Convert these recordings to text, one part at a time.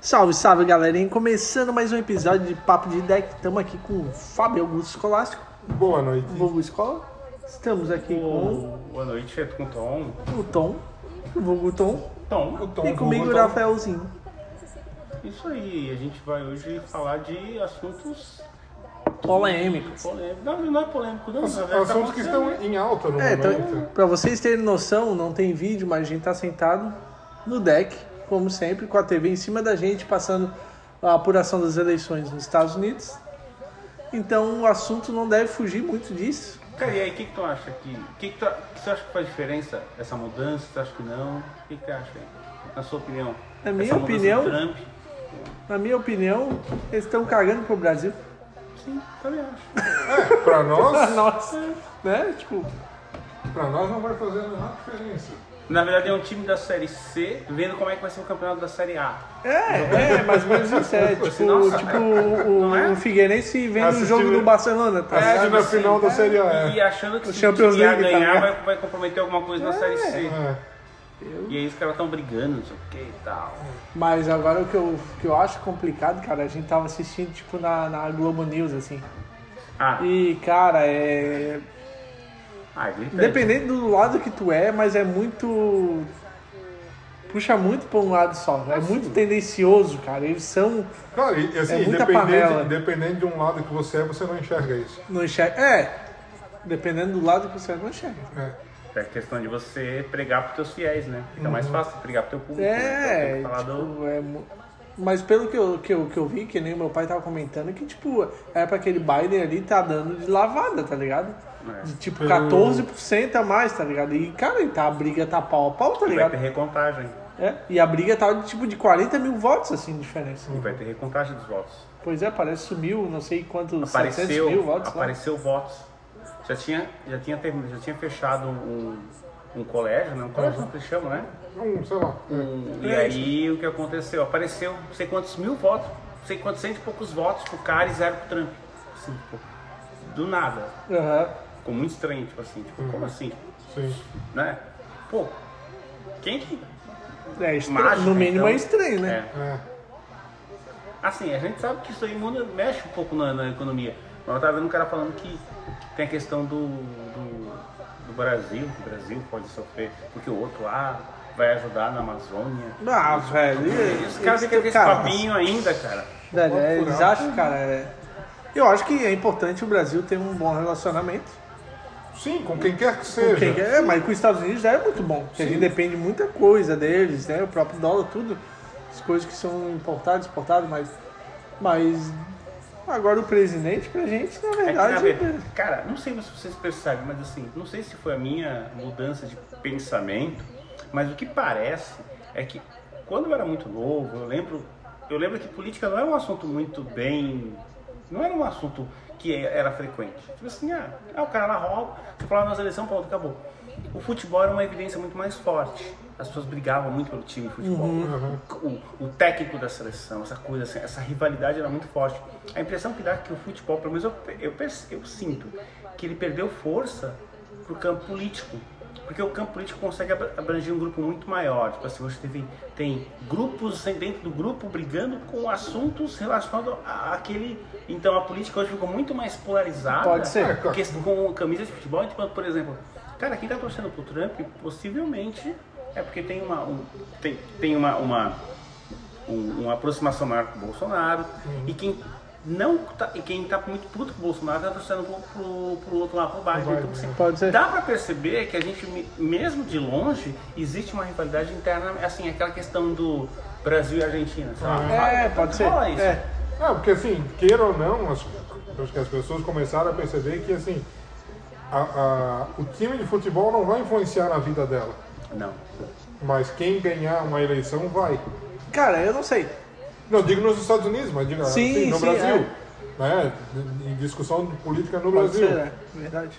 Salve, salve galerinha! Começando mais um episódio de Papo de Deck. Estamos aqui com o Fábio Augusto Escolástico, Boa noite. vulgo Escola. Estamos aqui com Boa noite, feito com Tom. o Tom, o vulgo Tom, Tom. O Tom e comigo o Vulgo, Tom. Rafaelzinho. Isso aí, a gente vai hoje falar de assuntos Polêmicos. polêmicos. Não, não é polêmico, não. Ass- na verdade, tá Assuntos que estão acontecendo. em alta no É, então, momento. pra vocês terem noção, não tem vídeo, mas a gente tá sentado no deck, como sempre, com a TV em cima da gente, passando a apuração das eleições nos Estados Unidos. Então o assunto não deve fugir muito disso. Cara, e aí, o que, que tu acha que. O que, que, tu, que tu acha que faz diferença essa mudança? Tu acha que não? O que, que tu acha aí? Na sua opinião? Na minha opinião- Trump? Na minha opinião, eles estão cagando pro Brasil. Sim, também acho. É, pra nós, Nossa, né? Tipo, pra nós não vai fazer a menor diferença. Na verdade, é um time da Série C vendo como é que vai ser o campeonato da Série A. é, é, mais ou menos isso. É, tipo, Nossa. tipo o, Não é? o Figueirense vendo o Assistindo- jogo do Barcelona, tá É, na final da Série A. E é. achando que O se Champions o League, tá ganhar ligado? vai, vai comprometer alguma coisa na Série C. É. E aí os caras estão brigando, não sei o que e tal. Mas agora o que eu, que eu acho complicado, cara, a gente tava assistindo, tipo, na, na Globo News, assim. Ah, E, cara, é. Ah gritante. Dependendo do lado que tu é, mas é muito. Puxa muito pra um lado só. É muito tendencioso, cara. Eles são. Claro, e assim, É muita panela. independente, independente de um lado que você é, você não enxerga isso. Não enxerga. É. Dependendo do lado que você é, não enxerga. É. É questão de você pregar pros teus fiéis, né? Fica mais fácil pregar pro teu público. né? É, Então, tem que falar do... tipo, é mas pelo que eu, que, eu, que eu vi, que nem o meu pai tava comentando, que tipo, é pra aquele Biden ali tá dando de lavada, tá ligado? É. De tipo Pelo- 14% a mais, tá ligado? E cara, tá, a briga tá pau a pau, tá Vai ligado? ter recontagem. É, e a briga tá de tipo de 40 mil votos, assim, de diferença. E vai ter recontagem dos votos. Pois é, parece que sumiu, não sei quantos, 700 Apareceu, mil votos lá. apareceu votos. Já tinha, já tinha, já tinha fechado um, um colégio, né? Um colégio que eles chamam, né? Um, sei lá. é. Um, e aí o que aconteceu? Apareceu não sei quantos mil votos, não sei quantos cento e poucos votos pro cara e zero pro Trump. Assim, tipo, do nada. Aham. Ficou muito estranho, tipo assim, tipo, como assim? Sim. Né? Pô, quem que. É estranho, Mágica, no mínimo então. é estranho, né? É. É. Assim, a gente sabe que isso aí muda, mexe um pouco na, na economia. Mas eu tava vendo um cara falando que tem a questão do, do, do Brasil, que o Brasil pode sofrer, porque o outro lá vai ajudar na Amazônia. Ah, velho. E os caras ficam com esse cara, papinho ainda, cara. Velho, é, eles acham, cara. é- Eu acho que é importante o Brasil ter um bom relacionamento. Sim, com quem quer que Com seja. quem quer, é, mas com os Estados Unidos já é muito bom. Porque a gente depende de muita coisa deles, né? O próprio dólar, tudo. As coisas que são importadas, exportadas, mas. Mas. Agora o presidente, pra gente, na É que, na verdade. verdade, cara, não sei se vocês percebem, mas assim, não sei se foi a minha mudança de pensamento, mas o que parece é que quando eu era muito novo, eu lembro, eu lembro que política não era um assunto muito bem, não era um assunto que era frequente. Tipo assim, ah, ah o cara lá rouba, você falava nas eleições, pronto, acabou. O futebol era uma evidência muito mais forte. As pessoas brigavam muito pelo time de futebol. O, o técnico da seleção, essa coisa, assim, essa rivalidade era muito forte. A impressão que dá é que o futebol, pelo menos eu, eu, perce- eu sinto, que ele perdeu força pro campo político. Porque o campo político consegue abra- abranger um grupo muito maior. Tipo assim, hoje teve, tem grupos dentro do grupo brigando com assuntos relacionados àquele. Então a política hoje ficou muito mais polarizada. Pode ser. Porque com camisa de futebol, tipo, por exemplo, cara, quem tá torcendo pro Trump, possivelmente é porque tem uma, um- tem, tem uma, uma, um- uma aproximação maior com o Bolsonaro. E quem não tá, e quem tá muito puto com o Bolsonaro tá torcendo pro, pro, pro outro lado, pro Biden. Então, assim, Pode ser. Dá pra perceber que a gente, me- mesmo de longe, existe uma rivalidade interna, assim, aquela questão do Brasil e Argentina, sabe? É, pode ser. Rola isso. É. É, porque assim, queira ou não, as, acho que as pessoas começaram a perceber que assim, a- a- o time de futebol não vai influenciar na vida dela. Não. Mas quem ganhar uma eleição vai. Cara, eu não sei. Não, digo nos Estados Unidos, mas digo Sim, assim, no sim, Brasil. Né? Em discussão política no Pode Brasil. ser, é. Verdade.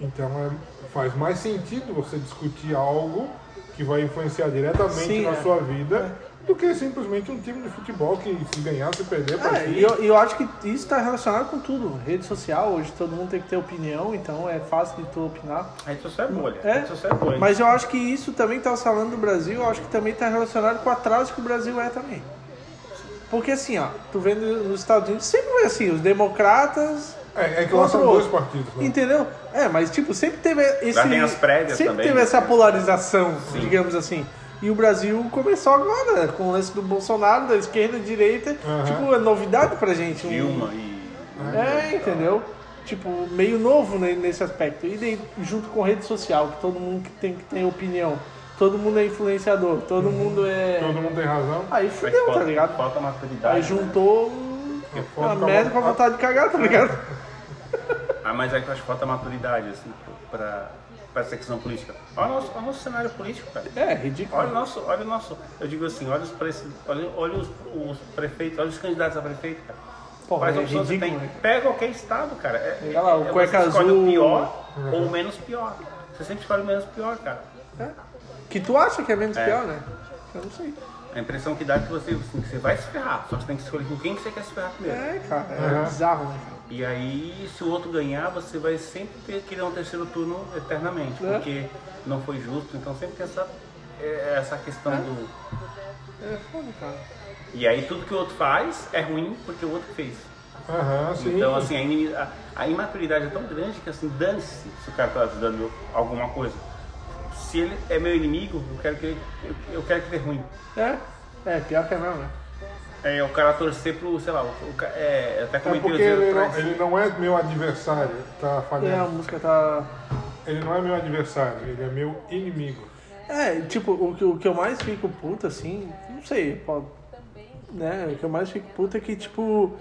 Então é, faz mais sentido você discutir algo que vai influenciar diretamente Sim, na é. sua vida do que simplesmente um time de futebol que se ganhar, se perder, É, e eu, eu acho que isso está relacionado com tudo. Rede social, hoje todo mundo tem que ter opinião, então é fácil de tu opinar. A rede social é bolha. É, rede social é bolha. Mas eu acho que isso também está falando do Brasil, eu acho que também está relacionado com o atraso que o Brasil é também. Porque assim, ó, tu vendo nos Estados Unidos sempre foi assim, os democratas. É, é que lá são dois partidos, né? Entendeu? É, mas tipo, sempre teve esse. Lá tem as prévias sempre também, teve né? essa polarização, digamos assim. E o Brasil começou agora, com o lance do Bolsonaro, da esquerda, da direita. Aham. Tipo, é novidade pra gente. um- Dilma e. É, entendeu? Tipo, meio novo né, nesse aspecto. E daí, junto com rede social, que todo mundo que tem que ter opinião. Todo mundo é influenciador, todo mundo é. Todo mundo tem razão. Aí Mas fudeu, tá ligado? Falta maturidade. Aí né? juntou um- Falta uma merda com a vontade de cagar, tá ligado? Ah, mas é que eu acho que falta maturidade, assim, pra, pra essa questão política. Olha o nosso, olha o nosso cenário político, cara. É, ridículo. Olha o nosso, olha o nosso. Eu digo assim, olha os, olha, olha os, os prefeitos, olha os candidatos a prefeito, cara. Porra, Quais é você ridículo, tem? né? Pega qualquer estado, cara. É, Pega lá, o é, cueca você escolhe azul. o pior ou o menos pior. Você sempre escolhe o menos pior, cara. É. Que tu acha que é menos É. pior, né? Eu não sei. A impressão que dá é que você, assim, que você vai se ferrar, só que você tem que escolher com quem que você quer se ferrar primeiro. É, cara, é Uhum. bizarro, né? E aí, se o outro ganhar, você vai sempre ter que dar um terceiro turno eternamente, É. porque não foi justo. Então sempre tem essa, é, essa questão do. É foda, cara. E aí tudo que o outro faz é ruim porque o outro fez. Aham, sim. Então assim, a, a- a imaturidade é tão grande que assim, dane-se se o cara tá ajudando alguma coisa. Se ele é meu inimigo, eu quero que ele, eu, eu quero que ele é ruim. É, é, pior que é mesmo, né? É o cara torcer pro, sei lá, o, ca- é, eu até É comentei porque os dias ele não, ele não é meu adversário, tá É, a falhando. música tá. Ele não é meu adversário, ele é meu inimigo. É, tipo, o que, o que eu mais fico puto, assim, não sei, pô, né? O que eu mais fico puto é que, tipo,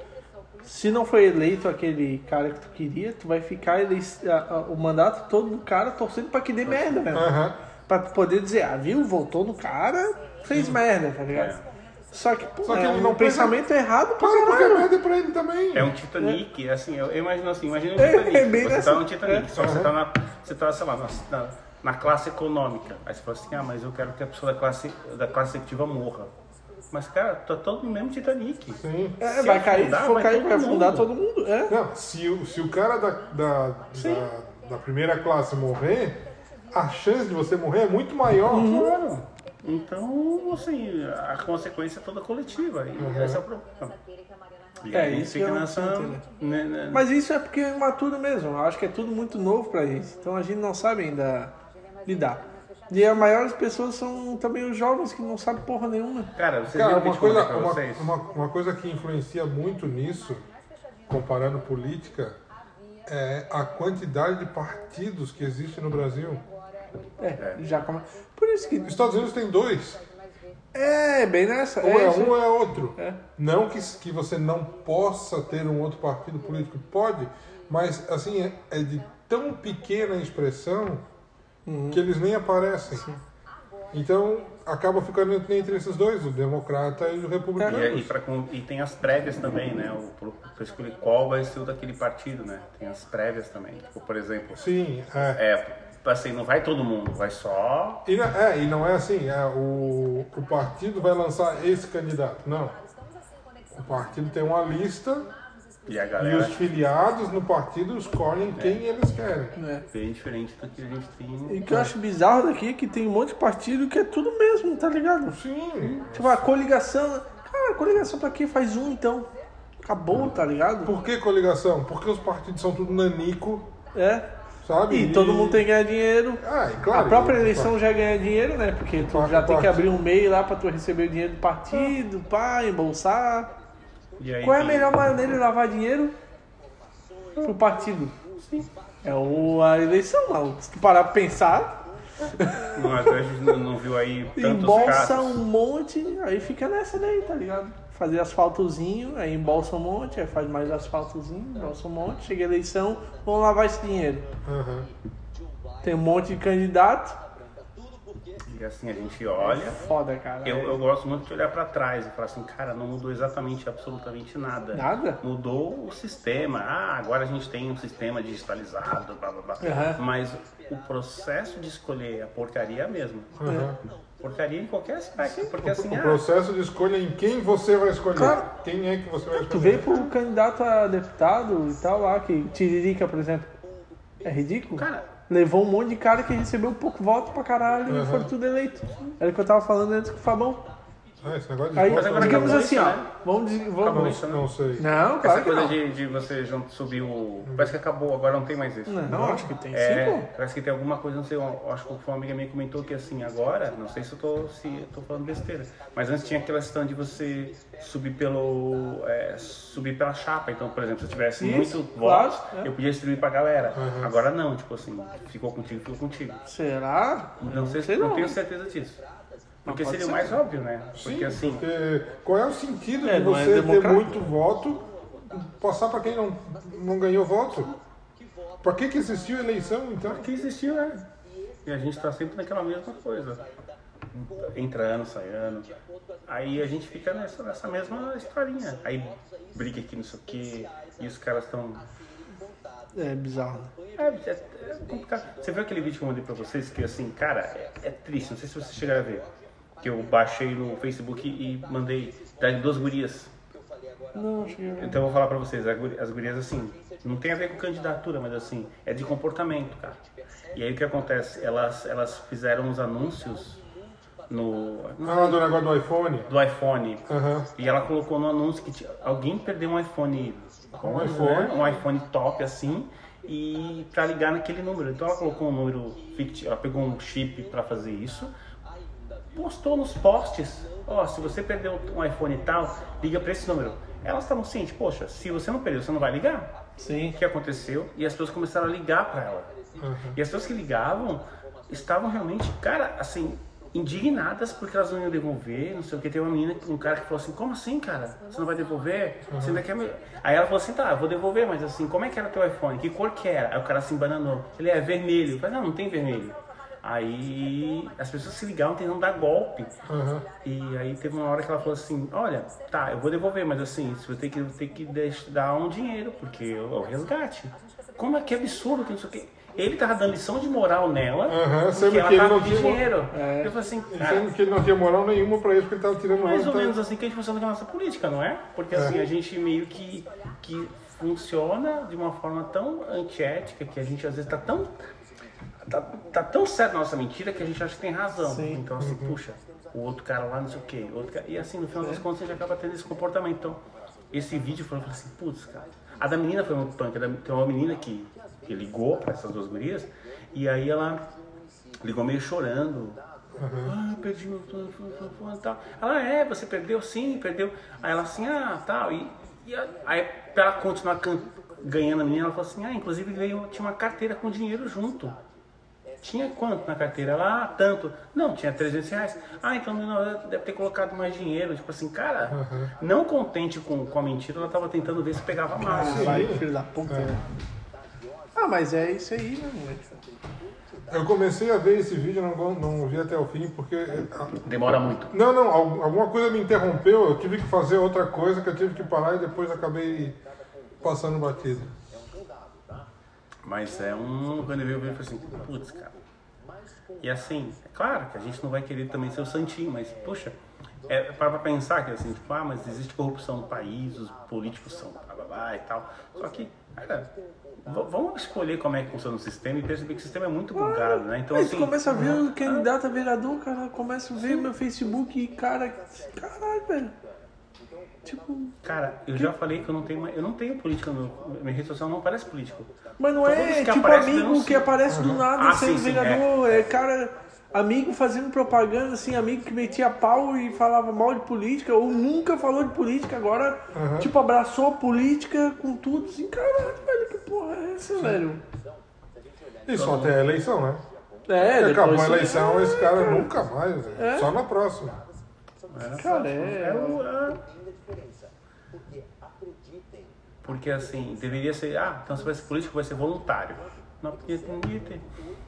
se não foi eleito aquele cara que tu queria, tu vai ficar ele, a- a- o mandato todo do cara torcendo pra que dê merda, velho. Aham. Pra tu poder dizer, ah, viu, votou no cara, fez merda, tá ligado? É. Só que, pô, Só que é ele um não pensa- pensamento errado pra Claro, porque é merda pra ele também. É um Titanic, assim, eu, eu imagino assim, imagina um É, Titanic. é bem você nessa- tá no Titanic, é. só que você tá na. Você tá, sei lá, na, na, na classe econômica. Aí você fala assim, ah, mas eu quero que a pessoa da classe, da classe executiva morra. Mas, cara, tá todo no mesmo Titanic. Sim. É, Se vai cair, se for cair, todo vai afundar mundo. todo mundo. É. Não, se o, se o cara da, da, da, da primeira classe morrer, a chance de você morrer é muito maior. Claro. Então, assim, a consequência é toda coletiva. E esse é o problema. E É, gente isso fica que eu nessa. né? né, né, Mas isso é porque é imaturo mesmo. Eu acho que é tudo muito novo pra isso. Então a gente não sabe ainda lidar. E as maiores pessoas são também os jovens que não sabem porra nenhuma. Cara, vocês Cara, uma coisa, uma, vocês? uma, uma coisa que influencia muito nisso, comparando política, é a quantidade de partidos que existe no Brasil. É, já come... Por isso que. Os Estados Unidos tem dois. É, bem nessa. Ou é, isso. um ou é outro. É. Não que, que você não possa ter um outro partido político, pode, mas assim, é, é de tão pequena expressão Uhum. que eles nem aparecem. Então acaba ficando entre entre esses dois, o democrata e o republicano. E, e, pra, e tem as prévias também, né? O, pro- pra escolher qual vai ser o daquele partido, né? Tem as prévias também. Tipo, por exemplo, Sim, é. é, assim, não vai todo mundo, vai só. E, não- é, e não é assim, é, o, o partido vai lançar esse candidato. Não. O partido tem uma lista E a e galera os filiados no partido escolhem quem eles querem. É. bem diferente do que a gente tem. E o que eu acho bizarro daqui é que tem um monte de partido que é tudo mesmo, tá ligado? Sim. Tipo, a coligação. Cara, coligação pra quê? Faz um então. Acabou, tá ligado? Por que coligação? Porque os partidos são tudo nanico, É. sabe? E todo mundo tem que ganhar dinheiro. Ah, e claro. a própria e- eleição já ganha dinheiro, né? Porque tu já tem que abrir um meio lá pra tu receber o dinheiro do partido, pá, embolsar. E aí Qual é a melhor maneira de lavar dinheiro? Pro partido. É o, a eleição lá. Se tu parar pra pensar, Não, a gente não, não viu aí tantos embolsa casos. um monte, aí fica nessa daí, tá ligado? Fazer asfaltozinho, aí embolsa um monte, aí faz mais asfaltozinho, embolsa um monte, chega a eleição, vamos lavar esse dinheiro. Aham. Tem um monte de candidato, E assim, a gente olha. foda, cara. Eu, eu gosto muito de olhar pra trás e falar assim, cara, não mudou exatamente absolutamente nada. Nada? Mudou o sistema. Ah, agora a gente tem um sistema digitalizado, blá blá blá. Aham. Mas o processo de escolher a porcaria é a mesma. aham. Porcaria em qualquer aspecto. Porque assim, O ah, processo de escolha em quem você vai escolher. Claro. Quem é que você vai escolher? Tu vê pro candidato a deputado e tal lá, que Tiririca, por exemplo, é ridículo. cara, Levou um monte de cara que recebeu pouco voto pra caralho e Aham. foram tudo eleito. Era o que eu tava falando antes com o Fabão. Ah, esse negócio de Aí, agora digamos assim, isso, ó. né? Vamos, dizer- Acabou vamos. isso, né? Não sei. Não, Essa claro que coisa não. de, de você subir o. Parece que acabou, agora não tem mais isso. Não, acho que tem É, sim, pô. parece que tem alguma coisa, não sei, eu acho que uma amiga minha comentou que assim, agora, não sei se eu tô, se eu tô falando besteira, mas antes tinha aquela questão de você subir pelo. é, subir pela chapa. Então, por exemplo, se eu tivesse Isso, muito claro, votos, é. eu podia distribuir pra galera. Uhum. Agora não, tipo assim, ficou contigo, ficou contigo. Será? Não, sei, sei não, não. tenho certeza disso. Porque seria o ser. mais óbvio, né? Sim, Porque assim. porque qual é o sentido É, de é você ter democrático. muito voto passar para quem não, não ganhou voto? Para que, que existiu eleição, então? que existiu, né? E a gente tá sempre naquela mesma coisa. Entra ano, sai ano. Aí a gente fica nessa, nessa mesma historinha. Aí briga aqui, não sei o quê. E os caras estão. É bizarro. É, é, é complicado. Você viu aquele vídeo que eu mandei pra vocês? Que assim, cara, é, é triste. Não sei se vocês chegaram a ver. Que eu baixei no Facebook e mandei das duas gurias. Não. Então eu vou falar pra vocês, as gurias assim, não tem a ver com candidatura, mas assim, é de comportamento, cara. E aí o que acontece? Elas, elas fizeram uns anúncios no, no- Ah, do negócio do iPhone. do iPhone. Aham. E ela colocou no anúncio que tinha- alguém perdeu um iPhone. Um iPhone. né? Um iPhone top assim. E pra ligar naquele número. Então ela colocou um número fictício, ela pegou um chip pra fazer isso. Postou nos posts, ó, se você perdeu um iPhone e tal, liga pra esse número. Elas estavam cientes, poxa, se você não perdeu, você não vai ligar? Sim. O que aconteceu? E as pessoas começaram a ligar pra ela. E as pessoas que ligavam estavam realmente, cara, assim, indignadas porque elas não iam devolver, não sei o que. Tem uma menina, um cara que falou assim, como assim, cara? Você não vai devolver? Você ainda quer. Aí ela falou assim, tá, vou devolver, mas assim, como é que era teu iPhone? Que cor que era? Aí o cara se embananou. Ele é vermelho. Falei, não, não tem vermelho. Aí as pessoas se ligavam tentando dar golpe. Aham. E aí teve uma hora que ela falou assim, olha, tá, eu vou devolver, mas assim, você ter que, ter que dar um dinheiro, porque é o resgate. Como é que absurdo que não sei o que. Ele tava dando lição de moral nela, Aham, sendo porque ela que ele tava não tinha- dinheiro. É. Eu falei assim, cara, Sendo que ele não tinha moral nenhuma para isso, porque ele estava tirando mais ou menos assim que a gente funciona com a nossa política, não é? Porque assim, a gente meio que, que funciona de uma forma tão antiética que a gente às vezes tá tão. Tá, tá tão certo nossa mentira que a gente acha que tem razão. Sim. Então assim, puxa, o outro cara lá não sei o quê. cara, e assim, no final das contas, a gente acaba tendo esse comportamento. Então, esse vídeo foi assim, putz, cara. A da menina foi muito punk. Tem uma menina que, que ligou para essas duas gurias e aí ela ligou meio chorando. Ah, perdi meu e tal. Ela, é, você perdeu? Sim, perdeu. Aí ela assim, ah, tal. E, e aí, pra ela continuar ganhando a menina, ela falou assim, ah, inclusive veio, tinha uma carteira com dinheiro junto. Tinha quanto na carteira? Ela, ah, tanto. Não, tinha 300 reais. Ah, então deve ter colocado mais dinheiro. Tipo assim, cara, não contente com, com a mentira, ela tava tentando ver se pegava mais. Ah, vai, filho da puta. né? Ah, mas é isso aí, né, moleque? Eu comecei a ver esse vídeo, não, não vi até o fim, porque. ah, Demora muito. Não, não, al- alguma coisa me interrompeu, eu tive que fazer outra coisa que eu tive que parar e depois acabei passando batido. Mas é um. Quando eu vi o vídeo, eu falei assim, putz, cara. E assim, é claro que a gente não vai querer também ser o santinho, mas, poxa, é para pra pensar que assim, tipo, ah, mas existe corrupção no país, os políticos são blá blá blá e tal. Só que, cara, vamos escolher como é que funciona o sistema e perceber que o sistema é muito bugado, né? Então, assim. começa a ver o candidato a vereador, cara, começa a ver meu Facebook e, cara, caralho, velho. Tipo, Cara, eu já falei que eu não tenho, eu não tenho política no minha rede social não parece político. mas não Todos é que tipo aparecem amigo que aparece do nada Ah, sendo sim, sim, vereador, é. cara, amigo fazendo propaganda, assim, amigo que metia pau e falava mal de política, ou nunca falou de política, agora, tipo, abraçou a política com tudo, assim, caralho, velho, que porra é essa, velho? E só até a eleição, né? É, Porque acabou a depois- eleição, esse cara cara. nunca mais, velho. É? só na próxima. Cara, é. É o- é- Porque assim, deveria ser, ah, então se vai ser político, vai ser voluntário. Não, porque ter.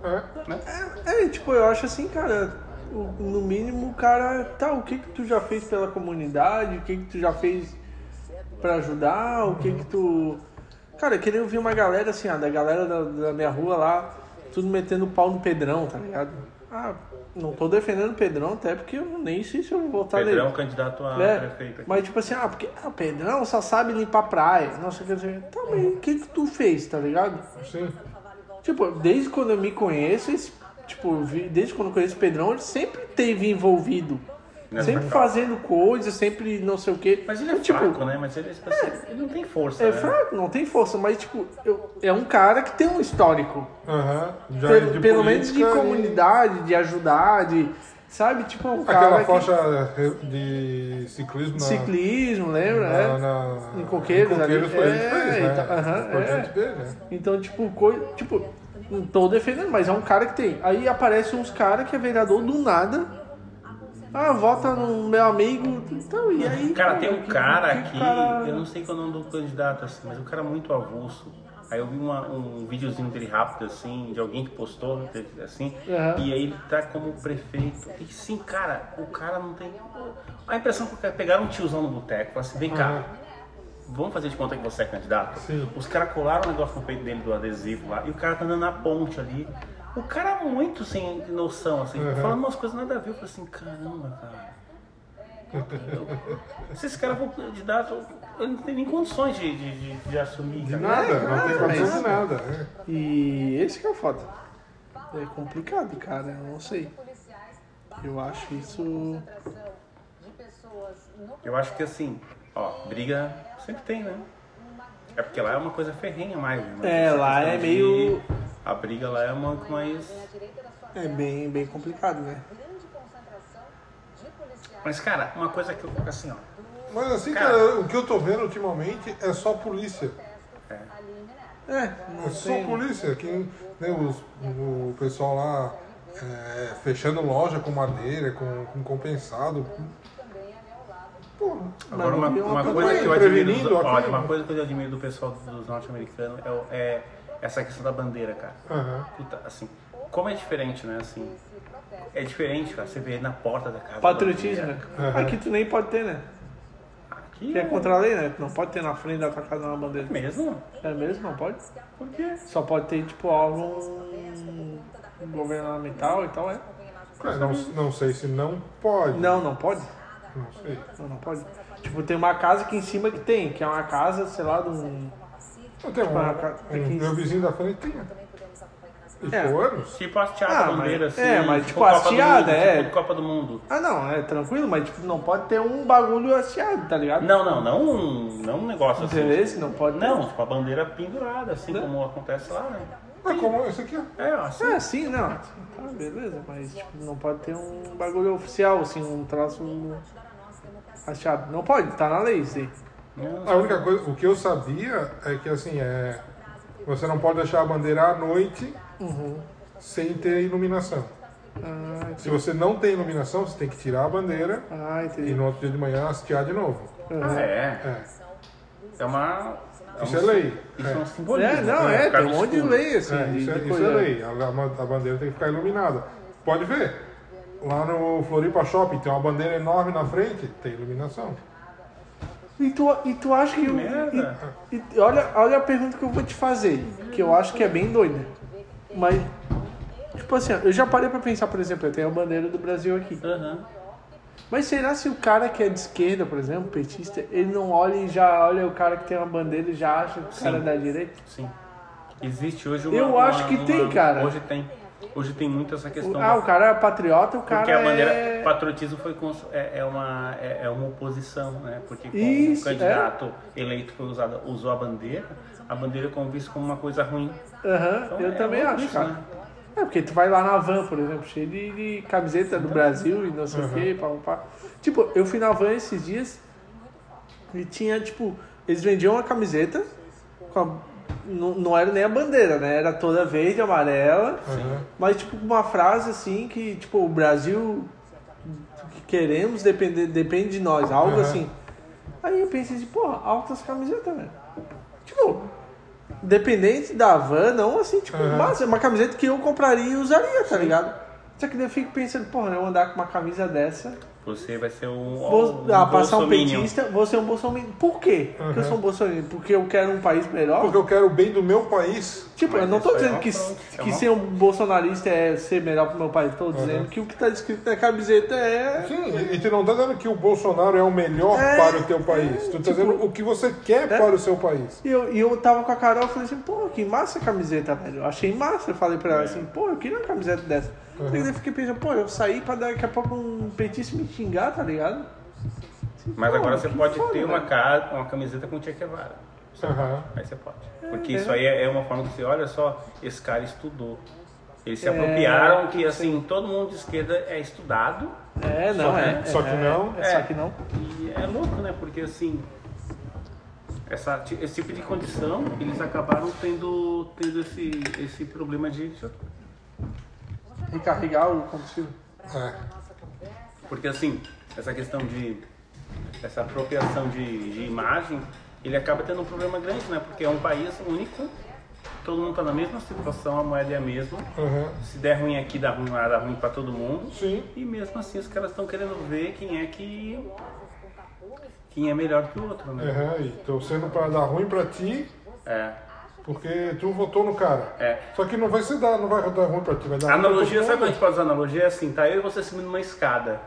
É. Né? É, tipo, eu acho assim, cara, no mínimo o cara, tá, o que que tu já fez pela comunidade, o que que tu já fez pra ajudar, o que que tu... Cara, eu queria ouvir uma galera assim, ah, da galera da, da minha rua lá, tudo metendo pau no Pedrão, tá ligado? Ah, não tô defendendo o Pedrão, até porque eu nem sei se eu vou votar Pedro é nele. um candidato a É, prefeito aqui. mas tipo assim, ah, porque ah, o Pedrão só sabe limpar praia. Nossa, quer dizer, tá, o que que tu fez, tá ligado? Sim. Tipo, desde quando eu me conheço, esse, tipo, desde quando eu conheço o Pedrão, ele sempre teve envolvido Nessa sempre calma. fazendo coisas, sempre não sei o quê. Mas ele é tipo, fraco, né? Mas ele, assim, ele não tem força, É né? fraco, não tem força, mas tipo, eu- é um cara que tem um histórico. Aham. Já Pelo, de pelo menos de política e- comunidade, de ajudar, de. Sabe? Tipo, é um Aquela cara que- faixa de ciclismo na, ciclismo, lembra? na, é. na- Em Coqueiros em ali. Coqueiros foi ele que É, fez, né? então, aham, Importante é. dele, né? Então, tipo, coi... tipo, não tô defendendo, mas é um cara que tem. Aí aparece uns caras que é vereador do nada. Ah, vota no meu amigo. Então, e aí? Cara, tem um cara que aqui, cara- eu não sei qual é o nome do candidato, assim, mas o cara é muito avulso. Aí eu vi uma- um videozinho dele rápido, assim, de alguém que postou, assim, Aham. e aí ele tá como prefeito. E sim, cara, o cara não tem. A impressão que pegaram um tiozão no boteco assim: vem cá, vamos fazer de conta que você é candidato? Sim. Os caras colaram o negócio no peito dele do adesivo lá, e o cara tá andando na ponte ali. O cara é muito sem noção, assim, Aham. falando umas coisas nada a ver. Eu falei assim: caramba, cara. Se esse cara for candidato, ele não tem nem condições de, de, de, de assumir. De nada, não tem mas- de nada. né? E esse que é o foda. É complicado, cara. Eu não sei. Eu acho isso. Eu acho que assim, ó, briga sempre tem, né? É porque lá é uma coisa ferrenha mais. Né? É, lá é de- meio- A briga lá é uma mais. É bem, bem complicado, né? Mas, cara, uma coisa que eu fico assim, ó. Mas assim, Cara. cara, o que eu tô vendo ultimamente é só polícia. É, não É só tem. polícia. Que, né, os, o pessoal lá é, fechando loja com madeira, com, com compensado. Pô, Agora, uma, uma coisa que eu admiro. olha, uma coisa que eu admiro do pessoal dos norte-americanos é, é essa questão da bandeira, cara. aham. Puta, assim, como é diferente, né? Assim, é diferente, cara. Você vê na porta da casa. Patriotismo, né? Aham. Aqui tu nem pode ter, né? Aqui Que é contra a lei, né? Tu não pode ter na frente da tua casa uma bandeira. mesmo? É mesmo? Não pode? Por quê? Só pode ter, tipo, órgão governamental e tal, é? É, não, não sei se não pode. Não, não pode. Não sei. Não, não pode. Tipo, tem uma casa aqui em cima que tem, que é uma casa, sei lá, de um. Eu tenho um, Ah, cara, um- aqui- meu vizinho da frente tinha. E É. anos. Tipo hasteada Ah, a bandeira, mas- assim. é, mas tipo Copa do hasteada, Mundo, é. Tipo Copa do Mundo. Ah, não, é tranquilo, mas tipo, não pode ter um bagulho hasteado, tá ligado? Não, não, não um, não um negócio assim. Esse não pode ter. Não, tipo a bandeira pendurada, assim Não. como acontece lá, né? É como esse aqui, ó. É, assim. É, sim, não. Tá, beleza, mas tipo, não pode ter um bagulho oficial, assim, um troço hasteado. Não pode, tá na lei isso aí. A única coisa, o que eu sabia é que assim, é. Você não pode deixar a bandeira à noite sem ter iluminação. Ah, Se você não tem iluminação, você tem que tirar a bandeira ah e no outro dia de manhã hastear de novo. Ah, é. É. É uma. é Isso é lei. Isso é, É. um simbolismo. É, não, né? é, tem um monte de lei, assim, É, de, isso, é, isso é lei. A, a- a bandeira tem que ficar iluminada. Pode ver. Lá no Floripa Shopping tem uma bandeira enorme na frente, tem iluminação. E tu, e tu acha que. o- merda. e, e olha, olha a pergunta que eu vou te fazer, que eu acho que é bem doida. Mas, tipo assim, eu já parei pra pensar, por exemplo, eu tenho a bandeira do Brasil aqui. Aham. Mas será se o cara que é de esquerda, por exemplo, petista, ele não olha e já olha o cara que tem uma bandeira e já acha que o cara é da direita? Sim. Existe hoje uma. Eu acho uma- que tem, uma- cara. Hoje tem. Hoje tem muito essa questão. Ah, da- o cara é patriota, o cara Porque a bandeira, é... patriotismo foi cons- é, é uma é, é uma oposição, né? Porque como Isso, o candidato eleito foi usado, usou a bandeira, a bandeira é vista como uma coisa ruim. Aham, Então, eu é também acho, isso, cara. né? É, porque tu vai lá na van, por exemplo, cheio de, de camiseta do Brasil e não sei o Uhum. que, pá, pá, pá. Tipo, eu fui na van esses dias e tinha, tipo, eles vendiam uma camiseta com a- não, não era nem a bandeira, né? Era toda verde, amarela, Aham. mas tipo uma frase assim que, tipo, o Brasil que queremos depende, depende de nós, algo Aham. assim. Aí eu pensei assim, porra, altas camisetas, velho. Tipo, dependente da van, não assim, tipo, Aham. massa, é uma camiseta que eu compraria e usaria, tá ligado? Só que daí eu fico pensando, porra, eu andar com uma camisa dessa, Você vai ser um, vou um ah, passar um petista, vou ser um bolsominion. Por quê? Porque eu Aham. sou um bolsominion? Porque eu quero um país melhor? Porque eu quero o bem do meu país. Tipo, Mas eu não é dizendo uma que, é que uma- ser um bolsonarista é ser melhor pro meu país. Tô dizendo que o que tá escrito na camiseta é. Sim, e- tu não tá dizendo que o Bolsonaro é o melhor É, para o teu país. Tu tá tipo- dizendo o que você quer É. para o seu país. E eu, e eu tava com a Carol e falei assim, pô, que massa a camiseta, velho. Eu achei massa. Eu falei pra ela assim, pô, eu queria uma camiseta dessa. E daí eu fiquei pensando, pô, eu saí pra daqui a pouco um petista me xingar, tá ligado? Mas Pô, agora você pode foda, ter uma, velho. ca- uma camiseta com Che Guevara. Aham. Aí você pode. Porque é. isso aí é é uma forma que você, olha só, esse cara estudou. Eles se É, apropriaram que assim, todo mundo de esquerda é estudado É, não, Só é. que- só que é, não. É, só que não. E é louco, né? Porque assim, essa, esse tipo de condição, eles acabaram tendo, tendo esse, esse problema de. Recarregar o combustível. É. Porque assim, essa questão de. essa apropriação de, de imagem, ele acaba tendo um problema grande, né? Porque é um país único, todo mundo tá na mesma situação, a moeda é a mesma. Aham. Se der ruim aqui, dá ruim lá, dá ruim pra todo mundo. Sim. E mesmo assim os caras estão querendo ver quem é que. quem é melhor que o outro, né? Aham. E torcendo pra dar ruim pra ti, É. porque tu votou no cara. É. Só que não vai ser dar, não vai dar ruim pra ti, vai dar A pra analogia, sabe quando a gente pode usar analogia? É assim, tá eu e você subindo numa escada.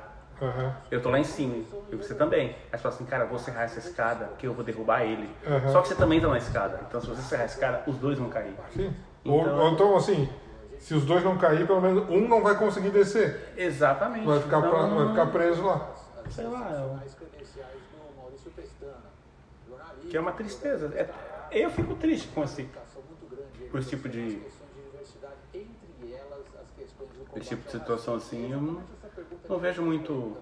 Aham. Eu tô lá em cima, e você também. Aí você fala assim, cara, vou serrar essa escada, que eu vou derrubar ele. Aham. Só que você também tá na escada. Então se você serrar a escada, os dois vão cair. Sim. Ou, Então- ou então, assim, se os dois não cair, pelo menos um não vai conseguir descer. Exatamente. Vai ficar, pra- Então, vai ficar preso lá. Sei lá, eu- jornalista, que é uma tristeza. É- eu fico triste com esse, com esse tipo de, esse tipo de situação assim. Eu não, não vejo muito.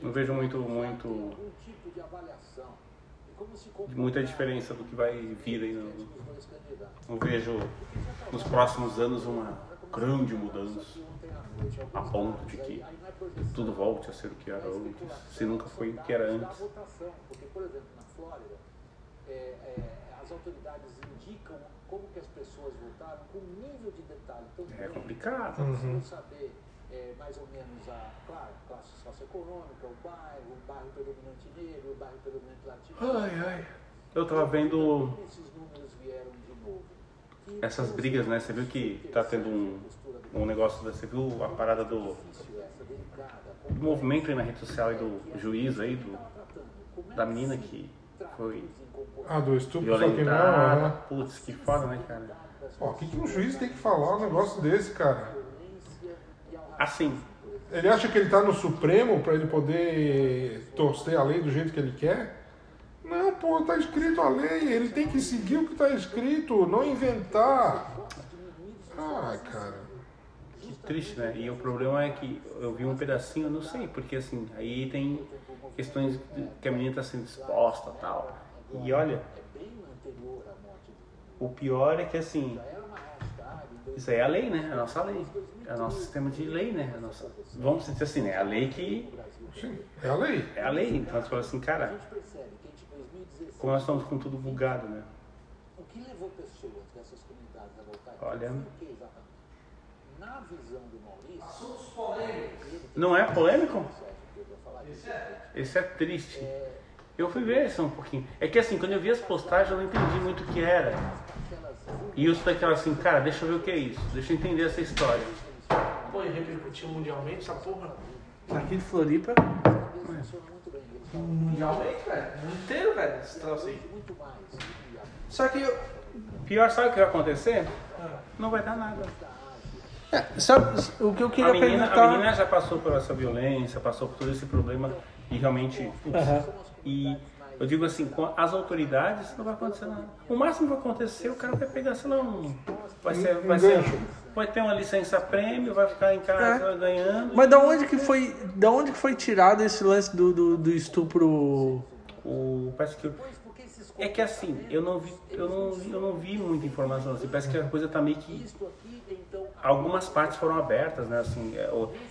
Não vejo muito, muito. muita diferença do que vai vir aí. Não, não vejo nos próximos anos uma grande mudança a ponto de que tudo volte a ser o que era antes, se nunca foi o que era antes. É, é, as autoridades indicam como que as pessoas votaram com nível de detalhe tão É grande. complicado. Você saber é, mais ou menos a, claro, classe socioeconômica, o bairro, o bairro predominante negro, o bairro predominante latino. Ai, ai. Eu tava vendo esses números vieram de novo? Essas brigas, né? Você viu que tá tendo um, um negócio, você viu a parada do, do movimento aí na rede social e do juiz aí, do, da menina que foi Ah, do estupro, só que não. aham. Putz, que foda, né, cara? Ó, o que, que um juiz tem que falar um negócio desse, cara? Assim, Ele acha que ele tá no Supremo pra ele poder torcer a lei do jeito que ele quer? Não, pô, tá escrito a lei, ele tem que seguir o que tá escrito, não inventar. Ah, cara. que triste, né? E o problema é que eu vi um pedacinho, eu não sei, porque assim, aí tem questões que a menina tá sendo exposta e tal. E olha, o pior é que assim, isso aí é a lei, né? É a nossa lei. É o nosso sistema de lei, né? É a nossa, vamos dizer assim, né? É a lei que. Sim, é a lei. É a lei. Então você fala assim, cara, percebe que em 2016, como nós estamos com tudo bugado, né? o que levou pessoas dessas comunidades a voltar Olha. Na visão do Maurício, Não é polêmico? Esse é triste. Eu fui ver isso um pouquinho. É que assim, quando eu vi as postagens, eu não entendi muito o que era. E eu sou daquela assim, cara, deixa eu ver o que é isso. Deixa eu entender essa história. Pô, e repercutiu mundialmente essa porra. Aqui de Floripa. Mundialmente, velho. O mundo inteiro, velho, esse troço aí. Só que eu. Pior, sabe o que vai acontecer? Não vai dar nada. É, sabe o que eu A queria menina, perguntar? a menina já passou por essa violência, passou por todo esse problema e realmente. Aham. E eu digo assim, com as autoridades não vai acontecer nada. O máximo que vai acontecer, o cara vai pegar, sei lá, um. Vai ser. Vai, ser, vai ter uma licença prêmio, vai ficar em casa É. ganhando. Mas da onde que foi, da onde que foi tirado esse lance do, do, do estupro? O, parece que. É que assim, eu não vi, eu não, eu não vi muita informação assim. Parece que a coisa tá meio que. Algumas partes foram abertas, né? Assim, é,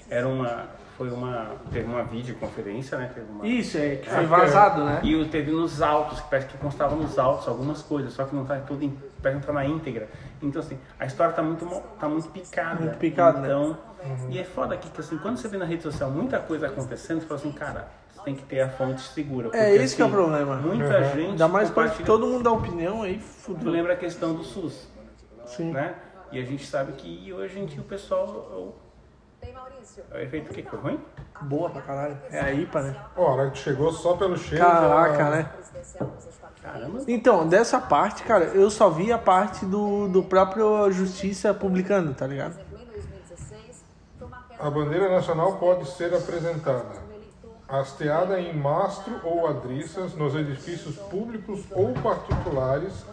era uma. Foi uma. Teve uma videoconferência, né? Teve uma, Isso, é, que foi vazado, né? E o teve nos autos, que parece que constava nos autos algumas coisas, só que não tá tudo em, parece que não tá na íntegra. Então assim, a história tá muito tá muito picada. Muito picada, né? então, E é foda aqui que assim, quando você vê na rede social muita coisa acontecendo, você fala assim, cara, tem que ter a fonte segura. É porque, esse que é o assim, problema. Muita gente. Ainda mais compartilha- todo mundo dá opinião aí, Tu fudeu. lembra a questão do SUS, Sim. né? E a gente sabe que hoje em dia o pessoal. Bem, Maurício. O, o efeito o que foi ruim? Boa pra caralho. É a IPA, né? Ó, a hora que chegou só pelo cheiro. Caraca, já- né? Caramba. Então, dessa parte, cara, eu só vi a parte do, do próprio Justiça publicando, tá ligado? Em 2016, foi uma queda A bandeira nacional pode ser apresentada hasteada em mastro ou adriças nos edifícios públicos ou particulares,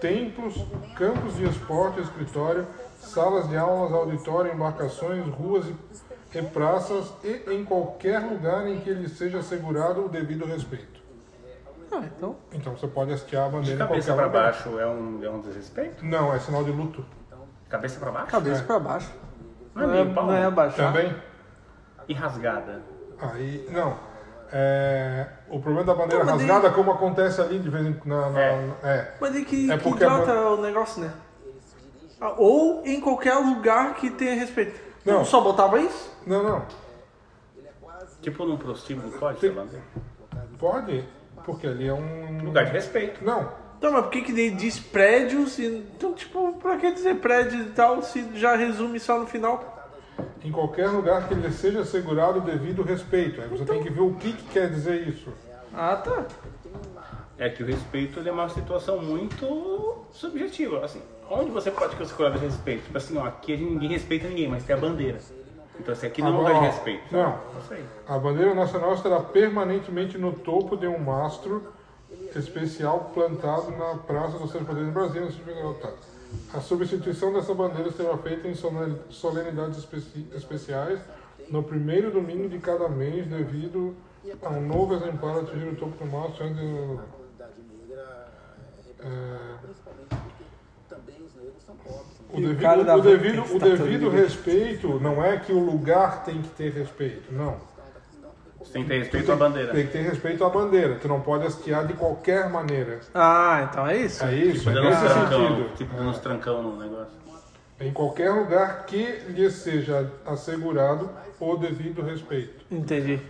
templos, campos de esporte, escritório, salas de aulas, auditório, embarcações, ruas e, praças e em qualquer lugar em que lhe seja assegurado o devido respeito. Ah, então. Então você pode hastear a De bandeira em cabeça qualquer pra lugar. baixo é um, é um desrespeito? Não, é sinal de luto. Cabeça pra baixo? Cabeça É. pra baixo. Não é Não é, pau? não é abaixar. Também? E rasgada? Aí, não. É, o problema da bandeira Não, rasgada, como acontece ali de vez em quando. na- na- é. Mas é que, É que porque a o negócio, né? Ah, Ou em qualquer lugar que tenha respeito. Não. Não. Só botava isso? Não, não. Tipo num prostíbulo pode ser bandeira? Pode, porque ali é um. Lugar de respeito. Não. Então, mas por que que diz prédios? E... Então, tipo, pra que dizer prédio e tal se já resume só no final? Em qualquer lugar que lhe seja assegurado o devido respeito. Aí você tem que ver o que, que quer dizer isso. Ah, tá. É que o respeito ele é uma situação muito subjetiva. Assim, onde você pode considerar respeito? Tipo assim, ó, aqui a gente- ninguém respeita ninguém, mas tem a bandeira. Então, assim, aqui não é um lugar de respeito. Não. A bandeira nacional estará permanentemente no topo de um mastro especial plantado na Praça dos Três Poderes do Brasil. Tá. A substituição dessa bandeira será feita em solen- solenidades especi- especiais no primeiro domingo de cada mês, devido a um novo exemplar atingir o topo do antes negra, É, principalmente porque também os negros são pobres. O E devido, o devido, o devido de- respeito não é que o lugar tem que ter respeito, não. Tem que ter respeito à bandeira. Tem que ter respeito à bandeira. Tu não pode hastear de qualquer maneira. Ah, então é isso? É isso, Tipo, é dando uns nesse trancão, sentido. tipo, dando uns trancão no negócio. Em qualquer lugar que lhe seja assegurado o devido respeito. Entendi.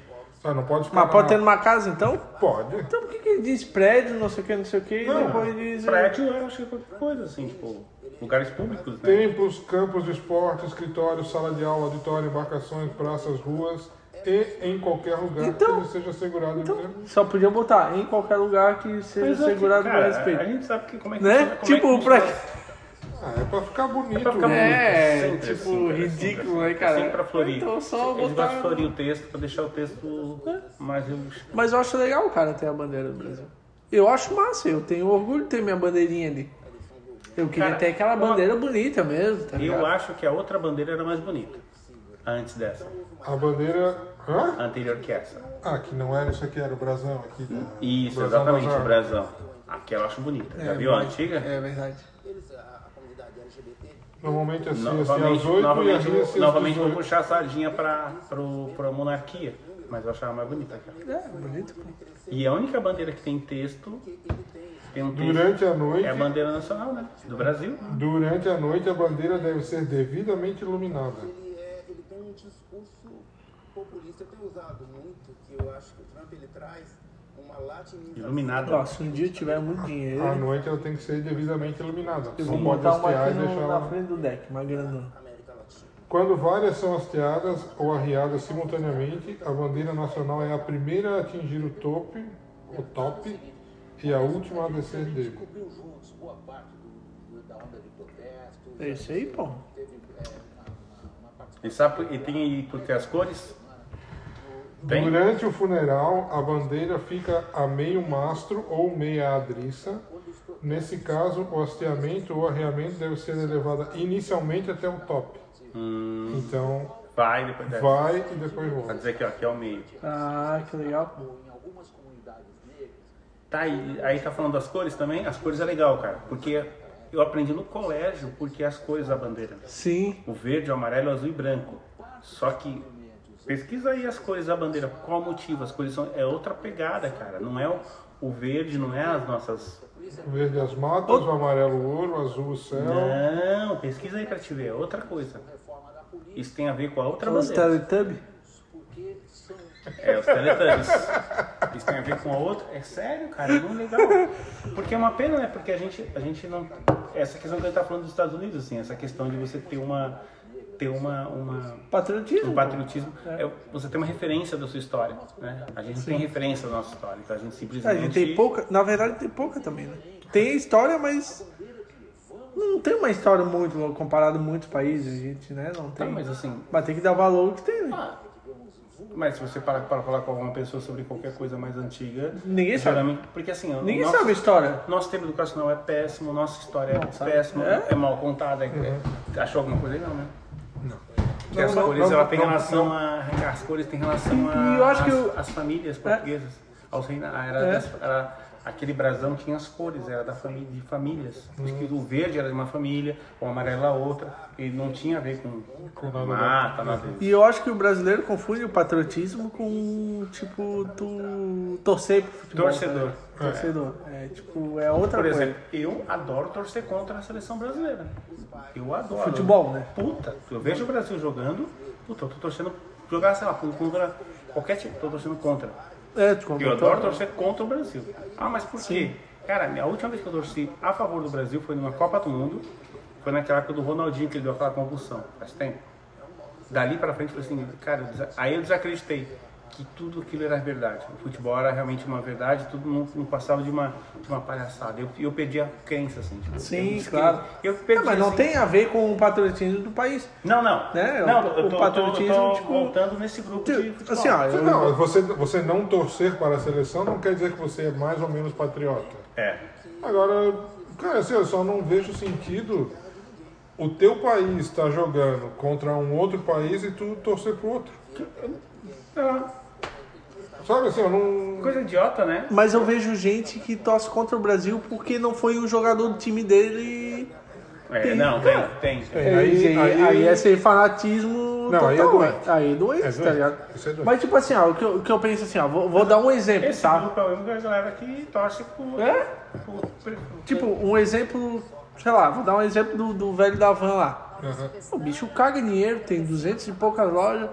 Ah, não pode ficar Mas pode na- ter numa casa, então? Pode. Então por que, que ele diz prédio, não sei o que, não sei o que, e Não, depois diz... Prédio, eu acho que é qualquer coisa, assim, tipo, lugares públicos, né? Templos, campos de esporte, escritórios, sala de aula, auditório, embarcações, praças, ruas e em qualquer lugar Então- que seja assegurado o Então, só podia botar em qualquer lugar que seja é segurado cara, com respeito. A gente sabe que como é que Né? como Tipo, é que pra- Ah, é pra ficar bonito. pra ficar né? É, Sempre tipo, assim, cara, ridículo, sempre né, cara? Sempre pra florir. Então, só Eles botar- gostam de florir o texto pra deixar o texto mais. Mas eu acho legal o cara ter a bandeira do Brasil. Eu acho massa, eu tenho orgulho de ter minha bandeirinha ali. Eu queria Cara, ter aquela uma- bandeira bonita mesmo, tá ligado? Eu acho que a outra bandeira era mais bonita. Antes dessa. A bandeira. Hã? Anterior que essa. Ah, que não era isso aqui, era o brasão aqui. né? Isso, Brasão exatamente, o brasão. Aquela eu acho bonita. Já viu a antiga? É verdade. Eles, a, a comunidade LGBT, Normalmente assim, assim Novamente, às 8 e novamente, assim, vou- assim, novamente vou 18. puxar a sardinha pra, pro, pra monarquia. Mas eu achava mais bonita aquela. É, bonito. E a única bandeira que tem texto. Tem um texto. Durante a noite, É a bandeira nacional, né? Do Brasil. durante a noite a bandeira deve ser devidamente iluminada. ele, é, ele tem um discurso populista, eu tenho usado muito, que eu acho que o Trump ele traz uma latinização. Iluminada. Ó, se um dia eu tiver muito dinheiro, À noite ela tem que ser devidamente iluminada. eu Não vou pode botar uma hastear aqui e no- deixar na ela... frente do deck, uma grandona. Latina. Quando várias são hasteadas ou arriadas simultaneamente, a bandeira nacional é a primeira a atingir o tope, o top, e a última a descer dele. Cobriu juntos boa parte do, do- da onda de protesto. É isso aí, pô. E, sabe, e tem aí por que as cores? Tem? Durante o funeral, a bandeira fica a meio mastro ou meia adriça. Nesse caso, o hasteamento ou arreamento deve ser elevada inicialmente até o top. Hum, Então, vai depois dessa. vai e depois Pra volta. dizer que aqui é o meio. Ah, que legal. Em algumas comunidades negras, Tá aí, aí tá falando das cores também? As cores é legal, cara. Porque eu aprendi no colégio porque as cores da bandeira. Sim. O verde, o amarelo, o azul e branco. Só que pesquisa aí as cores da bandeira. Qual o motivo? As cores são é outra pegada, cara. Não é o, o verde, não é as nossas. O verde as matas, o amarelo o ouro, o azul o céu. Não, pesquisa aí pra te ver. É outra coisa. Isso tem a ver com a outra Os bandeira. Teletubbies. porque são É, os Teletubbies. Isso tem a ver com a outra. É sério, cara, é muito legal. Porque é uma pena, né? Porque a gente, a gente não. Essa questão que a gente tá falando dos Estados Unidos, assim, essa questão de você ter uma. Ter uma, uma Patriotismo. um patriotismo. É, você tem uma referência da sua história, né? A gente não tem referência da nossa história, então a gente É, simplesmente... a gente tem pouca, na verdade tem pouca também, né? Tem a história, mas não tem uma história muito comparado a muitos países, gente, né? Não Tá, tem. mas assim, Mas tem que dar valor ao que tem, né? Ah, mas se você parar para falar com alguma pessoa sobre qualquer coisa mais antiga, Ninguém sabe. porque assim, Ninguém nosso, sabe a história. nosso tema educacional é péssimo, nossa história Não, é péssima, É? é, mal contada. é- é- achou alguma coisa aí não, né? Não. Porque as Não, cores não, ela não, tem não, relação não. a as cores tem relação a e eu acho as, que o- as famílias portuguesas. Aos reina- era, É. era- aquele brasão tinha as cores, era da família de famílias. Que o verde era de uma família, o amarelo a outra, e não tinha a ver com, Com nada mata, nada disso. E eu acho que o brasileiro confunde o patriotismo com, tipo, tu torcer pro futebol. Torcedor. né? Torcedor. É, tipo, é outra Por coisa. exemplo, eu adoro torcer contra a seleção brasileira. Eu adoro. Futebol, né? Puta, eu vejo o Brasil jogando, puta, eu tô torcendo, jogar, sei lá, contra qualquer time, tô torcendo contra. É, Eu adoro torcer contra o Brasil. Ah, mas por quê? Cara, a última vez que eu torci a favor do Brasil foi numa Copa do Mundo, foi naquela época do Ronaldinho que ele deu aquela convulsão, faz tempo. Dali pra frente, falei assim, cara, aí eu desacreditei que tudo aquilo era verdade. O futebol era realmente uma verdade, tudo não, não passava de uma, de uma palhaçada. Eu, eu perdi a crença, assim. Tipo, Sim, eu, claro. Eu perdi, Não, mas não assim. tem a ver com o patriotismo do país. Não, não. Né? Não, O- eu tô, o tô- patriotismo, tô, tô tipo, voltando nesse grupo de futebol. Assim, ó, eu, Não, você, você não torcer para a seleção não quer dizer que você é mais ou menos patriota. É. Agora, cara, assim, eu só não vejo sentido o teu país estar jogando contra um outro país e tu torcer pro outro. Sabe assim, eu não. Coisa idiota, né? mas eu vejo gente que torce contra o Brasil porque não foi o jogador do time dele. É, Tem- não, tem, tem. tem. É, Aí, aí- aí, aí- é ser fanatismo. Não, aí é total, doente. Aí é doente, É tá doente. ligado? Isso é doente. Mas tipo assim, ó, o que eu, o que eu penso assim, ó, vou, vou dar um exemplo, Esse tá? grupo é o único galera que torce por. É? por- por- Tipo, um exemplo, sei lá, vou dar um exemplo do, do velho da van lá. Aham. O bicho caga dinheiro, tem 200 e poucas lojas.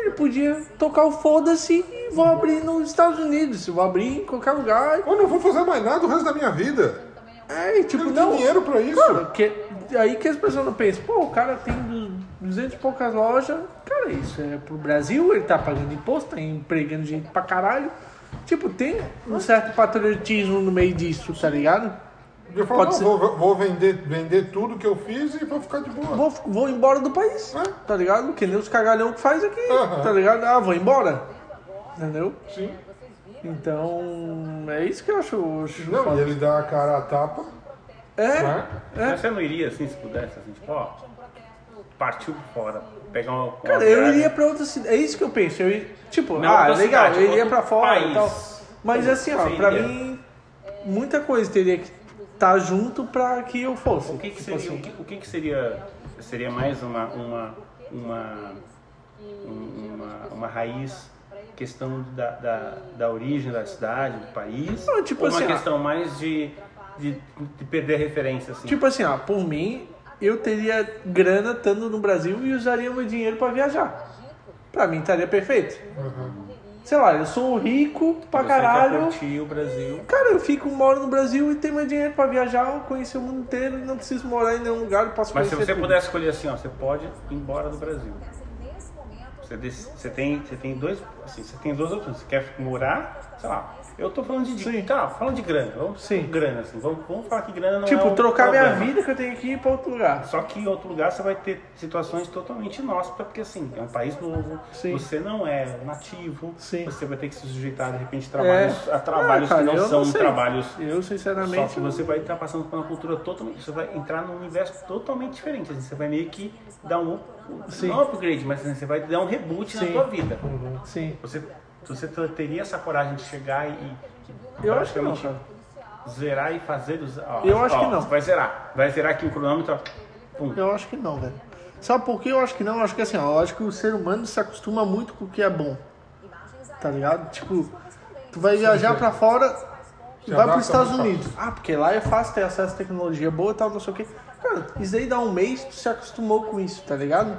Ele podia tocar o foda-se e vou abrir nos Estados Unidos, vou abrir em qualquer lugar. Eu não vou fazer mais nada o resto da minha vida. É, tipo, não. tem dinheiro pra isso. Cara, que, aí que as pessoas não pensam, pô, o cara tem du- 200 e poucas lojas, cara, isso é pro Brasil, ele tá pagando imposto, tá empregando gente pra caralho. Tipo, tem um certo patriotismo no meio disso, tá ligado? Eu falo, Pode não, ser. vou, vou vender, vender tudo que eu fiz e vou ficar de boa. Vou, vou embora do país, É. tá ligado? Que nem os cagalhão que faz aqui, Aham. tá ligado? Ah, vou embora. Entendeu? Sim. Então, é isso que eu acho. acho Não, foda. e ele dá a cara a tapa, É, né? Mas você não iria assim, se pudesse, assim, tipo, ó, partiu fora, pegar uma. uma Cara, eu iria pra outra cidade. É isso que eu penso. Eu ia, tipo, Não, ah, legal, cidade, eu iria pra fora país. e tal. Mas Como assim, ó, pra iria? mim, muita coisa teria que estar junto pra que eu fosse. O que, que Tipo seria, assim. o que, o que que seria, seria mais uma, uma, uma, um- uma, uma raiz, questão da, da, da origem da cidade, do país? Não, tipo ou uma assim, ó. questão mais de, de, de perder a referência, assim? Tipo assim, ó, por mim, eu teria grana estando no Brasil e usaria meu dinheiro pra viajar. Pra mim estaria perfeito. Sei lá, eu sou rico pra Você caralho. curtir o Brasil. Cara, eu fico, moro no Brasil e tenho meu dinheiro pra viajar, conhecer o mundo inteiro e não preciso morar em nenhum lugar, eu posso Mas se você tudo. puder escolher assim, ó, você pode ir embora do Brasil. Nesse momento, Você, você tem, você tem dois, assim, você tem duas opções. Você quer morar, sei lá. Eu tô falando de, Sim. tá, falando de grana. Vamos Sim. grana, assim. Vamos, vamos falar que grana não é Tipo, um trocar minha problema. vida que eu tenho que ir pra outro lugar. Só que em outro lugar você vai ter situações totalmente inóspitas, porque assim, é um país novo, Sim. você não é nativo, Sim. você vai ter que se sujeitar de repente trabalhos, a trabalhos Ah, cara, que não são sei. trabalhos. Eu, Só sinceramente. que você vai estar passando por uma cultura totalmente. Você vai entrar num universo totalmente diferente. assim, você vai meio que dar um. Sim. Não upgrade, mas assim, você vai dar um reboot na Sim. tua vida. Sim. Você, você teria essa coragem de chegar e. Eu acho que não, cara. Zerar e fazer dos. ó, Eu acho ó, que não. Vai zerar. Vai zerar aqui o cronômetro. Pum. Eu acho que não, velho. Sabe por que eu acho que não? Eu acho que assim, ó, eu acho que o ser humano se acostuma muito com o que é bom. Tá ligado? Tipo, tu vai viajar pra fora, Se vai adapta pros Estados Unidos. Ah, porque lá é fácil ter acesso a tecnologia boa e tal, não sei o quê. Cara, isso aí dá um mês, tu se acostumou com isso, tá ligado?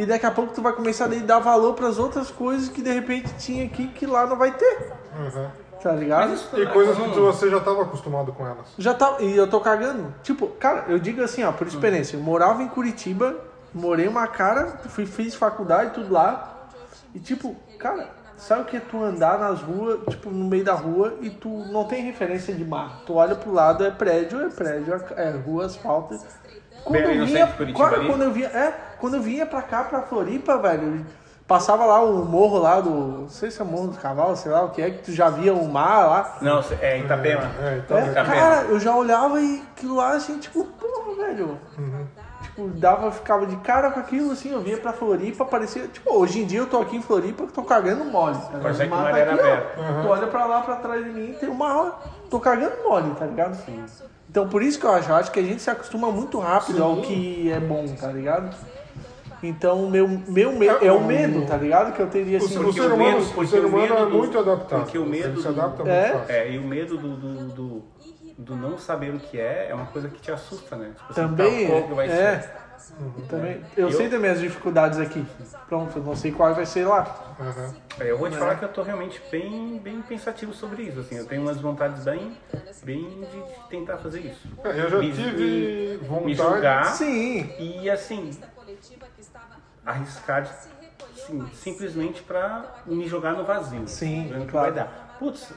E daqui a pouco tu vai começar a dar valor pras outras coisas que de repente tinha aqui que lá não vai ter, Uhum. tá ligado? Isso E coisas que tu- você já estava acostumado com elas. Já tá. E eu tô cagando. Tipo, cara, eu digo assim, ó, por experiência. Eu morava em Curitiba morei uma cara, fui, fiz faculdade, tudo lá. E tipo, cara, sabe o que é tu andar nas ruas, tipo, no meio da rua e tu não tem referência de mar. Tu olha pro lado, é prédio, é prédio, é rua, asfalto. Quando Bem eu vinha, Curitiba quando, eu vinha, é, quando eu vinha pra cá, pra Floripa, velho, passava lá o morro lá do, não sei se é morro do cavalo, sei lá o que é, que tu já via o mar lá. Não, é Itapema. É, então, É, Itapema. cara, eu já olhava e aquilo lá, assim, tipo, porra, velho. Tipo, dava, ficava de cara com aquilo, assim, eu vinha pra Floripa, parecia. Tipo, hoje em dia eu tô aqui em Floripa, tô cagando mole. Tá ligado? Parecia que o mar era ó. aberto. Tu olha pra lá, pra trás de mim, tem uma hora, tô cagando mole, tá ligado? Então por isso que eu acho, eu acho que a gente se acostuma muito rápido ao que é bom, tá ligado? Então, meu, meu medo, é o medo, tá ligado? Que eu teria O, assim. o Porque ser o humano, medo- o porque ser o humano medo é do- muito adaptável. porque o medo Ele se do- adapta muito É. fácil. É, e o medo do, do, do, do não saber o que é é uma coisa que te assusta, né? Tipo, assim, Também, que vai é. ser. Também, eu, Eu- sei das minhas dificuldades aqui. Pronto, eu não sei qual vai ser lá. Aham. É, eu vou te falar que eu tô realmente bem, bem pensativo sobre isso, assim, eu tenho umas vontades bem, bem de, tentar fazer isso. É, eu já Me- tive me- vontade. Me jogar Sim, e assim, arriscar assim, simplesmente pra me jogar no vazio. Sim, vendo o que claro. vai dar. Putz,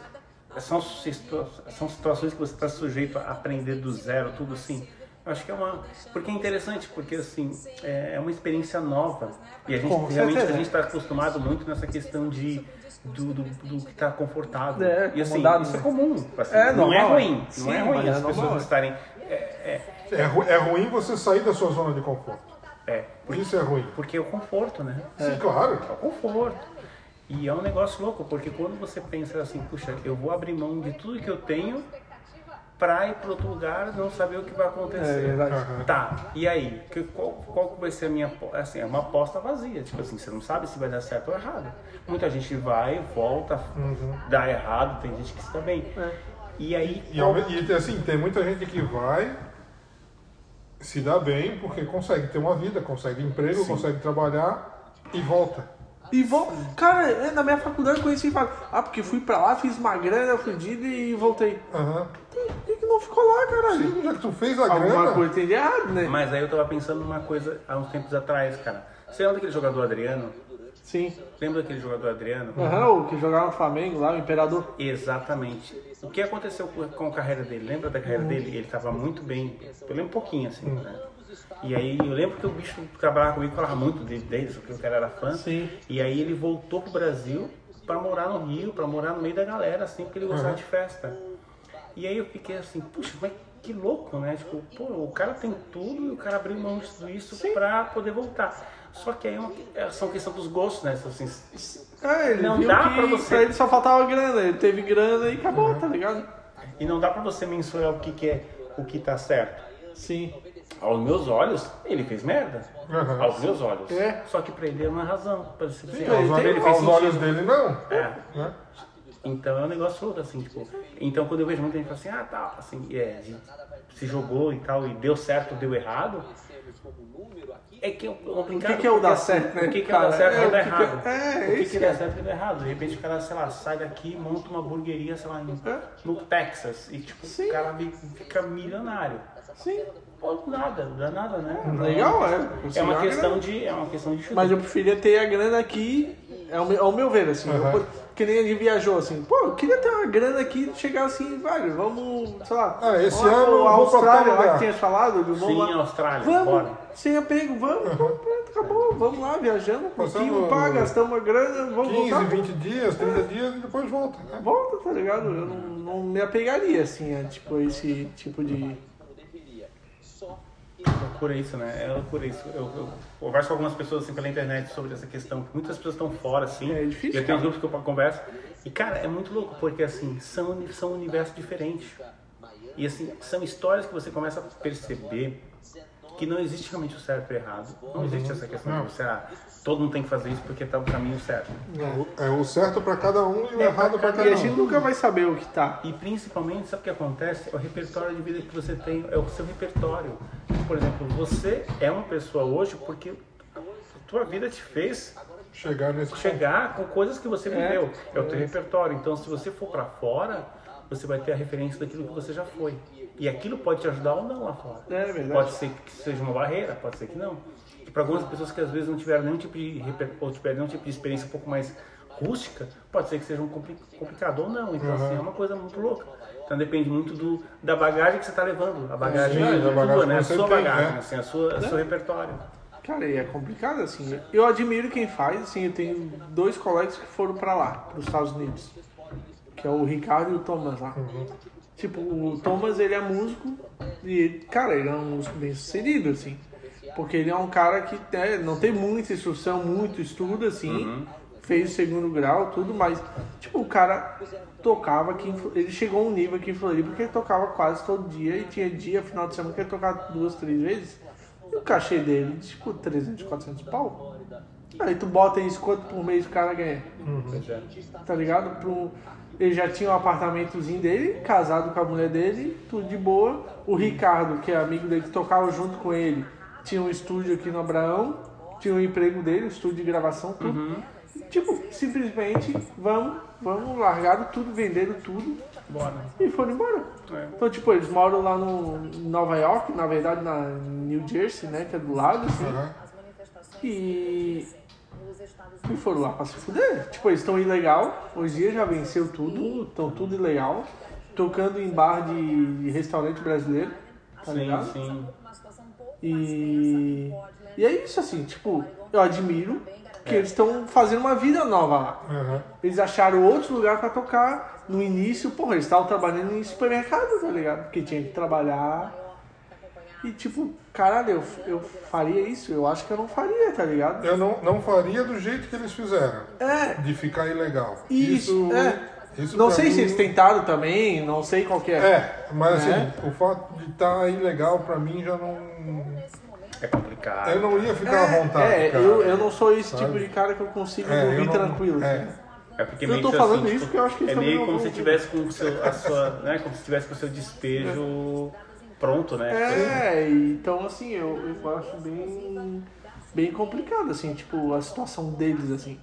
são, são situações que você está sujeito a aprender do zero, tudo assim. Eu acho que é uma. Porque é interessante, porque assim, é é uma experiência nova. E a gente Com realmente a gente está acostumado muito nessa questão de. Do, do, do que está confortável. É, e assim, isso é né? comum. assim, É, não é normal. ruim. Sim, não é ruim as é pessoas estarem. É, é, É, ru- é ruim você sair da sua zona de conforto. É, porque, Isso é ruim. porque é o conforto, né? Sim, claro. É o conforto. E é um negócio louco, porque quando você pensa assim, puxa, eu vou abrir mão de tudo que eu tenho pra ir para outro lugar não saber o que vai é acontecer. verdade. Tá, e aí? Que- qual, qual vai ser a minha aposta? Assim, é uma aposta vazia. Tipo assim, você não sabe se vai dar certo ou errado. Muita gente vai, volta, dá errado, tem gente que se dá bem. E aí. E, me- e, assim, tem muita gente que vai se dá bem porque consegue ter uma vida, consegue emprego, consegue trabalhar e volta. E vou. Cara, é, na minha faculdade eu conheci e falo, ah, porque fui pra lá, fiz uma grana fodida e voltei. Aham. E que não ficou lá, caralho. Sim, já que tu fez a Alguma grana. coisa tem de errado, né? Mas aí eu tava pensando numa coisa há uns tempos atrás, cara. Você lembra daquele jogador Adriano? Sim. Lembra daquele jogador Adriano? Aham, o que jogava no Flamengo lá, o Imperador. Exatamente. O que aconteceu com a carreira dele? Lembra da carreira dele? Ele estava muito bem, eu lembro um pouquinho assim, né? E aí eu lembro que o bicho trabalhava comigo, falava muito dele, dele porque o cara era fã. Sim. E aí ele voltou pro Brasil para morar no Rio, para morar no meio da galera, assim, porque ele gostava Uhum. de festa. E aí eu fiquei assim, puxa, mas que louco, né? Tipo, pô, o cara tem tudo e o cara abriu mão de tudo isso pra poder voltar. Só que aí é uma, é, são questão dos gostos, né? Assim, É, ele Não viu dá que pra você- pra ele só faltava grana. Ele teve grana e acabou, tá ligado? e não dá pra você mensurar o que, que é o que tá certo. Sim. Aos meus olhos, ele fez merda. Aham. Aos meus olhos. É. Só que pra ele é uma razão. Pra você dizer, pra Aos, ele olhos- tem- ele fez aos olhos dele, não. É. Né? Então é um negócio louco, assim, tipo. Então quando eu vejo muita gente fala assim, ah, tá, assim, é, se jogou e tal, e deu certo, deu errado. É que é complicado. O que que é o dar assim, certo, né, O que, que é o dar certo e É, o o dar que que errado? é- é, o que, que que é. dá certo e dá errado? De repente o cara, sei lá, sai daqui e monta uma hamburgueria, sei lá, em- É. no Texas. E tipo, Sim. o cara fica milionário. Sim. Pô, nada, não dá nada, né? Legal, é. É uma questão de. É uma questão de chute. Mas eu preferia ter a grana aqui, ao meu, ao meu ver, assim. Aham. Eu, que nem a gente viajou, assim. Pô, eu queria ter uma grana aqui, chegar assim, velho, vamos, sei lá. Ah, esse vamos ano pra Austrália, lá que tinha falado. Vamos Sim, lá. Austrália, Vamos, bora. sem apego, vamos, pô, pronto, acabou. Vamos lá, viajando, Passamos pá, gastamos a grana, vamos 15, voltar. 20 dias, 30 dias e depois volta. né? Volta, tá ligado? Eu não, não me apegaria, assim, a tipo, esse tipo de... loucura isso, né? É loucura isso. Eu, eu converso com algumas pessoas assim pela internet sobre essa questão. que Muitas pessoas estão fora, assim. É difícil, E eu tenho cara. grupos que eu converso. E, cara, é muito louco, porque, assim, são, são universos diferentes. E, assim, são histórias que você começa a perceber que não existe realmente o certo e o errado. Não existe essa questão de você, ah, todo mundo tem que fazer isso porque tá o caminho certo. É o certo pra cada um e o É, errado pra E cada a gente um. nunca vai saber o que tá. E principalmente, sabe o que acontece? É o repertório de vida que você tem, é o seu repertório. Por exemplo, você é uma pessoa hoje porque a tua vida te fez Chegar nesse ponto. chegar com coisas que você viveu. É, o teu repertório. Então, se você for pra fora, você vai ter a referência daquilo que você já foi. E aquilo pode te ajudar ou não lá fora. É verdade. Pode ser que seja uma barreira, pode ser que não. que para algumas pessoas que às vezes não tiveram nenhum tipo de ou tiveram nenhum tipo de experiência um pouco mais rústica, pode ser que seja um compli- complicado ou não. Então assim, é uma coisa muito louca. Então depende muito do, da bagagem que você está levando. A bagagem Sim, é tua, bagagem né? A sua tem, bagagem, né? assim, a sua, o seu repertório. Cara, e é complicado assim. Eu admiro quem faz, assim, eu tenho dois colegas que foram pra lá, pros Estados Unidos. Que é o Ricardo e o Thomas lá. Tipo, o Thomas ele é músico e, cara, ele é um músico bem sucedido, assim. Porque ele é um cara que né, não tem muita instrução, muito estudo, assim. Fez o segundo grau, tudo, mas, tipo, o cara tocava aqui, ele chegou a um nível aqui em Floripa porque ele tocava quase todo dia e tinha dia, final de semana, que ele tocava duas, três vezes. E o cachê dele, tipo, 300, 400 pau. Aí tu bota isso, quanto por mês o cara ganha? É. tá ligado? Pro... Ele já tinha um apartamentozinho dele, casado com a mulher dele, tudo de boa. O Ricardo, que é amigo dele, que tocava junto com ele, tinha um estúdio aqui no Abraão, tinha um emprego dele, um estúdio de gravação, tudo. Tipo, simplesmente, vamos, vamos, largaram tudo, venderam tudo Bora. e foram embora. É. Então, tipo, eles moram lá no em Nova York, na verdade na New Jersey, né, que é do lado, assim. Manifestações E e foram lá pra se fuder. Tipo, eles estão ilegal. Hoje dia já venceu tudo. Estão tudo ilegal. Tocando em bar de, restaurante brasileiro. Tá Sim, ligado? sim. Uma situação um pouco E. E é isso assim, tipo, eu admiro que eles estão fazendo uma vida nova lá. Aham. Eles acharam outro lugar pra tocar. No início, porra, eles estavam trabalhando em supermercado, tá ligado? Porque tinha que trabalhar. E tipo, caralho, eu, eu faria isso? Eu acho que eu não faria, tá ligado? Eu não, não faria do jeito que eles fizeram. É, De ficar ilegal. Isso, é. isso não sei mim- se eles tentaram também, não sei qual que é. É, mas assim, É. o fato de estar ilegal pra mim já não. É complicado. Eu não ia ficar à vontade. É, cara. eu, eu não sou esse Sabe? tipo de cara que eu consigo É, eu dormir não- tranquilo. é. assim. É porque Eu tô que falando assim, isso tipo, porque eu acho que é também meio não como se tivesse com o seu, a sua, né, como se tivesse com o seu despejo pronto, né? É, então assim, eu, eu acho bem, bem complicado, assim, tipo, a situação deles, assim.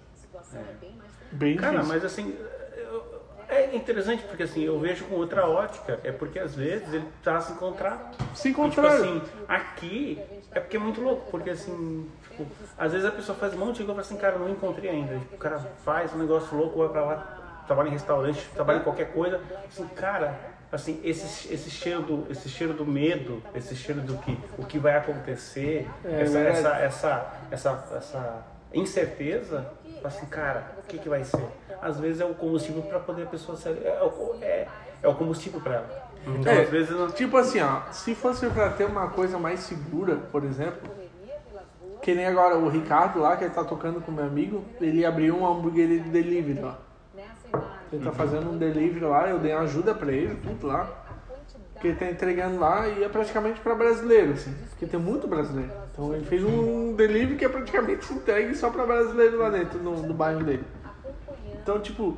Bem Cara, difícil. mas assim, eu- é interessante porque assim, eu vejo com outra ótica, é porque às vezes ele tá se encontrar. Se E, tipo assim, aqui é porque é muito louco, porque assim, tipo, às vezes a pessoa faz um monte de coisa e fala assim, cara, não encontrei ainda. Tipo, o cara faz um negócio louco, vai pra lá, trabalha em restaurante, trabalha em qualquer coisa. Assim, cara, assim, esse, esse cheiro do esse cheiro do medo, esse cheiro do que o que vai acontecer, É essa, essa, essa, essa, essa incerteza, assim, cara, o que, que vai ser? Às vezes é o combustível para poder a pessoa ser, é, o- é, é o combustível para ela. Então, É, às vezes não, Tipo assim, ó, se fosse pra ter uma coisa mais segura, por exemplo, que nem agora o Ricardo lá, que ele tá tocando com meu amigo, ele abriu uma hamburgueria de delivery lá. Ele tá fazendo um delivery lá, eu dei ajuda pra ele, tudo lá. Que ele tá entregando lá e é praticamente pra brasileiro, assim. Porque tem muito brasileiro. Então ele fez um delivery que é praticamente entregue só pra brasileiro lá dentro, no, no bairro dele. Então, tipo,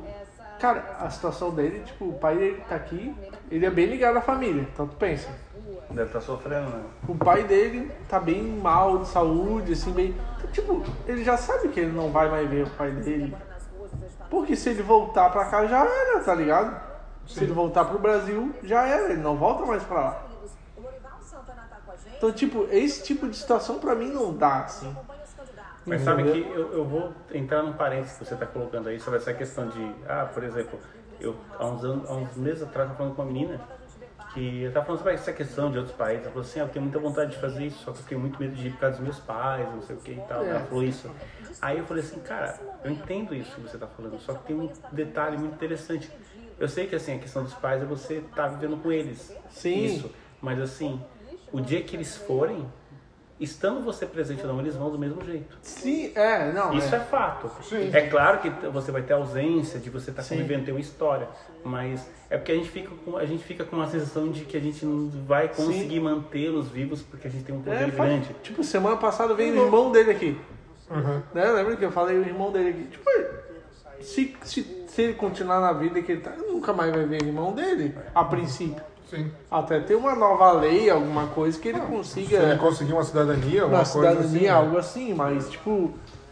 cara, a situação dele, tipo, o pai dele tá aqui, ele é bem ligado à família. Então tu pensa, deve estar sofrendo, né? o pai dele tá bem mal de saúde, assim, bem. Então, tipo, ele já sabe que ele não vai mais ver o pai dele. Porque se ele voltar pra cá já era, tá ligado? Se ele voltar pro Brasil, já era, ele não volta mais pra lá. tá. Então, tipo, esse tipo de situação pra mim não dá, assim. Mas sabe que eu, eu vou entrar num parênteses que você está colocando aí sobre essa questão de, ah, por exemplo, eu há uns, anos, há uns meses atrás eu falando com uma menina que eu estava falando sobre essa questão de outros países. Ela falou assim, ah, eu tenho muita vontade de fazer isso, só que eu tenho muito medo de ir por causa dos meus pais, não sei o que e tal. Ela falou isso. Aí eu falei assim, cara, eu entendo isso que você está falando, só que tem um detalhe muito interessante. Eu sei que assim, a questão dos pais é você estar vivendo com eles. Sim. Isso. Mas assim, o dia que eles forem, estando você presente ou não, eles vão do mesmo jeito. Sim, é, não. Isso é. é fato. Sim. É claro que você vai ter ausência de você estar Sim. convivendo, ter uma história, mas é porque a gente fica com a gente fica com uma sensação de que a gente não vai conseguir mantê-los vivos porque a gente tem um poder É, grande. Tipo, semana passada veio o irmão dele aqui. Uhum. Né? Lembra que eu falei o irmão dele aqui? Tipo, se, se, se ele continuar na vida que ele tá, ele nunca mais vai ver o irmão dele, a princípio. Sim. Até ter uma nova lei, alguma coisa que ele Se consiga ele conseguir uma cidadania, alguma na coisa cidadania, assim, né? algo assim, mas tipo,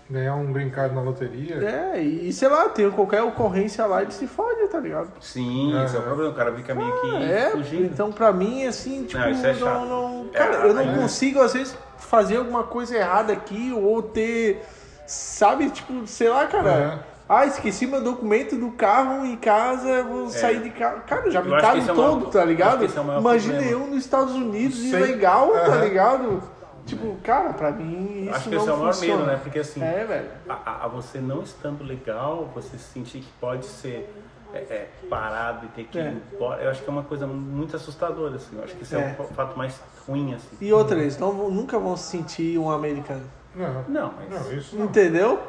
ganhar um brincado na loteria. é, e, sei lá, tem qualquer ocorrência lá, ele se fode, tá ligado? Sim, esse é o problema. O cara fica meio que É, fugindo. então pra mim, assim, tipo, Não, isso é não, chato. não- É, cara, eu não é. consigo, às vezes, fazer alguma coisa errada aqui ou ter, sabe, tipo, sei lá, cara. É. Ah, esqueci meu documento do carro em casa, vou sair de casa. Cara, já Eu me esse é o maior- todo, tá ligado? é Imagina problema. eu nos Estados Unidos, Sem- ilegal, tá Aham. ligado? Tipo, cara, pra mim isso Acho que não esse é o maior funciona. medo, né? Porque assim, É, velho. a, a- você não estando legal, você se sentir que pode ser é, é, parado e ter que É. ir embora, eu acho que é uma coisa muito assustadora, assim. Eu acho que esse é, É. o fato mais ruim, assim. E outra, eles não, nunca vão se sentir um americano. Não, Não, mas não, isso não. Entendeu?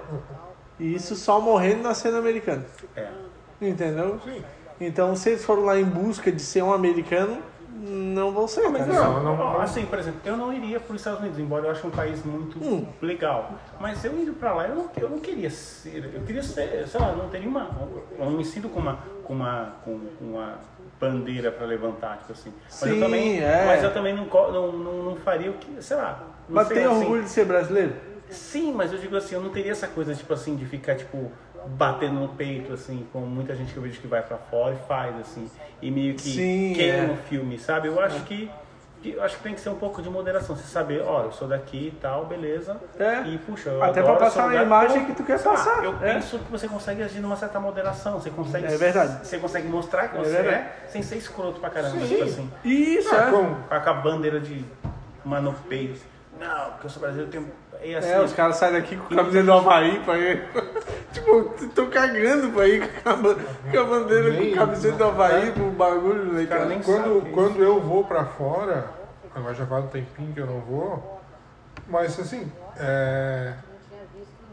E isso só morrendo nascendo americano. é. Entendeu? Sim. Então, se eles foram lá em busca de ser um americano, não vão ser, Mas não, não, não. assim, por exemplo, eu não iria para os Estados Unidos, embora eu ache um país muito Hum. legal. Mas eu indo para lá, eu não, eu não queria ser, eu queria ser, sei lá, não teria uma, eu não me sinto com uma, com uma, com uma bandeira para levantar, tipo assim. Mas eu Sim, também, é. mas eu também não, não, não, não faria o que, sei lá. Mas tem assim. orgulho de ser brasileiro? Sim, mas eu digo assim, eu não teria essa coisa, tipo assim, de ficar, tipo, batendo no peito, assim, como muita gente que eu vejo que vai pra fora e faz, assim, e meio que Sim, queima é. o filme, sabe? Eu acho que, que- eu acho que tem que ser um pouco de moderação, você saber, ó, eu sou daqui e tal, beleza, É. e puxa, eu Até esse passar a imagem que tu quer passar, Eu é. penso que você consegue agir numa certa moderação, você consegue... É verdade. Você consegue mostrar que É você verdade. é, sem ser escroto pra caramba, Sim. tipo assim, Isso, Ah, é. como? com a bandeira de uma no peito, não, porque eu sou brasileiro, eu tenho... E assim, É, os caras saem daqui com a camisa do Havaí pra ir. tipo, tô cagando pra ir com a, com a bandeira com a camiseta do Havaí pro bagulho, né, cara nem Quando, quando eu vou pra fora, agora já faz um tempinho que eu não vou, mas assim, é,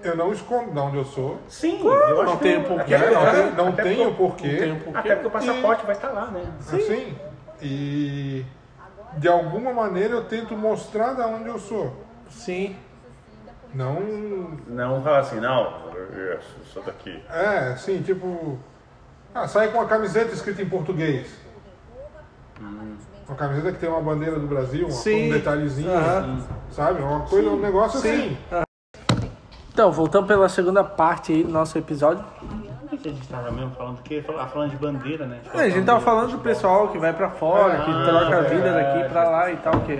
eu não escondo de onde eu sou. Sim, eu acho não eu- porquê, Não, é. tem- não até tenho porque- porquê. Porquê. Até porque o passaporte vai estar lá, né? Assim, e de alguma maneira eu tento mostrar de onde eu sou. Sim. Não. Não fala assim, não, eu sou daqui. É, assim, tipo. Ah, sai com uma camiseta escrita em português. Uma camiseta que tem uma bandeira do Brasil, Sim. um detalhezinho, Aham. sabe? Uma coisa, um negócio Sim. assim. Então, voltando pela segunda parte aí do nosso episódio. Que a gente tava mesmo falando? Porque fala- falando de bandeira, né? É, a gente tava falando do pessoal que vai pra fora, que Ah, troca a vida verdade. daqui pra lá e tal, que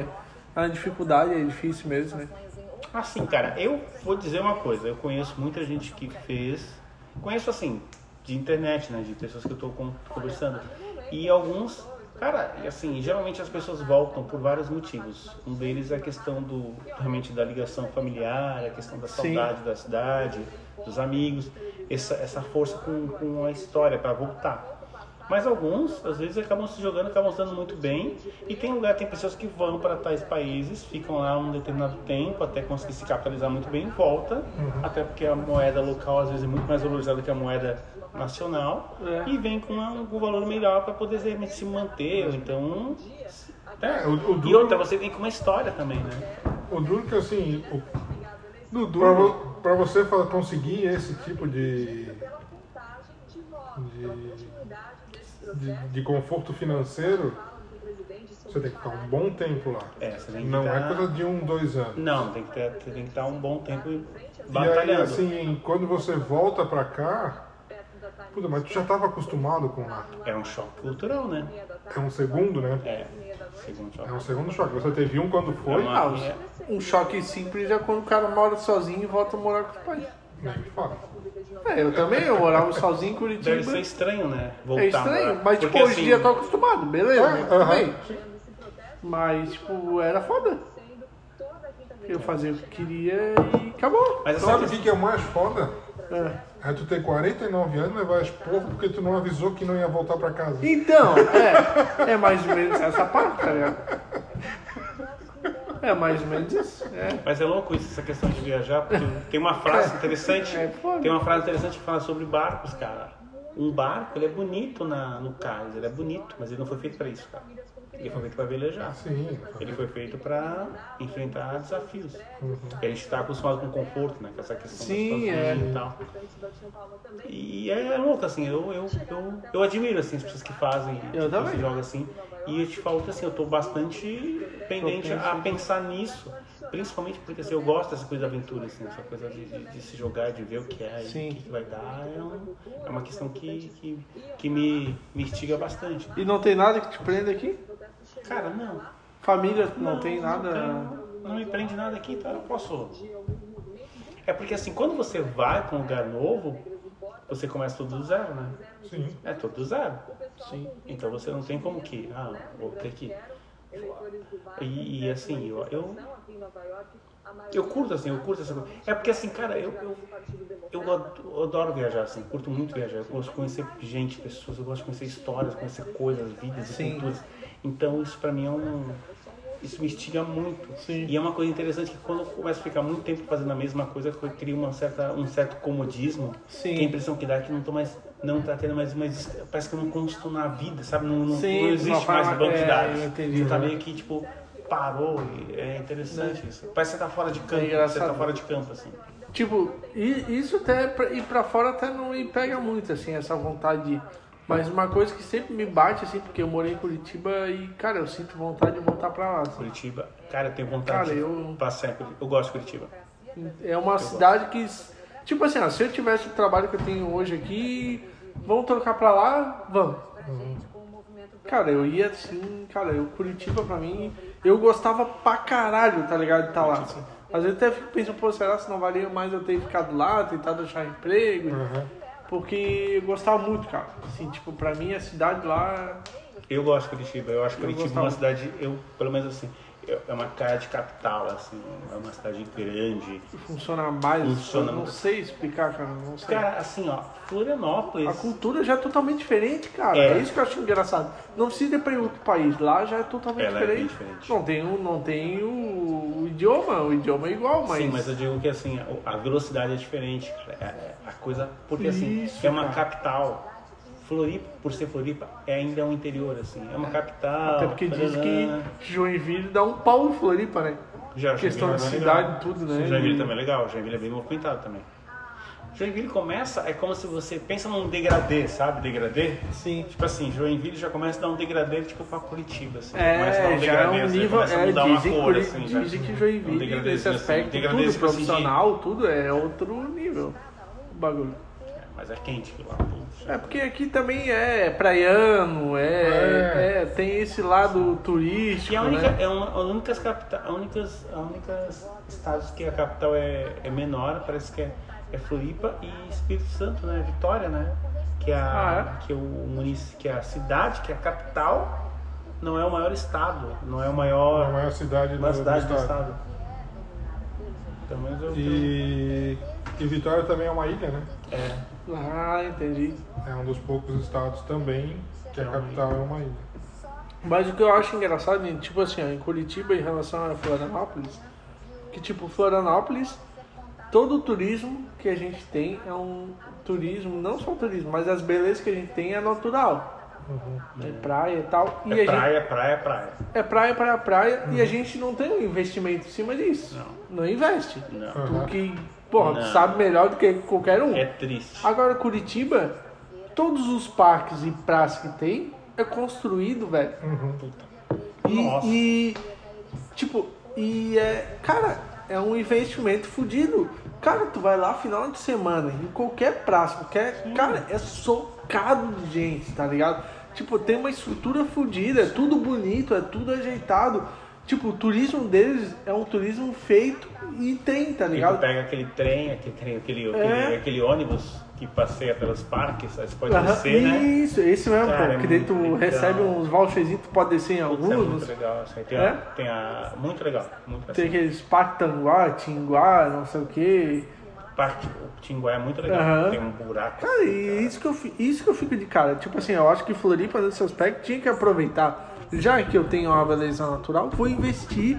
é uma dificuldade, é difícil mesmo, né? Assim, cara, eu vou dizer uma coisa. Eu conheço muita gente que fez. Conheço assim, de internet, né? De pessoas que eu tô con- conversando. E alguns. Cara, assim, geralmente as pessoas voltam por vários motivos. Um deles é a questão do realmente da ligação familiar, a questão da Sim. saudade da cidade, dos amigos, essa, essa força com, com a história para voltar. Mas alguns, às vezes, acabam se jogando, acabam se dando muito bem. E tem lugar, tem pessoas que vão para tais países, ficam lá um determinado tempo, até conseguir se capitalizar muito bem e volta. Até porque a moeda local, às vezes, é muito mais valorizada que a moeda nacional. É. E vem com um, valor melhor para poder realmente se manter. ou Então. é. É, o- o E duro- outra, você vem com uma história também, né? O duro que assim, o, No pra, vo- pra você conseguir esse tipo de, de, de, de conforto financeiro, você tem que ficar um bom tempo lá. É, você tem que Não é tá- coisa de um, dois anos. Não, tem que, ter, tem que estar um bom tempo E aí, batalhando. assim, quando você volta pra cá, puta, mas tu já estava acostumado com lá. É um choque cultural, né? É um segundo, né? É, segundo choque. É um segundo choque. Você teve um quando foi, É uma- Ah, um choque simples é quando o cara mora sozinho e volta a morar com os pais. nem fala. É, eu também, eu morava sozinho em Curitiba. Deve ser estranho, né? Voltar É estranho, mas tipo, Porque, hoje em assim, dia eu tô acostumado, beleza, É, aham. bem. Mas, tipo, era foda. Eu fazia o que queria e acabou. Mas Sabe o que que é mais foda? É. É tu ter 49 anos e levar esporro porque tu não avisou que não ia voltar pra casa. Então, é, é mais ou menos essa parte, tá ligado? É mais ou menos isso. É. Mas é louco isso, essa questão de viajar, porque tem uma frase interessante, É, foda. tem uma frase interessante que fala sobre barcos, cara. Um barco, ele é bonito na, no cais, ele é bonito, mas ele não foi feito pra isso, cara. Ele foi feito pra velejar. Sim. Ele foi feito pra enfrentar desafios. Uhum. E a gente tá acostumado com conforto, né? Com essa questão Sim, é. e tal. E é louco, assim, eu, eu, eu, eu admiro assim, as pessoas que fazem, Eu que também. se jogam assim. E eu te falo que assim, eu tô bastante pendente a pensar nisso. Principalmente porque assim, eu gosto dessa coisa da aventura, assim, essa coisa de, de- de se jogar, de ver o que é Sim. e o que, que vai dar. É, um- é uma questão que, que, que me, me instiga bastante. E não tem nada que te prenda aqui? Cara, não. Família não, tem nada. Não, não me prende nada aqui, então eu posso. É porque assim, quando você vai para um lugar novo, você começa tudo do zero, né? Sim. É tudo do zero. Sim. Então você não tem como que, ah, vou ter que. E, e, assim, eu, eu, eu curto assim, eu curto essa coisa. É porque assim, cara, eu, eu, eu ad- eu adoro viajar, assim, curto muito viajar. Eu gosto de conhecer gente, pessoas, eu gosto de conhecer histórias, conhecer coisas, vidas Sim. e culturas. Então isso pra mim é um. Isso me instiga muito. Sim. E é uma coisa interessante que quando eu começo a ficar muito tempo fazendo a mesma coisa, eu crio uma certa, um certo comodismo. Sim. Que a impressão que dá é que não tô mais. Não tá tendo mais uma Parece que eu não consto na vida, sabe? Não, não, Sim, não existe forma- mais banco é, de dados. eu entendi, Você tá meio que, tipo, parou. E é interessante isso. Parece que você tá fora de campo. É você tá fora de campo, assim. Tipo, e isso até ir pra fora até não me pega muito, assim, essa vontade de. Mas uma coisa que sempre me bate, assim, porque eu morei em Curitiba e, cara, eu sinto vontade de voltar pra lá. assim. Curitiba. Cara, eu tenho vontade Cara, de eu- passar em Curitiba. Eu gosto de Curitiba. É uma cidade que, tipo assim, ó, se eu tivesse o trabalho que eu tenho hoje aqui, vamos trocar pra lá, vamos. Cara, eu ia assim, cara, eu Curitiba pra mim, eu gostava pra caralho, tá ligado, de estar lá. Assim. Às vezes até fico pensando, pô, será se não valia mais eu ter ficado lá, tentado achar emprego? Uhum. Porque eu gostava muito, cara. Assim, tipo, pra mim a cidade lá. Eu gosto de Curitiba. Eu acho Eu Curitiba uma cidade, eu, pelo menos assim, é uma cara de capital, assim. É uma cidade grande. Funciona mais. Funciona não muito. sei explicar, cara. Não sei. Cara, assim, ó, Florianópolis. A cultura já é totalmente diferente, cara. É. É, isso que eu acho engraçado. Não precisa ir pra ir outro país. Lá já é totalmente Ela é diferente. diferente. Não tem, o, não tem o, o idioma. O idioma é igual, mas. Sim, mas eu digo que assim, a velocidade é diferente, cara. É- é A coisa. Porque assim, Isso, é uma cara. capital. Floripa, por ser Floripa, é ainda um interior, assim. É uma capital. Até porque diz que Joinville dá um pau em Floripa, né? Já, questão Joinville de é cidade legal. e tudo, né? Joinville também é legal, Joinville é bem movimentado também. Joinville começa, é como se você pensa num degradê, sabe? Degradê? Sim. Tipo assim, Joinville já começa a dar um degradê tipo pra Curitiba, assim. começa a dar É, um é degradê, um assim, nível. começa a É, mudar uma cor, Curi- assim, dizem que Um Joinville, degradê, nesse assim, aspecto, degradê, tudo tipo assim, de- profissional, tudo é outro nível. O bagulho. É, mas é quente lá. puxa. É porque aqui também é praiano, é, é, tem esse lado turístico, E a única, né? é uma, a únicas capita, a únicas, a únicas estados que a capital é, é menor, parece que é, é Floripa e Espírito Santo, né? Vitória, né? Que é a, Ah, que é o município, que é a cidade, que é a capital, não é o maior estado, não é o maior, A maior cidade do, cidade do do estado. E, e Vitória também é uma ilha, né? é, Ah, entendi. É um dos poucos estados também que a capital é uma ilha. Mas o que eu acho engraçado, tipo assim, ó, em Curitiba em relação a Florianópolis, que tipo, Florianópolis, todo o turismo que a gente tem é um turismo, não só turismo, mas as belezas que a gente tem é natural. É praia e tal. E a é gente- praia, praia, praia. é praia, praia, praia, e a gente não tem um investimento em cima disso. Não, investe. Não, Uhum. Porra, tu sabe melhor do que qualquer um. é triste. Agora, Curitiba, todos os parques e praças que tem é construído, velho. Puta. E, Nossa. e, tipo, e é, cara, é um investimento fudido. Cara, tu vai lá final de semana, em qualquer praça, qualquer. Cara, é socado de gente, tá ligado? Tipo, tem uma estrutura fudida, é tudo bonito, é tudo ajeitado. Tipo, o turismo deles é um turismo feito e tem, tá tu ligado? pega aquele trem, aquele, trem, aquele, É. aquele, aquele ônibus que passeia pelos parques, aí você pode Aham, descer, né? Isso, esse mesmo, Cara, pô. é Que daí tu legal. recebe uns voucherzinhos, tu pode descer em Putz, é muito alguns. legal. Assim, tem, É? a, tem a. Muito legal. Muito Tem legal. aqueles Parque Tanguá, Tinguá, não sei o que. Parque, o Tinguá é muito legal. Aham. Tem um buraco. Cara, assim, e isso que, eu, isso que eu fico de cara. Tipo assim, eu acho que Floripa, nesse aspecto, tinha que aproveitar. Já que eu tenho uma beleza natural, vou investir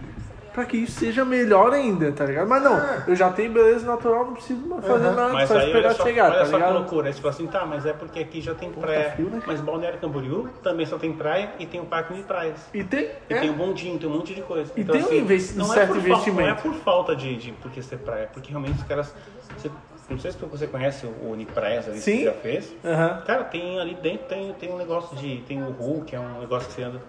pra que isso seja melhor ainda, tá ligado? Mas não, eu já tenho beleza natural, não preciso mais fazer Aham. nada, Mas só aí olha esperar só, chegar, olha tá só que loucura. Aí você fala assim, tá, mas é porque aqui já tem praia. tá frio, né? Mas Balneário Camboriú também só tem praia e tem um parque de praias. E tem, E é, tem um bondinho, tem um monte de coisa. E tem um investi- não certo é por investimento. Falta, não é por falta de, de porque ser praia, é porque realmente os caras. Você, não sei se você conhece o Unipraias ali Sim. que já fez. Aham. Cara, tem ali dentro tem, tem um negócio de. Tem o Hulk, que é um negócio que você anda.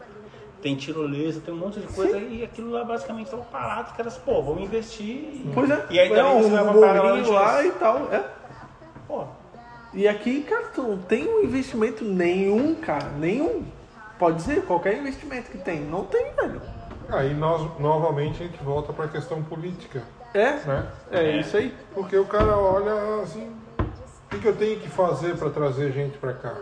Tem tirolesa, tem um monte de coisa e aquilo lá basicamente estão parados. Os caras, pô, vamos investir. e- Pois é, E aí é um morrinho lá e tal, é. Pô, E aqui, cara, tu não tem um investimento nenhum, cara, nenhum. Pode dizer, qualquer investimento que tem, não tem, velho. Aí nós, novamente, a gente volta para a questão política, É, né? é isso aí. Porque o cara olha assim, o que, que eu tenho que fazer para trazer gente para cá?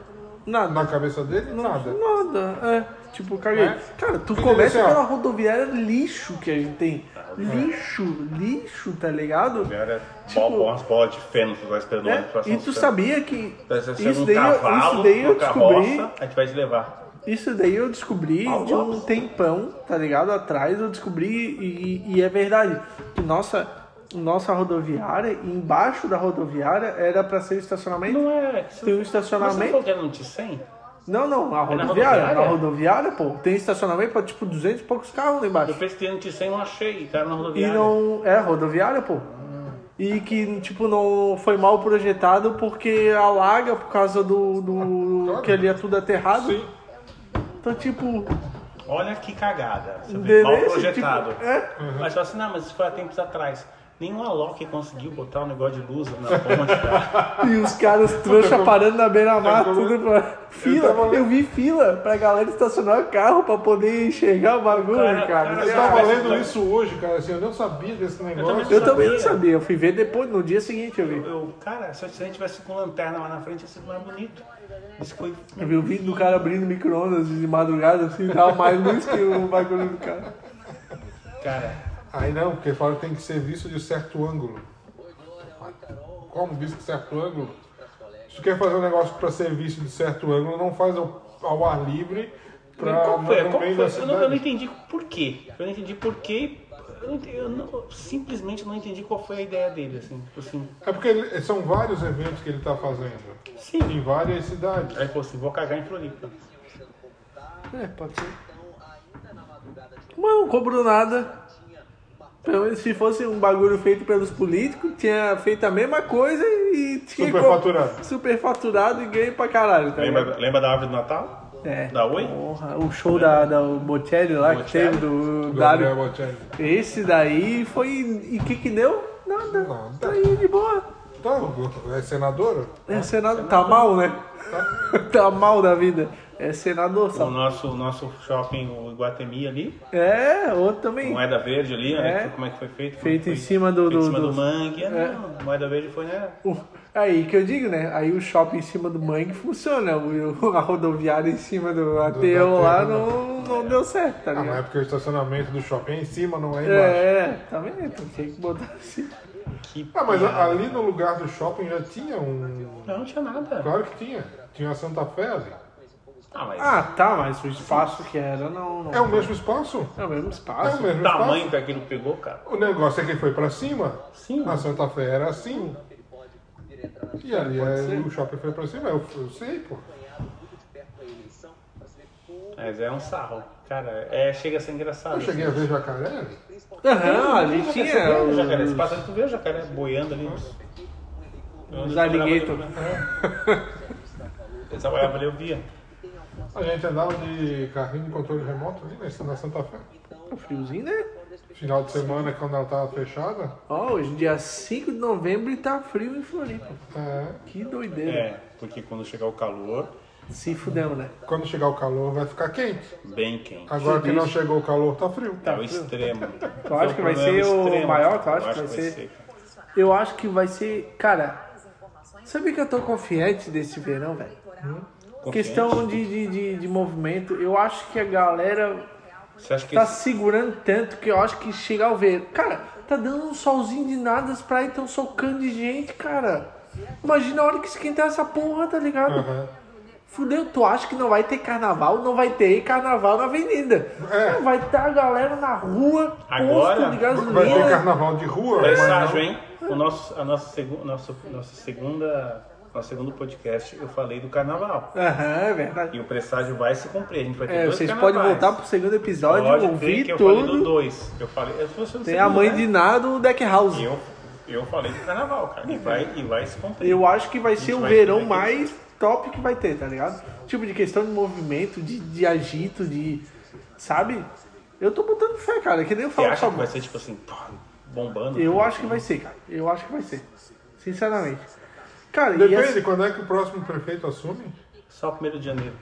Nada. Na cabeça dele, nada. Nada, é. Tipo, caguei. É. Cara, tu começa pela rodoviária lixo que a gente tem. Lixo, lixo, tá ligado? Era Tipo- bol- umas bolas de feno que vai esperando É, E tu sabia que ser isso daí, isso daí eu descobri, a gente vai te levar. isso daí eu descobri de um tempão, tá ligado? Atrás eu descobri e, e é verdade. Que nossa, nossa rodoviária, embaixo da rodoviária era pra ser estacionamento. Não é. Tem um Mas você estacionamento. falou que era no T100? Não, não, a É rodoviária, rodoviária? na rodoviária, pô, tem estacionamento pra tipo 200 e poucos carros lá embaixo. Eu pesquisei no T100 não achei, cara, na E rodoviária. não. É, rodoviária, pô. E que, tipo, não foi mal projetado porque alaga por causa do. do que ali é tudo aterrado. Sim. Então, tipo. Olha que cagada. Você vê, mal beleza, projetado. tipo, é. Mas fala assim, não, mas isso foi há tempos atrás. Nenhum Alok conseguiu botar um negócio de luz na ponte, cara. E os caras trouxa parando na beira-mar, tudo pra. Fila, tava- eu vi fila pra galera estacionar o carro pra poder enxergar o bagulho, Cara, cara. cara, Eu tava lendo isso hoje, cara, assim, eu não sabia desse negócio. também Eu também não sabia. sabia, eu fui ver depois, no dia seguinte eu vi. Eu, cara, se a gente tivesse com lanterna lá na frente, ia ser mais bonito. Isso foi. Eu vi o vídeo do cara abrindo micro-ondas de madrugada, assim, dava mais luz que o bagulho do cara. Cara, Aí não, porque fala que tem que ser visto de certo ângulo. Como visto de certo ângulo? Se tu quer fazer um negócio para ser visto de certo ângulo, não faz ao, ao ar livre pra, qual foi? Qual foi? Eu, não, eu não entendi por quê. Eu não entendi por quê. Eu, não eu não- simplesmente não entendi qual foi a ideia dele, assim. Tipo assim, É porque ele- são vários eventos que ele está fazendo. sim. Em várias cidades. Aí falou assim, vou cagar em Floripa. É, pode ser. Mas não cobrou nada. Pelo menos se fosse um bagulho feito pelos políticos, tinha feito a mesma coisa e tinha Superfaturado. co- Superfaturado e ganho pra caralho, tá ligado? Lembra, lembra da árvore do Natal? É. Da Oi? Porra, o show da, da Bocelli lá que Bocelli? teve do. Gabriel Bocelli. Esse daí foi. E o que que deu? Nada. Nada. Tá aí de boa. Tá, é senador? É senador. Tá mal, né? tá mal da vida. É senador, O sabe? nosso, nosso shopping, o Iguatemi ali, É, outro também. moeda verde ali, É. né? Como é que foi feito? Feito Foi- em cima do- feito do- em cima do, do- mangue. Ah, É. Não, moeda verde foi, né? Uh, Aí que eu digo, né? Aí o shopping em cima do mangue funciona. O, a rodoviária em cima do ATO lá ATO, não, não deu certo, tá Ah, mas é ligado? porque o estacionamento do shopping é em cima, não é embaixo. É, tá vendo? Então Tinha que botar assim. Que Ah, mas piada. ali no lugar do shopping já tinha um. Não, não tinha nada. Claro que tinha. Tinha a Santa Fé ali. Ah, mas Ah, tá, mas o espaço que era não. não É o mesmo espaço? É o mesmo É espaço. o mesmo o tamanho espaço. que aquilo pegou, cara. O negócio é que foi pra cima. Sim. A Santa Fé era assim. E ali é, o shopping foi pra cima. Eu, eu sei, pô. Mas é um sarro. Cara, é, chega a ser engraçado. Eu cheguei a ver jacaré ali. Aham, ali Você tinha. vê o jacaré, os- você passa ali, tu vê o jacaré boiando ali. Os, alligator. Ele trabalhava ali, eu via. A gente andava de carrinho de controle remoto ali né, na Santa Fé. O friozinho, né? Final de semana, quando ela tava fechada. Ó, hoje dia 5 de novembro e tá frio em Floripa. É, Que doideira. É, porque quando chegar o calor, Se fudemos, né? quando chegar o calor vai ficar quente. bem quente. Agora que não chegou o calor, tá frio. É o extremo. Tu acha que vai ser o maior? Tu acha que vai ser? Eu acho que vai ser. Cara, sabe que eu tô confiante desse verão, velho? Questão de, de, de, de movimento, eu acho que a galera Você acha que tá esse- segurando tanto que eu acho que chegar ao ver. Cara, tá dando um solzinho de nada, as praias tão socando de gente, cara. Imagina a hora que esquentar essa porra, tá ligado? Aham. Fudeu, tu acha que não vai ter carnaval? Não vai ter carnaval na avenida. É. Vai estar a galera na rua, Agora, posto de gasolina. Vai ter carnaval de rua, Presságio, hein? O nosso, a nossa, segu, nosso, nossa segunda, nosso segundo podcast, eu falei do carnaval. Aham, é verdade. E o presságio vai se cumprir. A gente vai ter É, dois vocês carnavais. podem voltar pro segundo episódio, Pode ver ouvir que eu falei do tudo. 2. Eu falei, eu no Tem a mãe né? de nada, o Deck House. E eu, eu falei do carnaval, cara. E vai, e vai se cumprir. Eu acho que vai ser o vai verão aquele- mais top que vai ter, tá ligado? Tipo de questão de movimento, de, de agito, de. Sabe? Eu tô botando fé, cara. Que nem eu Você falo acha pra que vai ser tipo assim, bombando? Eu acho que vai ser, cara. Eu acho que vai ser. Sinceramente. Cara, e Depende, essa- quando é que o próximo prefeito assume? Só primeiro de janeiro.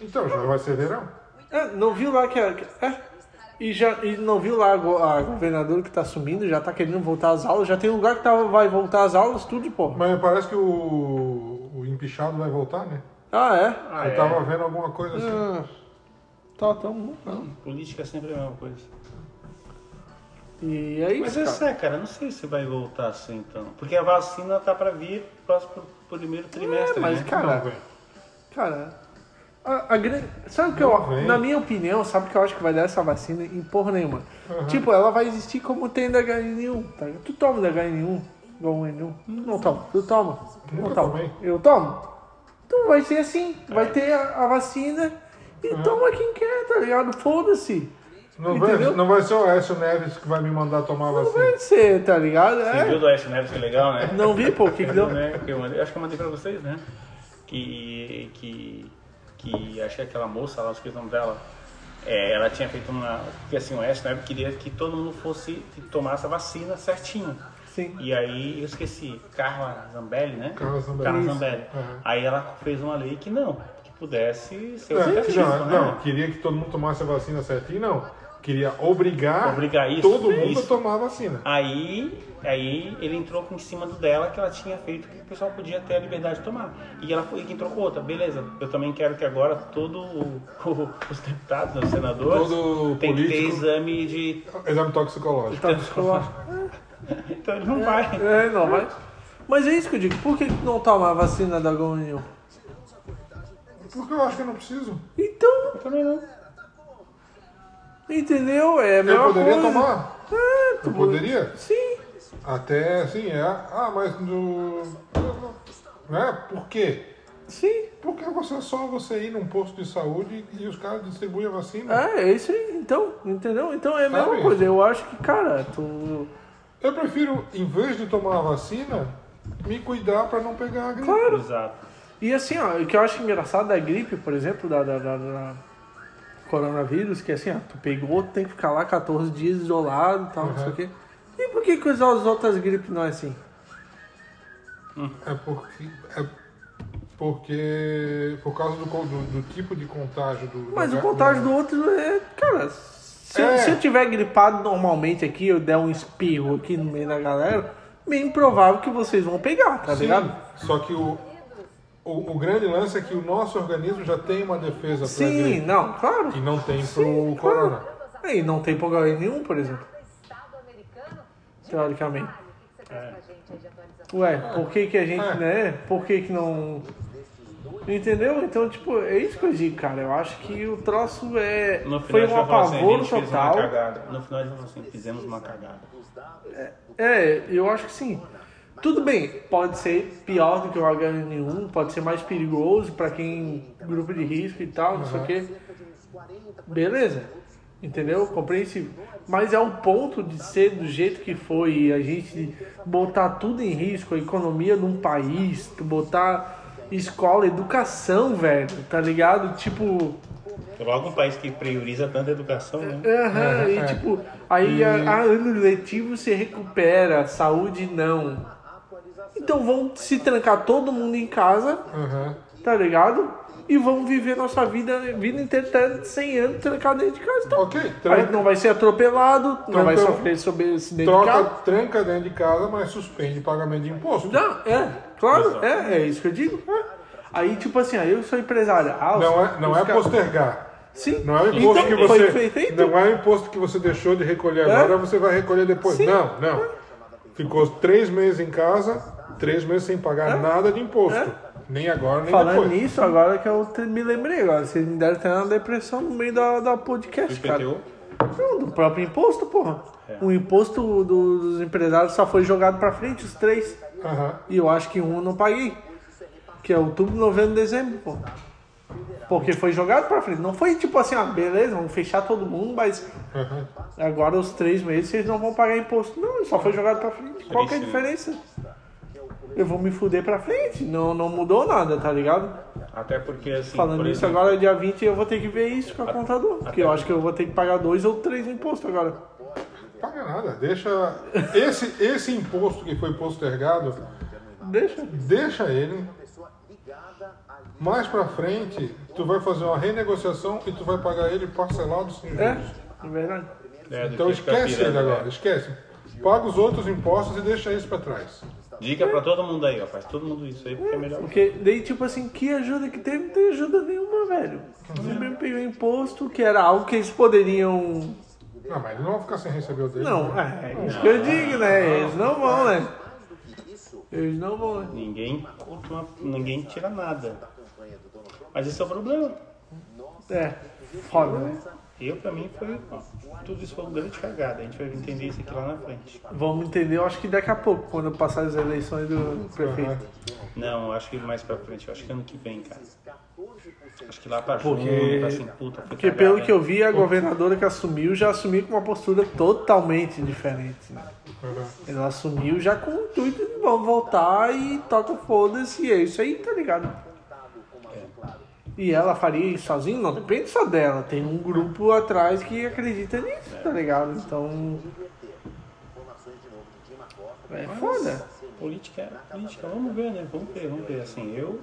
Então, já vai ser verão. É, não viu lá que. a- que- É, E, já, e não viu lá a a governadora que tá assumindo, já tá querendo voltar às aulas, já tem lugar que tá, vai voltar às aulas, tudo, pô. Mas parece que o, o empichado vai voltar, né? Ah, é? Ah, Eu é. tava vendo alguma coisa assim. Ah, tá, tamo. Não, política é sempre a mesma coisa. E é isso, Mas cara. esse é, cara, não sei se vai voltar assim então. Porque a vacina tá pra vir próximo primeiro trimestre, É, mas, né? cara, Não. Cara, a, a grande. Sabe o que eu. Não vem. Na minha opinião, sabe o que eu acho que vai dar essa vacina em porra nenhuma? Tipo, ela vai existir como tem da HN1, tá? Tu toma da HN1? Igual o N1? Não toma. Tu toma? Não Nunca toma. tomei. Eu tomo? Então vai ser assim. Vai ter a, a vacina e toma quem quer, tá ligado? Foda-se. Não vai, não vai ser o Écio Neves que vai me mandar tomar Não vacina. vai ser, tá ligado? Você viu É. do Ash Neves que legal, né? Não vi, pô, o que que deu? Né, que eu mandei- acho que eu mandei pra vocês, né? Que. que. que acho que aquela moça lá, esqueci o nome dela. é, ela tinha feito uma. Porque assim, o Ash Neves queria que todo mundo fosse que tomasse a vacina certinho. Sim. E aí eu esqueci, Carla Zambelli, né? Carla Zambelli. Carla. Zambelli. Uhum. Aí ela fez uma lei que não, que pudesse ser o Não, certinho, não, né? não, queria que todo mundo tomasse a vacina certinho, não. Queria obrigar, Obrigar isso, todo mundo isso. a tomar a vacina. Aí, aí ele entrou em cima do dela que ela tinha feito que o pessoal podia ter a liberdade de tomar. E ela foi que entrou com outra. Beleza, eu também quero que agora todo o- o- os deputados, os senadores, Todo tem que ter político. exame de. Exame toxicológico. Descolado. Então ele não vai. É, não, mas. Mas é isso que eu digo. Por que não toma a vacina da H1N1? Porque eu acho que eu não preciso. Então, Eu também não. Entendeu? É a mesma Eu poderia coisa. tomar. É, tu Eu poderia? Sim. Até assim, é. Ah, mas no. Né? Por quê? Sim. Porque você é só você ir num posto de saúde e os caras distribuem a vacina. É, é isso aí. Então, entendeu? Então é a mesma Sabe? coisa. Eu acho que, cara, tu. Eu prefiro, em vez de tomar a vacina, me cuidar pra não pegar a gripe. Claro. Exato. E assim, ó, o que eu acho engraçado da gripe, por exemplo, da, da, da- da coronavírus, que assim, ó, tu pegou, tem que ficar lá 14 dias isolado e tal, não sei o quê. E por que que as outras gripes não é assim? É porque. É porque. Por causa do, do, do tipo de contágio do. Mas do- o contágio do outro é. Cara, se, eu- É. se eu tiver gripado normalmente aqui, eu der um espirro aqui no meio da galera, bem provável que vocês vão pegar, tá Sim, ligado? Só que o, o, o grande lance é que o nosso organismo já tem uma defesa pra Sim, gripe. não, claro. E não tem pro Sim, corona. claro. E não tem problema nenhum, por exemplo, teoricamente. O atualização? Ué, por que que a gente, É. né? Por que que não. Entendeu? Então, tipo, é isso que eu digo, cara. Eu acho que o troço é. No final Foi um assim, apavoro fez total. No final a gente vai falar assim, fizemos uma cagada. É, eu acho que sim. Tudo bem, pode ser pior do que o H1N1, pode ser mais perigoso pra quem grupo de risco e tal, não sei o quê. Beleza. Entendeu? Compreensível. Mas é o ponto de ser do jeito que foi e a gente botar tudo em risco, a economia de um país, tu botar escola, educação, velho, tá ligado? Tipo, Logo um país que prioriza tanta educação, né? Aham, e é. tipo, aí a, a ano letivo se recupera, saúde não. Então vão se trancar todo mundo em casa, Aham. tá ligado? E vão viver nossa vida, vida inteira até 100 anos trancado dentro de casa. Então, Ok, aí tranca, não vai ser atropelado, não Tranca- vai sofrer sobre acidente de troca, carro. tranca dentro de casa, mas suspende pagamento de imposto. Não, é, claro, Exato. é, é isso que eu digo. é. Aí, tipo assim, aí eu sou empresário. Ah, Não é, não é postergar. Sim, Não é o imposto então, que foi você. feito. Não é o imposto que você deixou de recolher É? agora, você vai recolher depois. Sim. Não, não. Ficou três meses em casa, três meses sem pagar nada de imposto. É? Nem agora, nem Falando depois. nisso, agora que eu te- me lembrei agora, vocês me deram até uma depressão no meio da, da podcast, cara. IPTU? Não, do próprio imposto, porra. É. O imposto do- dos empresários só foi jogado pra frente, os três. E eu acho que um eu não paguei. Que é outubro, novembro, dezembro, pô. Porque foi jogado pra frente. Não foi tipo assim, ah, beleza, vamos fechar todo mundo, mas aham. agora os três meses vocês não vão pagar imposto. Não, só foi jogado pra frente. Qual que é a né? diferença? Eu vou me fuder pra frente. Não, não mudou nada, tá ligado? Até porque, assim, Falando por nisso, exemplo, agora dia 20 eu vou ter que ver isso com a contador. Porque eu acho que eu vou ter que pagar dois ou três impostos agora. Paga nada. Deixa. Esse, esse imposto que foi postergado, Deixa. deixa ele. Mais pra frente, tu vai fazer uma renegociação e tu vai pagar ele parcelado sem juros. É, É verdade. É, Então esquece ele pirando, agora, né? esquece. Paga os outros impostos e deixa isso pra trás. Dica pra todo mundo aí, ó. Faz todo mundo isso aí, porque é melhor. Porque daí, tipo assim, que ajuda que teve? Não tem ajuda nenhuma, velho. Você mesmo pegou imposto, que era algo que eles poderiam. Não, mas eles não vão ficar sem receber o dele. Não, né? é isso que eu digo, né? Eles não vão, né? Eles não vão, né? Ninguém, ninguém tira nada. Mas esse é o problema. É, foda, né? Eu, pra mim, foi. Tudo isso foi uma grande cagada. A gente vai entender isso aqui lá na frente. Vamos entender, eu acho que daqui a pouco, quando passar as eleições do prefeito. Não, acho que mais pra frente. Eu acho que ano que vem, cara. Acho que lá pra Porque- junho, tá assim, puta, foi Porque cagada, pelo que eu vi, a governadora que assumiu já assumiu com uma postura totalmente diferente. Né? Uhum. Ela assumiu já com o intuito de vamos voltar e toca foda-se, e é isso aí, tá ligado? E ela faria isso sozinha? Não depende só dela. Tem um grupo atrás que acredita nisso, tá ligado? Então. É foda. Política é política, vamos ver, né? Vamos ver, vamos ver. Assim, eu,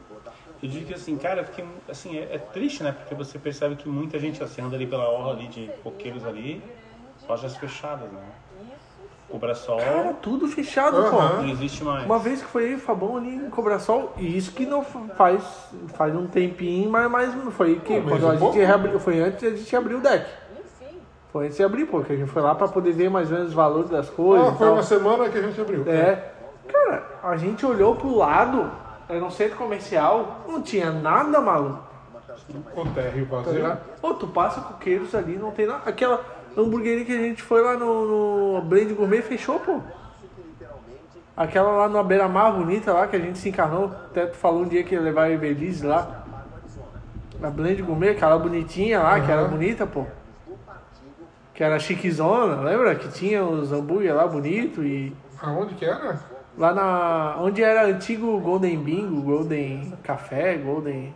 eu digo que assim, cara, fiquei, assim, é, é triste, né? Porque você percebe que muita gente assim, anda ali pela orla ali de coqueiros ali, lojas fechadas, né? O Brasol Cara, tudo fechado, Aham. pô. não existe mais. Uma vez que foi Fabão ali em Cobrasol, e isso que não faz, faz um tempinho, mas, mas foi que quando a gente reabriu, foi antes da gente abrir o deck. Foi antes de abrir, porque a gente foi lá pra poder ver mais ou menos os valores das coisas. Ah, foi uma semana que a gente abriu. É. Cara, a gente olhou pro lado, era um centro comercial, não tinha nada maluco. O térreo Tá vazio. ligado? Ô, tu passa coqueiros ali, não tem nada. Aquela hamburgueria que a gente foi lá no, no Blend Gourmet fechou, pô. Aquela lá no Beira-Mar bonita lá que a gente se encarnou. Até tu falou um dia que ia levar a Evelise lá. Na Blend Gourmet, aquela bonitinha lá, que era bonita, pô. Que era chiquezona, lembra? Que tinha os hambúrguer lá bonito e. Aonde que era? Lá na. Onde era antigo Golden Bingo, Golden Café, Golden.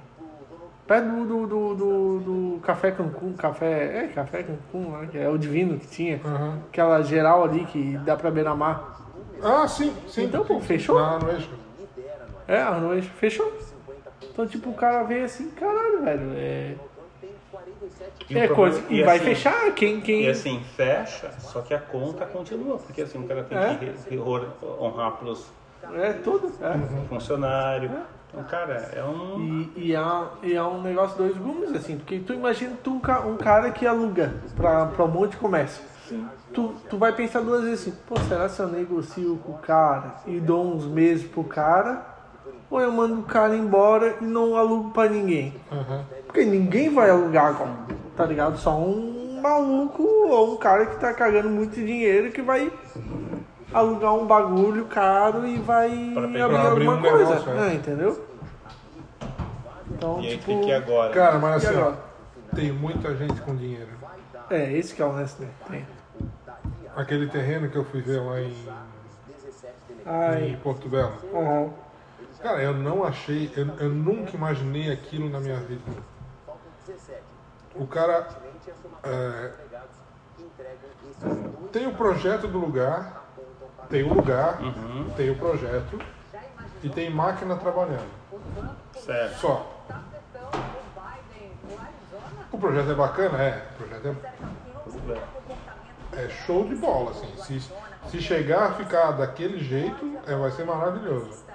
Perto do, do, do, do, do Café Cancún, Café. É, Café Cancún lá, que é o divino que tinha. Aham. Aquela geral ali que dá pra beira-mar. Ah, sim, sim. Então, pô, fechou? Na, no eixo. É, a noite fechou. Então, tipo, o cara veio assim, caralho, velho. É, E é coisa. E, e vai assim- fechar. Quem. quem... E assim, fecha, só que a conta continua, porque assim, o cara tem É. que honrar pelos É tudo. É. funcionários. Então, cara, é um. E, e, é, e é um negócio dois gumes, assim, porque tu imagina tu, um ca- um cara que aluga pra, pra um monte de comércio. Tu, tu vai pensar duas vezes assim, pô, será se eu negocio com o cara e dou uns meses pro cara? Ou eu mando o cara embora e não alugo pra ninguém? Aham. Porque ninguém vai alugar agora, tá ligado? Só um maluco ou um cara que tá cagando muito dinheiro que vai alugar um bagulho caro e vai Pra abrir, pegar- abrir alguma um coisa. negócio, é. É, entendeu? Então, E aí, tipo. que agora? Cara, mas assim, ó, agora? tem muita gente com dinheiro. É, esse que é o lance, né? Tem. Aquele terreno que eu fui ver lá em, em Ai. Porto Belo. Aham. Cara, eu não achei, eu, eu nunca imaginei aquilo na minha vida. O cara é, tem o projeto do lugar, tem o lugar, tem o projeto e tem máquina trabalhando. Certo. Só. O projeto é bacana? É. O projeto é, é show de bola, assim. Se, se chegar a ficar daquele jeito, é, vai ser maravilhoso.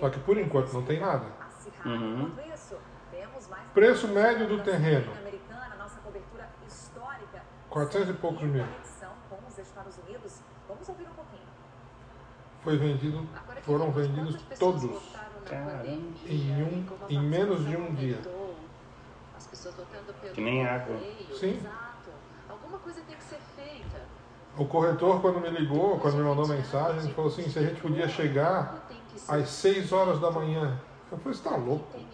Só que por enquanto não tem nada. Uhum. Preço médio do terreno, Americana, nossa cobertura histórica. 400 e poucos mil. Conexão com os Estados Unidos. Vamos ouvir um pouquinho. Foi vendido, foram vendidos todos em, um, em menos de um dia. As pessoas votando pelo Que nem água. Sim. Exato. Alguma coisa tem que ser feita. O corretor, quando me ligou, quando me mandou mensagem, falou assim: se a gente podia chegar às 6 horas da manhã. Eu falei: você tá louco? E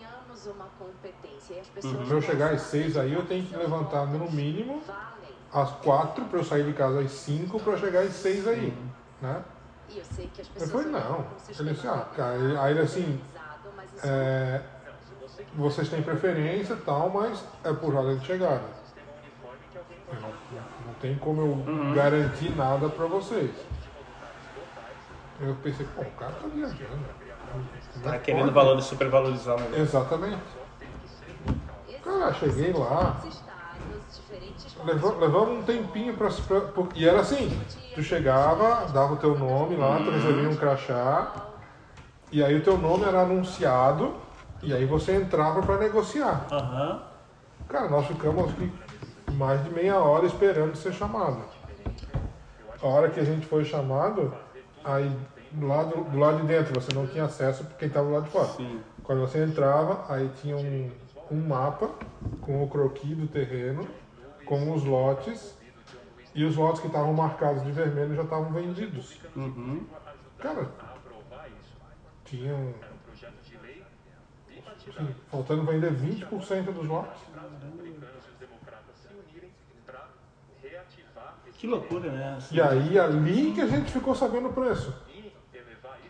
pessoas Pra eu chegar às 6 aí, eu tenho que levantar no mínimo às 4 para eu sair de casa às 5 para chegar às 6 aí. Né? E eu sei que as Eu pessoas. falei: olham não. um Ele disse: ah, cara, aí ele assim. isso É, vocês têm preferência e tal, mas é por ordem de chegada. Eu não, não tem como eu garantir nada pra vocês. Eu pensei, pô, o cara tá viajando. É Tá que querendo valor, supervalorizar o negócio. Exatamente. Cara, cheguei lá. Levamos um tempinho pra, pra, E era assim, tu chegava, dava o teu nome lá, tu recebia um crachá, e aí o teu nome era anunciado, e aí você entrava pra negociar. Aham. Cara, nós ficamos que mais de meia hora esperando ser chamado. A hora que a gente foi chamado, aí do lado, do lado de dentro você não tinha acesso porque quem estava do lado de fora. Sim. Quando você entrava, aí tinha um, um mapa com o croquis do terreno, com os lotes, e os lotes que estavam marcados de vermelho já estavam vendidos. Uhum. Cara, tinham. Sim, faltando vender 20% dos lotes. Que loucura, né? Assim, E aí, ali que a gente ficou sabendo o preço.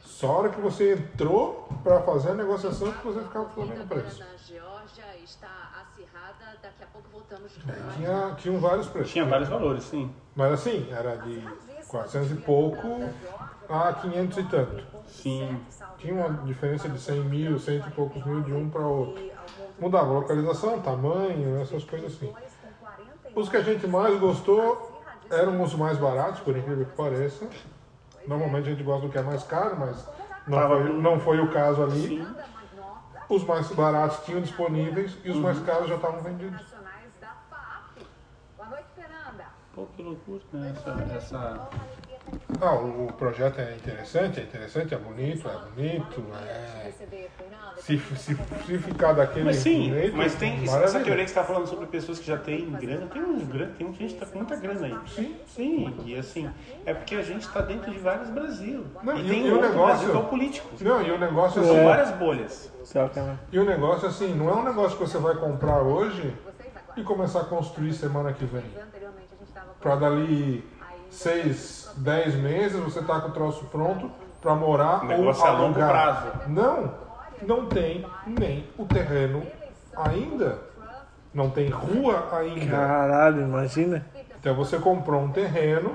Só a hora que você entrou para fazer a negociação que você ficava sabendo o preço. na Geórgia está acirrada, daqui a pouco voltamos É, tinha, tinham vários preços. Tinha vários valores, sim. Mas assim, era de 400 e pouco a 500 e tanto. Sim. Tinha uma diferença de 100 mil, cento e poucos mil de um para outro. Mudava a localização, tamanho, essas coisas assim. Os que a gente mais gostou eram os mais baratos, por incrível que pareça. Normalmente a gente gosta do que é mais caro, mas não foi, não foi o caso ali. Sim. Os mais baratos tinham disponíveis e os mais caros já estavam vendidos. Nacionais da FAAP. Boa noite, Fernanda. Pô, que loucura, né? Essa, essa... Ah, o projeto é interessante, é interessante, é bonito, é bonito, é... Receber, Fernanda. Se, se, se ficar daquele Mas sim, jeito, mas tem essa teoria que você está falando sobre pessoas que já têm grana, tem uns grana, tem gente que tá com muita grana aí. Sim, sim, e assim, é porque a gente está dentro de vários Brasil. Não, e e- tem e o negócio- Brasil que é o político. Não, e o negócio São assim, várias bolhas. Né? e o negócio assim, não é um negócio que você vai comprar hoje e começar a construir semana que vem. Anteriormente a gente estava Pra dali seis, dez meses você tá com o troço pronto pra morar O ou negócio é a longo alugar. prazo. Não, não tem nem o terreno ainda. Não tem rua ainda. Caralho, imagina. Então você comprou um terreno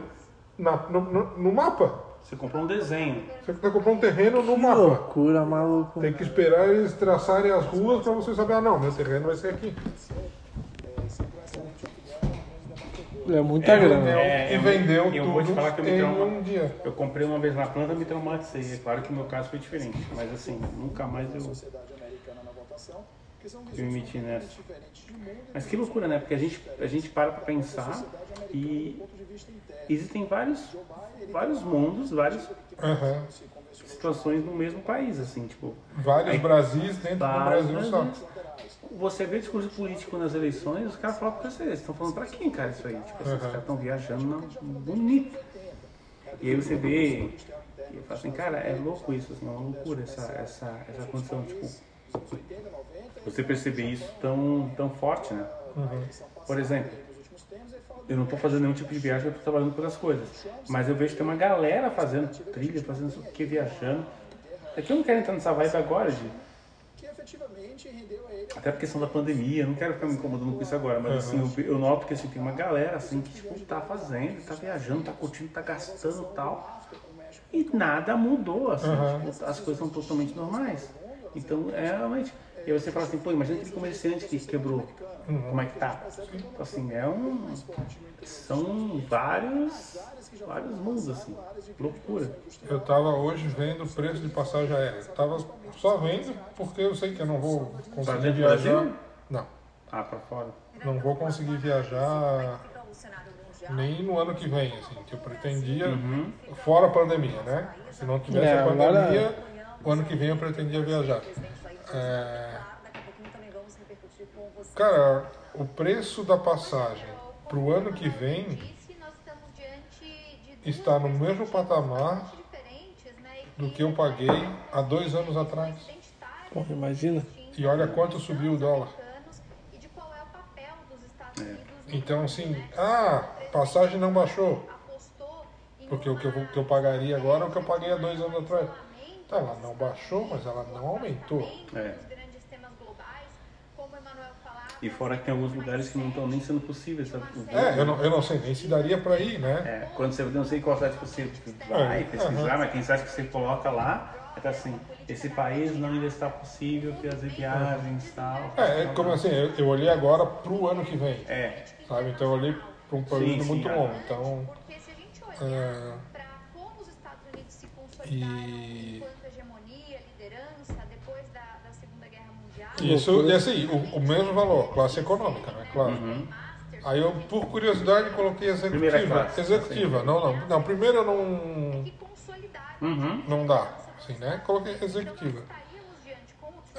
na- no, no- no mapa. Você comprou um desenho. Você comprou um terreno no Que mapa. loucura, maluco. Tem que esperar eles traçarem as ruas para você saber, ah não, meu terreno vai ser aqui. É muita grana. é, e eu- vendeu eu tudo vou te falar que eu me trauma- um dia. Eu comprei uma vez na planta e me traumatizei. É claro que o meu caso foi diferente, mas assim, nunca mais eu, eu me meti nessa. Mas que loucura, né? Porque a gente, a gente para pra pensar e existem vários, vários mundos, várias Aham. Situações no mesmo país, assim, tipo. Vários Aí- Brasis dentro do Brasil só. Você vê discurso político nas eleições, os caras falam pra você, eles estão falando pra quem, cara, isso aí? Tipo, assim, os Uhum. caras estão viajando na- bonito. E aí você vê, e eu falo assim, cara, é louco isso, assim, é uma loucura essa, essa, essa condição, tipo, você perceber isso tão, tão forte, né? Uhum. Por exemplo, eu não tô fazendo nenhum tipo de viagem, eu tô trabalhando com outras coisas. Mas eu vejo que tem uma galera fazendo trilha, fazendo isso que, viajando. É que eu não quero entrar nessa vibe agora, de até por questão da pandemia, eu não quero ficar me incomodando com isso agora, mas assim, eu, eu noto que assim, tem uma galera assim que tipo, tá fazendo, tá viajando, tá curtindo, tá gastando e tal. E nada mudou, assim, Uhum. tipo, as coisas são totalmente normais. Então, é realmente. E aí você fala assim, pô, imagina aquele comerciante que quebrou. Como é que tá? Então, assim, é um. São vários. Vários mundos, assim. Loucura. Eu tava hoje vendo o preço de passagem aérea. Tava só vendo porque eu sei que eu não vou conseguir viajar. Não, Ah, pra fora. não vou conseguir viajar nem no ano que vem, assim, que eu pretendia, fora a pandemia, né? Se não tivesse É, a agora- pandemia, o ano que vem eu pretendia viajar. É, Daqui a pouquinho também vamos repercutir com você. Cara, o preço da passagem pro ano que vem está no mesmo patamar né? do que eu paguei há dois anos atrás. imagina. E olha quanto subiu o dólar. e é o É. Então, assim, ah, passagem não baixou. Porque o que eu, que eu pagaria agora é o que eu paguei há dois anos atrás. Tá, ela não baixou, mas ela não aumentou. É. os grandes temas globais, como o Emanuel falava. E fora que tem alguns lugares que não estão nem sendo possíveis, sabe? É, eu não, eu não sei nem se daria pra ir, né? É, quando você não sei qual site que você vai É, pesquisar, aham. mas quem site que você coloca lá, Então assim, esse país não ainda está possível fazer viagens e tal. É, é como assim, eu, eu olhei agora pro ano que vem, É, sabe? Então eu olhei para um período sim, muito é. longo. Então, Porque se a gente olhar É. para como os Estados Unidos se consolidaram E- isso, e assim, o, o mesmo valor, classe econômica, né? Claro. Masters, Aí eu, por curiosidade, coloquei executiva. classe, Executiva, não, não. Não, primeiro eu não, Uhum. não dá, assim, né? Coloquei executiva.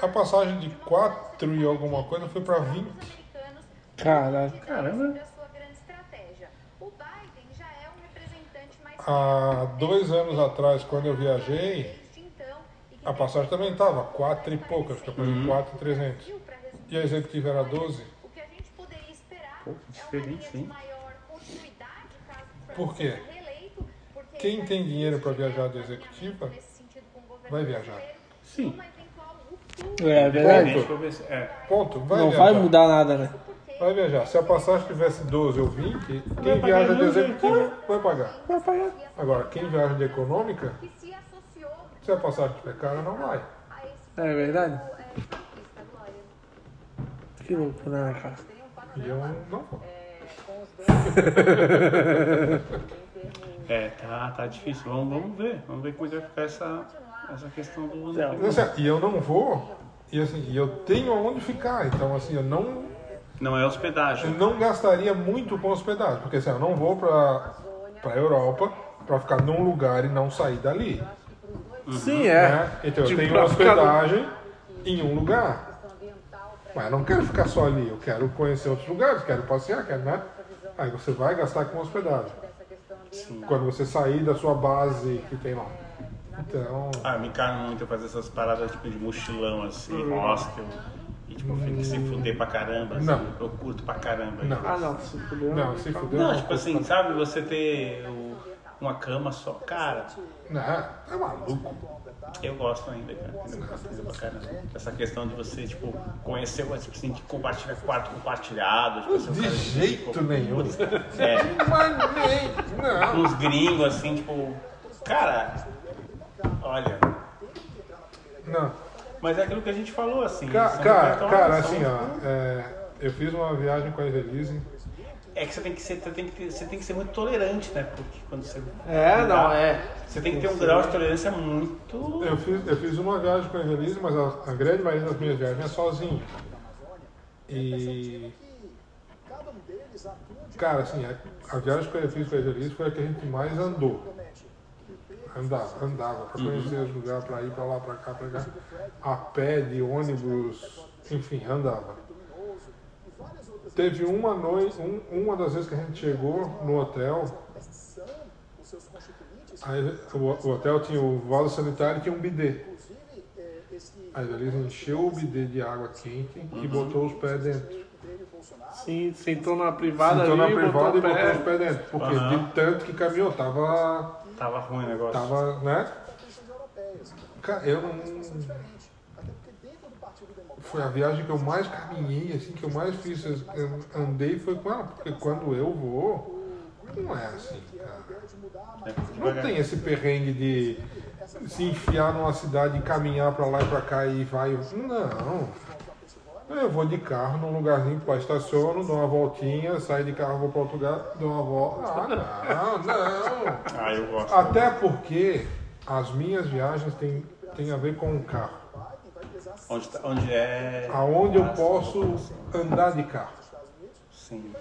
A passagem de 4 e alguma coisa foi para 20. os americanos Caralho. Caramba. sobre a sua grande estratégia. O Biden já é um representante mais Há dois anos atrás, quando eu viajei, desde então e que a passagem também estava 4 e pouco, acho que eu paguei 4,300. para resolver E a executiva era 12. o que a gente poderia esperar Pô, que diferente, é uma linha de hein? maior continuidade caso Trump Por quê? seja reeleito, porque Quem tem dinheiro para viajar de alinhamento executiva vai viajar. sim. ruptura, É verdade. Se- É. Ponto, vai Não viajar. vai mudar nada, né? Vai viajar. Se a passagem tivesse 12 ou 20, quem viaja de executiva vai pagar. Vai pagar. Agora, quem viaja de econômica, se a passagem estiver cara, não vai. É verdade? é, conquista, Glória. Que loucura, né, cara? E eu não vou. É, tá, tá difícil. Vamos, vamos ver. Vamos ver como é vai ficar essa, essa questão do. E eu não vou, e assim, eu tenho aonde ficar. Então, assim, eu não, Não é hospedagem. eu não gastaria muito com hospedagem. Porque assim, eu não vou para a Europa para ficar num lugar e não sair dali. Sim, é. né? Então eu Tipo, tenho ficar- hospedagem em um lugar. Mas eu não quero ficar só ali, eu quero conhecer outros lugares, quero passear, quero, né? Aí você vai gastar com hospedagem. Quando você sair da sua base que tem lá. Então. Ah, me encarno muito fazer essas paradas tipo de mochilão, assim, hostel. E tipo, que se fuder pra caramba. Assim, Não. Eu curto pra caramba. Não. Ah, não, se fudeu. Não, se fudeu. Não, tipo assim, sabe, você ter o- uma cama só. Cara, Não, é maluco. eu gosto ainda, cara. Eu gosto ainda. Essa questão de você, tipo, conhecer, tipo assim, compartilhar quarto compartilhado. Tipo, assim, De cara, jeito tipo, nenhum. É, Mas nem. Não. uns gringos assim, tipo. Cara, olha. Não. Mas é aquilo que a gente falou, assim. Ca- são Cara, cara, assim, ó. é, eu fiz uma viagem com a Evelise. É que você tem que ser, você tem que, você tem que ser muito tolerante, né? Porque quando você. É, não, é. Você tem que ter um grau de tolerância muito. Eu fiz, eu fiz uma viagem com a Evelise, mas a, a grande maioria das minhas viagens é sozinho. E. Cara, assim, a, a viagem que eu fiz com a Evelise foi a que a gente mais andou. Andava, andava, pra conhecer os lugares, pra ir pra lá, pra cá, pra cá. A pé, de ônibus, enfim, andava. Teve uma noite, um- uma das vezes que a gente chegou no hotel, aí o, o hotel tinha o vaso sanitário e tinha um bidê. A Evelise encheu o bidê de água quente e botou os pés dentro. Sim, sentou na privada Sentou na ali, privada e botou o botou os pé. pés dentro. Porque Aham. de tanto que caminhou, tava. Tava ruim o negócio. Tava, né? Cara, eu não. Foi a viagem que eu mais caminhei, assim, que eu mais fiz, andei foi com ela, porque quando eu vou, não é assim, cara. Não tem esse perrengue de se enfiar numa cidade e caminhar pra lá e pra cá e vai. Não. Eu vou de carro num lugarzinho para estaciono, dou uma voltinha, saio de carro, vou para outro lugar, dou uma volta. Ah, não, não. Ah, eu gosto. Até porque as minhas viagens têm, têm a ver com o carro. Onde, tá- onde é. Aonde eu Ah, posso andar de carro. Sim.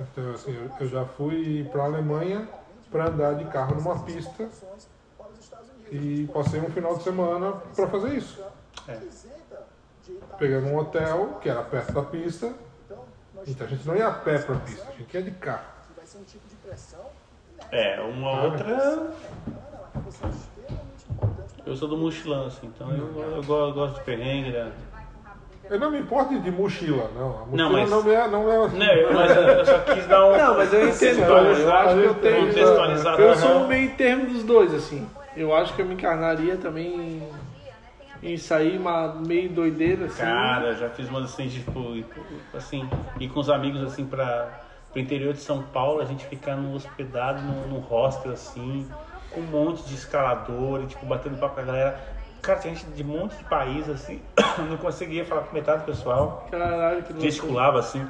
Então, assim, eu, eu já fui para a Alemanha para andar de carro numa pista e passei um final de semana para fazer isso. É. Pegamos um hotel que era perto da pista, então a gente não ia a pé para a pista, a gente ia de carro. É, uma outra. Eu sou do mochilão, assim, então eu, eu, go- eu gosto de perrengue, né? Eu não me importo de mochila, não. A mochila Não, não, mas- é. Não é Não, eu- mas eu eu só quis dar um. Não, mas eu entendo. Eu acho que eu tenho. Contextualizar, Eu sou um meio termo dos dois, assim. Eu acho que eu me encarnaria também em sair uma meio doideira, assim. Cara, já fiz umas assim, tipo, assim, ir com os amigos assim pra, pro interior de São Paulo, a gente ficar num hospedado num, num hostel assim. Com um monte de escalador, e, tipo, batendo papo com a galera. Cara, tinha gente de um monte de país, assim, não conseguia falar com metade do pessoal, Caralho, que loucura. gesticulava, assim.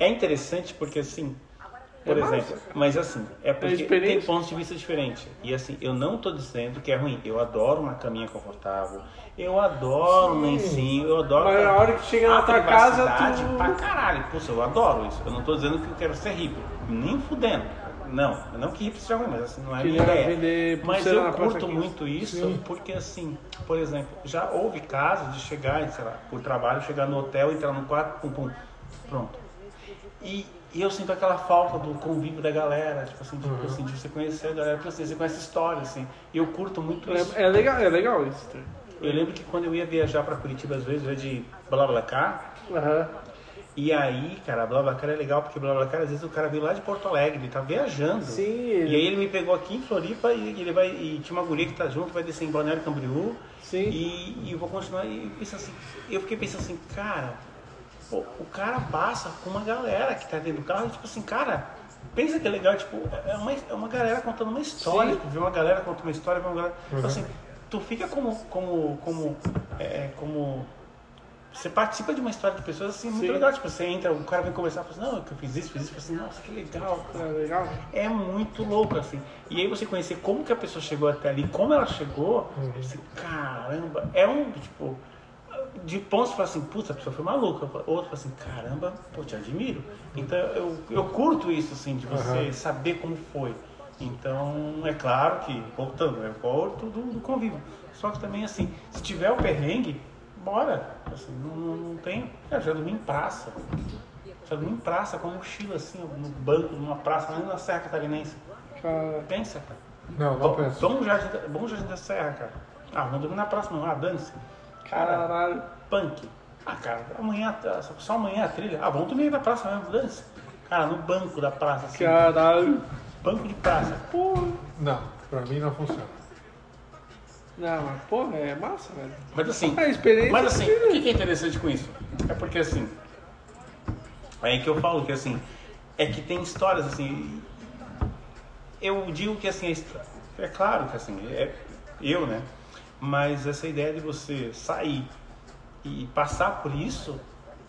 É interessante porque, assim, por É massa. exemplo, mas assim, é porque experiência. tem pontos de vista diferentes. E assim, eu não tô dizendo que é ruim. Eu adoro uma caminha confortável, eu adoro um lencinho, eu adoro. Mas na hora que chega na tua casa, tu- pra caralho. Poxa, eu adoro isso. Eu não tô dizendo que eu quero ser rico. Nem fudendo. Não, não que hippie seja ruim, mas assim, não é a minha ideia. vender Mas eu curto 15. muito isso, Sim. porque assim, por exemplo, já houve casos de chegar, sei lá, por trabalho, chegar no hotel, entrar no quarto, pum, pum, pronto. E, e eu sinto aquela falta do convívio da galera, tipo assim, tipo assim, de você conhecer a galera, porque assim, você conhece história, assim, e eu curto muito isso. É, é legal, é legal isso. tá? Eu lembro que quando eu ia viajar pra Curitiba, às vezes, eu ia de BlaBlaCar, Aham. E aí, cara, BlaBlaCar é legal, porque BlaBlaCar, às vezes, o cara veio lá de Porto Alegre, ele tá viajando. Sim, E ele- aí ele me pegou aqui em Floripa e ele vai. E tinha uma guria que tá junto, vai descer em Balneário Camboriú. Sim. E, e eu vou continuar. E penso assim, eu fiquei pensando assim, cara, pô, o cara passa com uma galera que tá dentro do carro, e tipo assim, cara, pensa que é legal, tipo, é uma, é uma galera contando uma história, Sim. tipo, ver uma galera contando uma história, ver uma galera. Tipo assim, tu fica como. como. como. é, como você participa de uma história de pessoas assim, muito Sim. legal. Tipo, você entra, o cara vem conversar, fala assim, não, eu fiz isso, fiz isso, assim, nossa, que legal, cara É legal. é muito louco, assim. E aí você conhecer como que a pessoa chegou até ali, como ela chegou, assim, caramba, é um, tipo, de pontos fala assim, putz, a pessoa foi maluca. Outro fala assim, caramba, pô, te admiro. Então eu, eu curto isso, assim, de você Aham. saber como foi. Então, é claro que, voltando, eu gosto do, do convívio. Só que também, assim, se tiver o perrengue, bora. Assim, não, não, tem. Eu já dormi em praça. Já dormi em praça com a mochila, assim, no banco, numa praça, lá na Serra Catarinense. Cara, Pensa, cara. Não, não penso. Bom jardim, bom jardim da Serra, cara. Ah, não dormi na praça não. Ah, dane-se. Cara, caralho. punk. Ah, cara, amanhã, só- só amanhã a trilha. Ah, vamos dormir na praça mesmo, dane-se. Cara, no banco da praça, assim. Caralho. Banco de praça. Pô, Não, pra mim não funciona. Não, mas porra, é massa, velho. Mas assim, É, experiência mas assim, o que que é interessante com isso? É porque assim, é aí que eu falo que assim, é que tem histórias assim, eu digo que assim, histó- é claro que assim, é eu, né? Mas essa ideia de você sair e passar por isso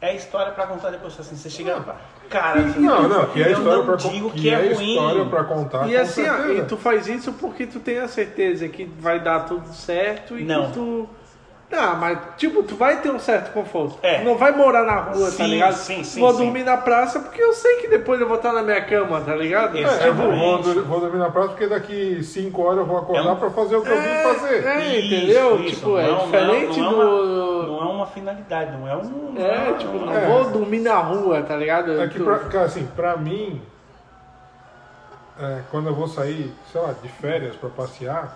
é história pra contar depois assim, você chega lá, cara, assim, Não, não, que é eu história não pra digo contar. que é ruim. história pra contar. E assim, certeza. e tu faz isso porque tu tem a certeza que vai dar tudo certo e Não. que tu. Não, mas tipo, tu vai ter um certo conforto. É. Tu não vai morar na rua, tá Sim, ligado? sim, sim, vou sim. dormir na praça porque eu sei que depois eu vou estar na minha cama, tá ligado? É, eu vou, vou, dormir na praça porque daqui 5 horas eu vou acordar É um- pra fazer o que eu vim fazer. É, Isso, entendeu? isso, tipo, não é, um- diferente não é uma- do. Não é uma finalidade, não é um. É, não tipo, não É. vou dormir na rua, tá ligado? É que, Tu- pra, cara, assim, pra mim, é, quando eu vou sair, sei lá, de férias pra passear,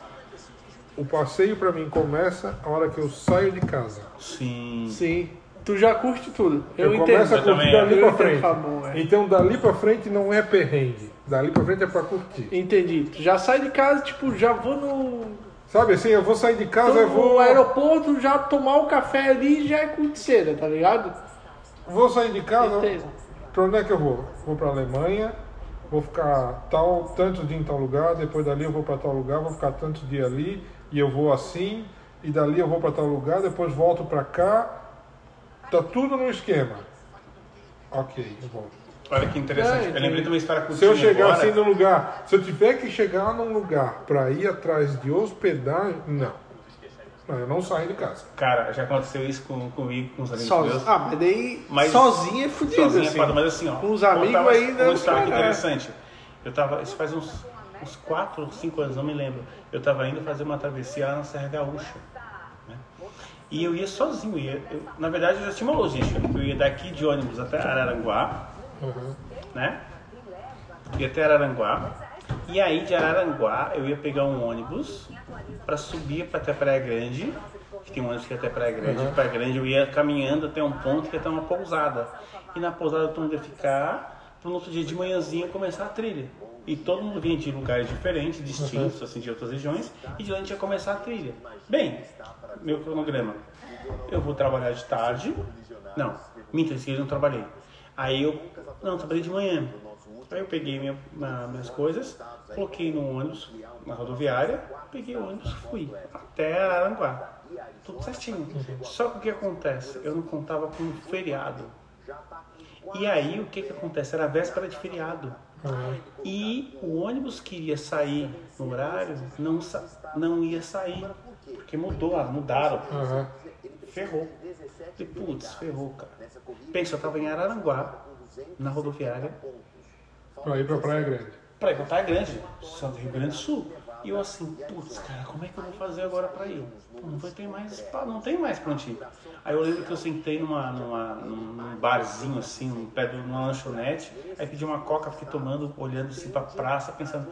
o passeio pra mim começa a hora que eu saio de casa. Sim. Sim. Tu já curte tudo. Eu, Eu, entendo. começo a curtir também, dali entendo, frente. É. Então dali pra frente não é perrengue. Dali pra frente é pra curtir. Entendi. Tu já sai de casa, tipo, já vou no. Sabe assim, eu vou sair de casa, tô eu vou. no aeroporto, já tomar o café ali já é curticeira, tá ligado? Vou sair de casa. Entendo. Pra onde é que eu vou? Vou pra Alemanha, vou ficar tal, tantos dias em tal lugar, depois dali eu vou pra tal lugar, vou ficar tantos dias ali, e eu vou assim, e dali eu vou pra tal lugar, depois volto pra cá. Tá tudo no esquema. Ok, eu vou. Olha que interessante. É, eu lembrei de uma história Se eu curtinha chegar agora. assim no lugar, se eu tiver que chegar num lugar pra ir atrás de hospedagem, não. Não, eu não saio de casa. Cara, já aconteceu isso com, comigo, com os amigos meus. Sozinho. Ah, mas daí Mas- sozinho é fudido, Sozinho é assim. foda, mas assim, ó. Com os amigos ainda, Uma história cara. interessante. Eu tava, isso faz uns, uns 4, 5 anos, não me lembro. Eu tava indo fazer uma travessia lá na Serra Gaúcha. né? E eu ia sozinho. Ia, eu- na verdade, eu já tinha uma logística. Eu ia daqui de ônibus até Araranguá, Uhum. né? Ia até Araranguá. E aí de Araranguá eu ia pegar um ônibus para subir para até Praia Grande. Que tem um ônibus que ia até Praia Grande. De Praia Grande eu ia caminhando até um ponto que ia ter uma pousada. E na pousada mundo ia ficar. No outro dia de manhãzinha começar a trilha. E todo mundo vinha de lugares diferentes, distintos, assim, de outras regiões. E de lá a gente ia começar a trilha. Bem, meu cronograma. Eu vou trabalhar de tarde. Não, minta, esse eu não trabalhei. Aí eu, não, trabalhei de manhã. Aí eu peguei minha- ma- minhas coisas, coloquei no ônibus, na rodoviária, peguei o ônibus fui até Araranguá. Tudo certinho. Só que o que acontece? Eu não contava com um feriado. E aí o que que acontece? Era véspera de feriado. E o ônibus que iria sair no horário não, sa- não ia sair. Porque mudou, ah, mudaram. Aham. Ferrou. Falei, putz, ferrou, cara. Pensa, eu tava em Araranguá, na rodoviária, Pra ir pra Praia Grande. pra ir pra Praia Grande, Santo Rio Grande do Sul. E eu assim, putz, cara, como é que eu vou fazer agora pra ir? Não vai ter mais, não tem mais pra onde ir. Aí eu lembro que eu sentei numa, numa, num barzinho assim, no pé de uma lanchonete, aí pedi uma coca, fiquei tomando, olhando assim pra praça, pensando,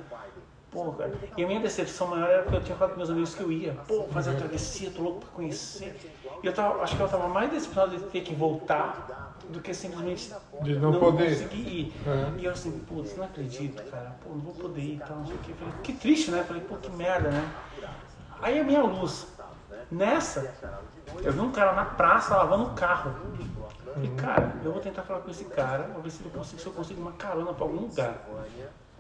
pô, cara. E a minha decepção maior era porque eu tinha falado com meus amigos que eu ia, pô, fazer a travessia, tô louco pra conhecer. E eu tava, acho que eu tava mais decepcionado de ter que voltar do que simplesmente De não poder. conseguir ir. Uhum. E eu assim, putz, não acredito, cara, pô, não vou poder ir e tal, não sei o que. Falei, que triste, né? Falei, pô, que merda, né? Aí a minha luz. Nessa, eu vi um cara na praça lavando o carro. Falei, cara, eu vou tentar falar com esse cara, vou ver se, eu consigo, se eu consigo uma carona pra algum lugar.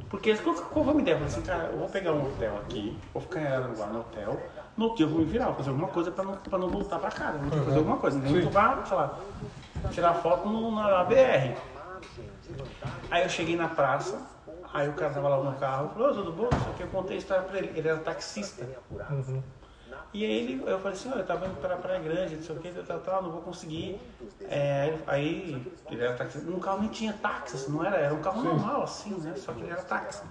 Porque qual, qual foi a ideia? Eu falei assim, cara, eu vou pegar um hotel aqui, vou ficar em Araranguá no hotel, no dia eu vou me virar, vou fazer alguma coisa pra não, pra não voltar pra casa, vou fazer alguma coisa. Nem Sim. que eu vá, sei lá, tirar foto no, na BR. Aí eu cheguei na praça, aí o cara tava lá no carro, falou, "Ô, tudo bom? Só que eu contei a história pra ele, ele era taxista. E aí ele, eu falei assim, olha, eu tava indo pra Praia Grande, não sei o que, tal, tal, não vou conseguir. É, aí ele era taxista, um carro nem tinha táxi, assim, não era, era um carro normal, assim, né? Só que ele era táxi.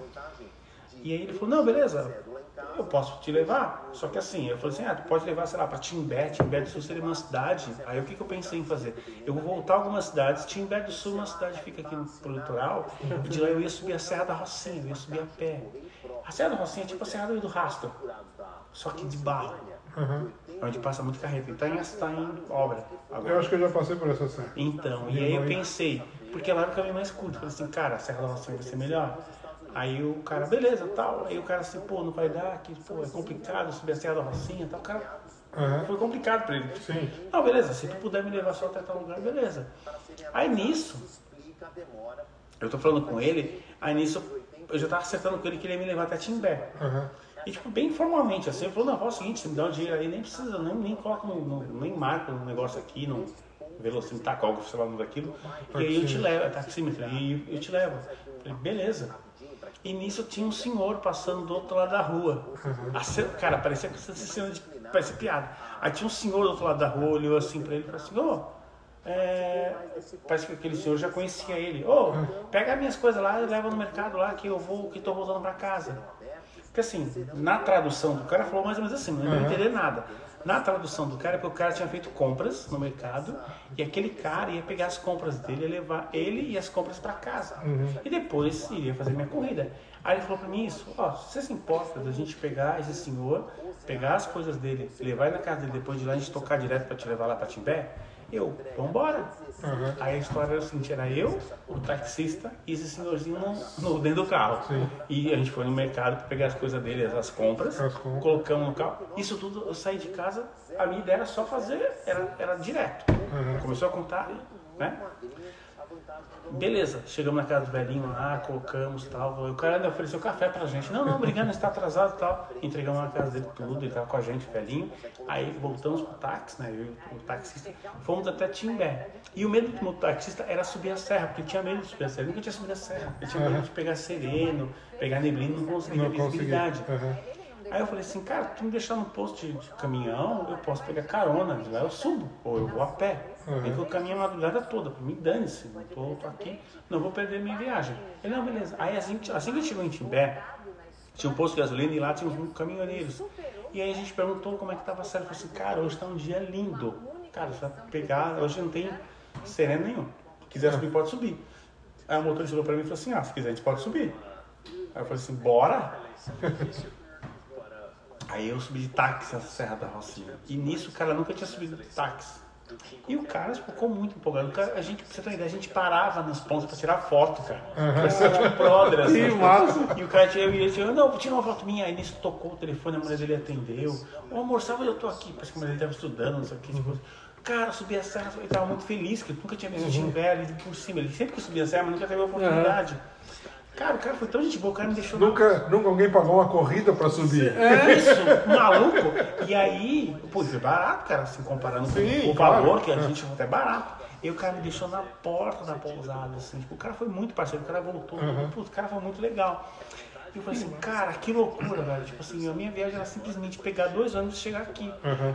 E aí ele falou, não, beleza, eu posso te levar. Só que assim, eu falei assim, ah, tu pode levar, sei lá, pra Timbé, Timbé do Sul seria uma cidade. Aí o que, que eu pensei em fazer? Eu vou voltar a algumas cidades, Timbé do Sul é uma cidade que fica aqui no pro litoral, e de lá eu ia subir a Serra da Rocinha, eu ia subir a pé. A Serra da Rocinha é tipo a Serra do Rastro, só que de barro, onde passa muito carreta. Então está em obra agora. Eu acho que eu já passei por essa cena. Então, e aí eu pensei, porque lá era o caminho mais curto. Falei assim, cara, a Serra da Rocinha vai ser melhor. Aí o cara, beleza, tal. Aí o cara assim, pô, não vai dar, que pô, é complicado subir a Serra da Rocinha tal. O cara Aham. foi complicado pra ele. Sim. Não, beleza, se tu puder me levar só até tal lugar, beleza. Aí nisso, eu tô falando com ele, aí nisso eu já tava acertando com ele que ele ia me levar até Timbé. Aham. E tipo, bem informalmente, assim, ele falou, não, fala o seguinte, você me dá um dinheiro aí, nem precisa, nem, nem coloca no, no- nem marca no negócio aqui, no velocímetro, tacógrafo, sei lá, daquilo, e aí eu te levo, é taxímetro, e eu te levo. Eu Falei, beleza. E nisso tinha um senhor passando do outro lado da rua. A ce- cara, parecia que essa cena de, parecia piada. Aí tinha um senhor do outro lado da rua, olhou assim pra ele e falou assim, ô, é, parece que aquele senhor já conhecia ele. Ô, pega minhas coisas lá e leva no mercado lá que eu vou, que tô voltando pra casa. Porque assim, na tradução do cara falou mais ou menos assim, não ia entender nada. Na tradução do cara, é porque o cara tinha feito compras no mercado e aquele cara ia pegar as compras dele levar ele e as compras pra casa. E depois iria fazer minha corrida. Aí ele falou pra mim isso, ó, se você se importa da gente pegar esse senhor, pegar as coisas dele, levar ele na casa dele, depois de lá a gente tocar direto pra te levar lá pra Timbé, eu, vambora. Aí a história era o seguinte, era eu, o taxista e esse senhorzinho no, no- dentro do carro. E a gente foi no mercado para pegar as coisas dele, as compras, As compras. colocamos no carro. Isso tudo, eu saí de casa, a minha ideia era só fazer, era, era direto. Começou a contar, né? Beleza, chegamos na casa do velhinho lá, colocamos tal. O cara ainda ofereceu café pra gente. Não, não, obrigado, a gente tá atrasado e tal. Entregamos na casa dele tudo, ele tava com a gente, velhinho. Aí voltamos pro táxi, né? Eu e o taxista. Fomos até Timbé. E o medo do taxista era subir a serra, porque tinha medo de subir a serra. Ele nunca tinha subido a serra. Ele tinha medo de pegar sereno, pegar neblina, não conseguia Não visibilidade. Aham. Aí eu falei assim, cara, tu me deixar no posto de, de caminhão, eu posso pegar carona, de lá eu subo, ou eu vou a pé. Nem que eu caminho a madrugada toda, mim dane-se, não tô, tô aqui, não vou perder minha viagem. Ele, não, beleza. Aí assim, assim que a gente chegou em Timbé, tinha um posto de gasolina e lá tinha uns caminhoneiros. E aí a gente perguntou como é que tava a série. Ele falou assim, cara, hoje tá um dia lindo. Cara, você vai pegar, hoje não tem sereno nenhum. Se quiser subir, pode subir. Aí o motorista falou pra mim e falou assim, ah, se quiser a gente pode subir. Aí eu falei assim, bora? Aí eu subi de táxi a Serra da Rocinha. E nisso o cara nunca tinha subido de táxi. E o cara ficou muito empolgado. Cara, a gente, pra você ter uma ideia, a gente parava nas pontas pra tirar foto, cara. Parecia tipo um brother, assim. Que massa. E o cara tinha, ele tinha, não, vou tirar uma foto minha. Aí nisso tocou o telefone, a mulher dele atendeu. Ô amor, sabe onde eu tô aqui? Parece que a mulher dele tava estudando, não sei o que. Tipo, Cara, subi a serra, eu tava muito feliz, que eu nunca tinha visto Uhum. o Tim Velho por cima. Ele sempre que subia a serra, mas nunca teve a oportunidade. Cara, o cara foi tão gente boa, o cara me deixou Nunca, nunca alguém pagou uma corrida pra subir. É isso, maluco. E aí, pô, foi barato, cara, assim, comparando Sim, com o claro. valor que a É. gente até barato. E o cara me deixou na porta da pousada, assim, tipo, o cara foi muito parceiro, o cara voltou, Uhum. putz, o cara foi muito legal. E eu falei assim, cara, que loucura, velho. Tipo assim, a minha viagem era simplesmente pegar dois ônibus e chegar aqui. Uhum.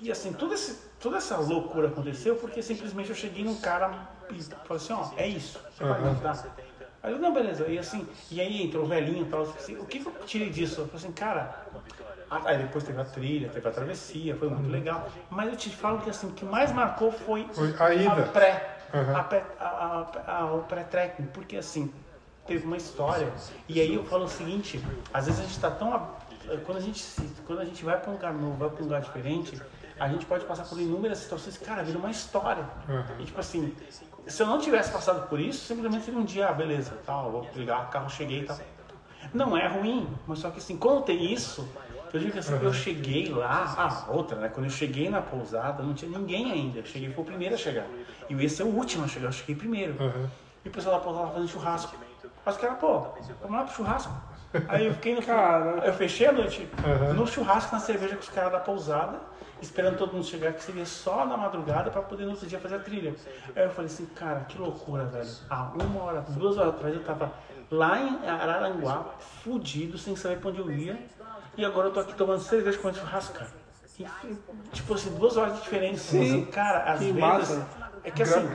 E, e, assim, toda, esse, toda essa loucura aconteceu porque simplesmente eu cheguei num cara e falei assim, ó, é isso, você vai me Uhum. ajudar. Aí eu, não, beleza. E assim, e aí entrou o velhinho e tal. assim, o que, que eu tirei disso? Eu falei assim, cara. Aí depois teve a trilha, teve a travessia, foi muito legal. Mas eu te falo que assim, o que mais marcou foi, a ida. pré, Uhum. a pré- a- a- a- o pré-trekking, porque assim, teve uma história. E aí eu falo o seguinte, às vezes a gente tá tão. a- Quando a gente, quando a gente vai para um lugar novo, vai para um lugar diferente, a gente pode passar por inúmeras situações, cara, vira uma história. Uhum. E tipo assim, se eu não tivesse passado por isso, simplesmente seria um dia, ah, beleza, tal, vou ligar o carro, cheguei e tal. Não é ruim, mas só que assim, quando tem isso, eu digo que assim, eu cheguei lá, ah, outra, né? Quando eu cheguei na pousada, não tinha ninguém ainda. Eu cheguei, fui o primeiro a chegar. E eu ia ser o último a chegar, eu cheguei primeiro. Uhum. E o pessoal da pousada fazendo churrasco. Mas cara, pô, vamos lá pro churrasco. Aí eu fiquei no Cara. Eu fechei a noite Uhum. no churrasco, na cerveja com os caras da pousada, esperando todo mundo chegar, que seria só na madrugada pra poder no outro dia fazer a trilha. Aí eu falei assim, cara, que loucura, velho. Há uma hora, duas horas atrás eu tava lá em Araranguá, fudido, sem saber pra onde eu ia. E agora eu tô aqui tomando cerveja com churrasco, cara. E, tipo assim, duas horas de diferença. Sim. Assim, cara, às Que vezes. massa. É que assim,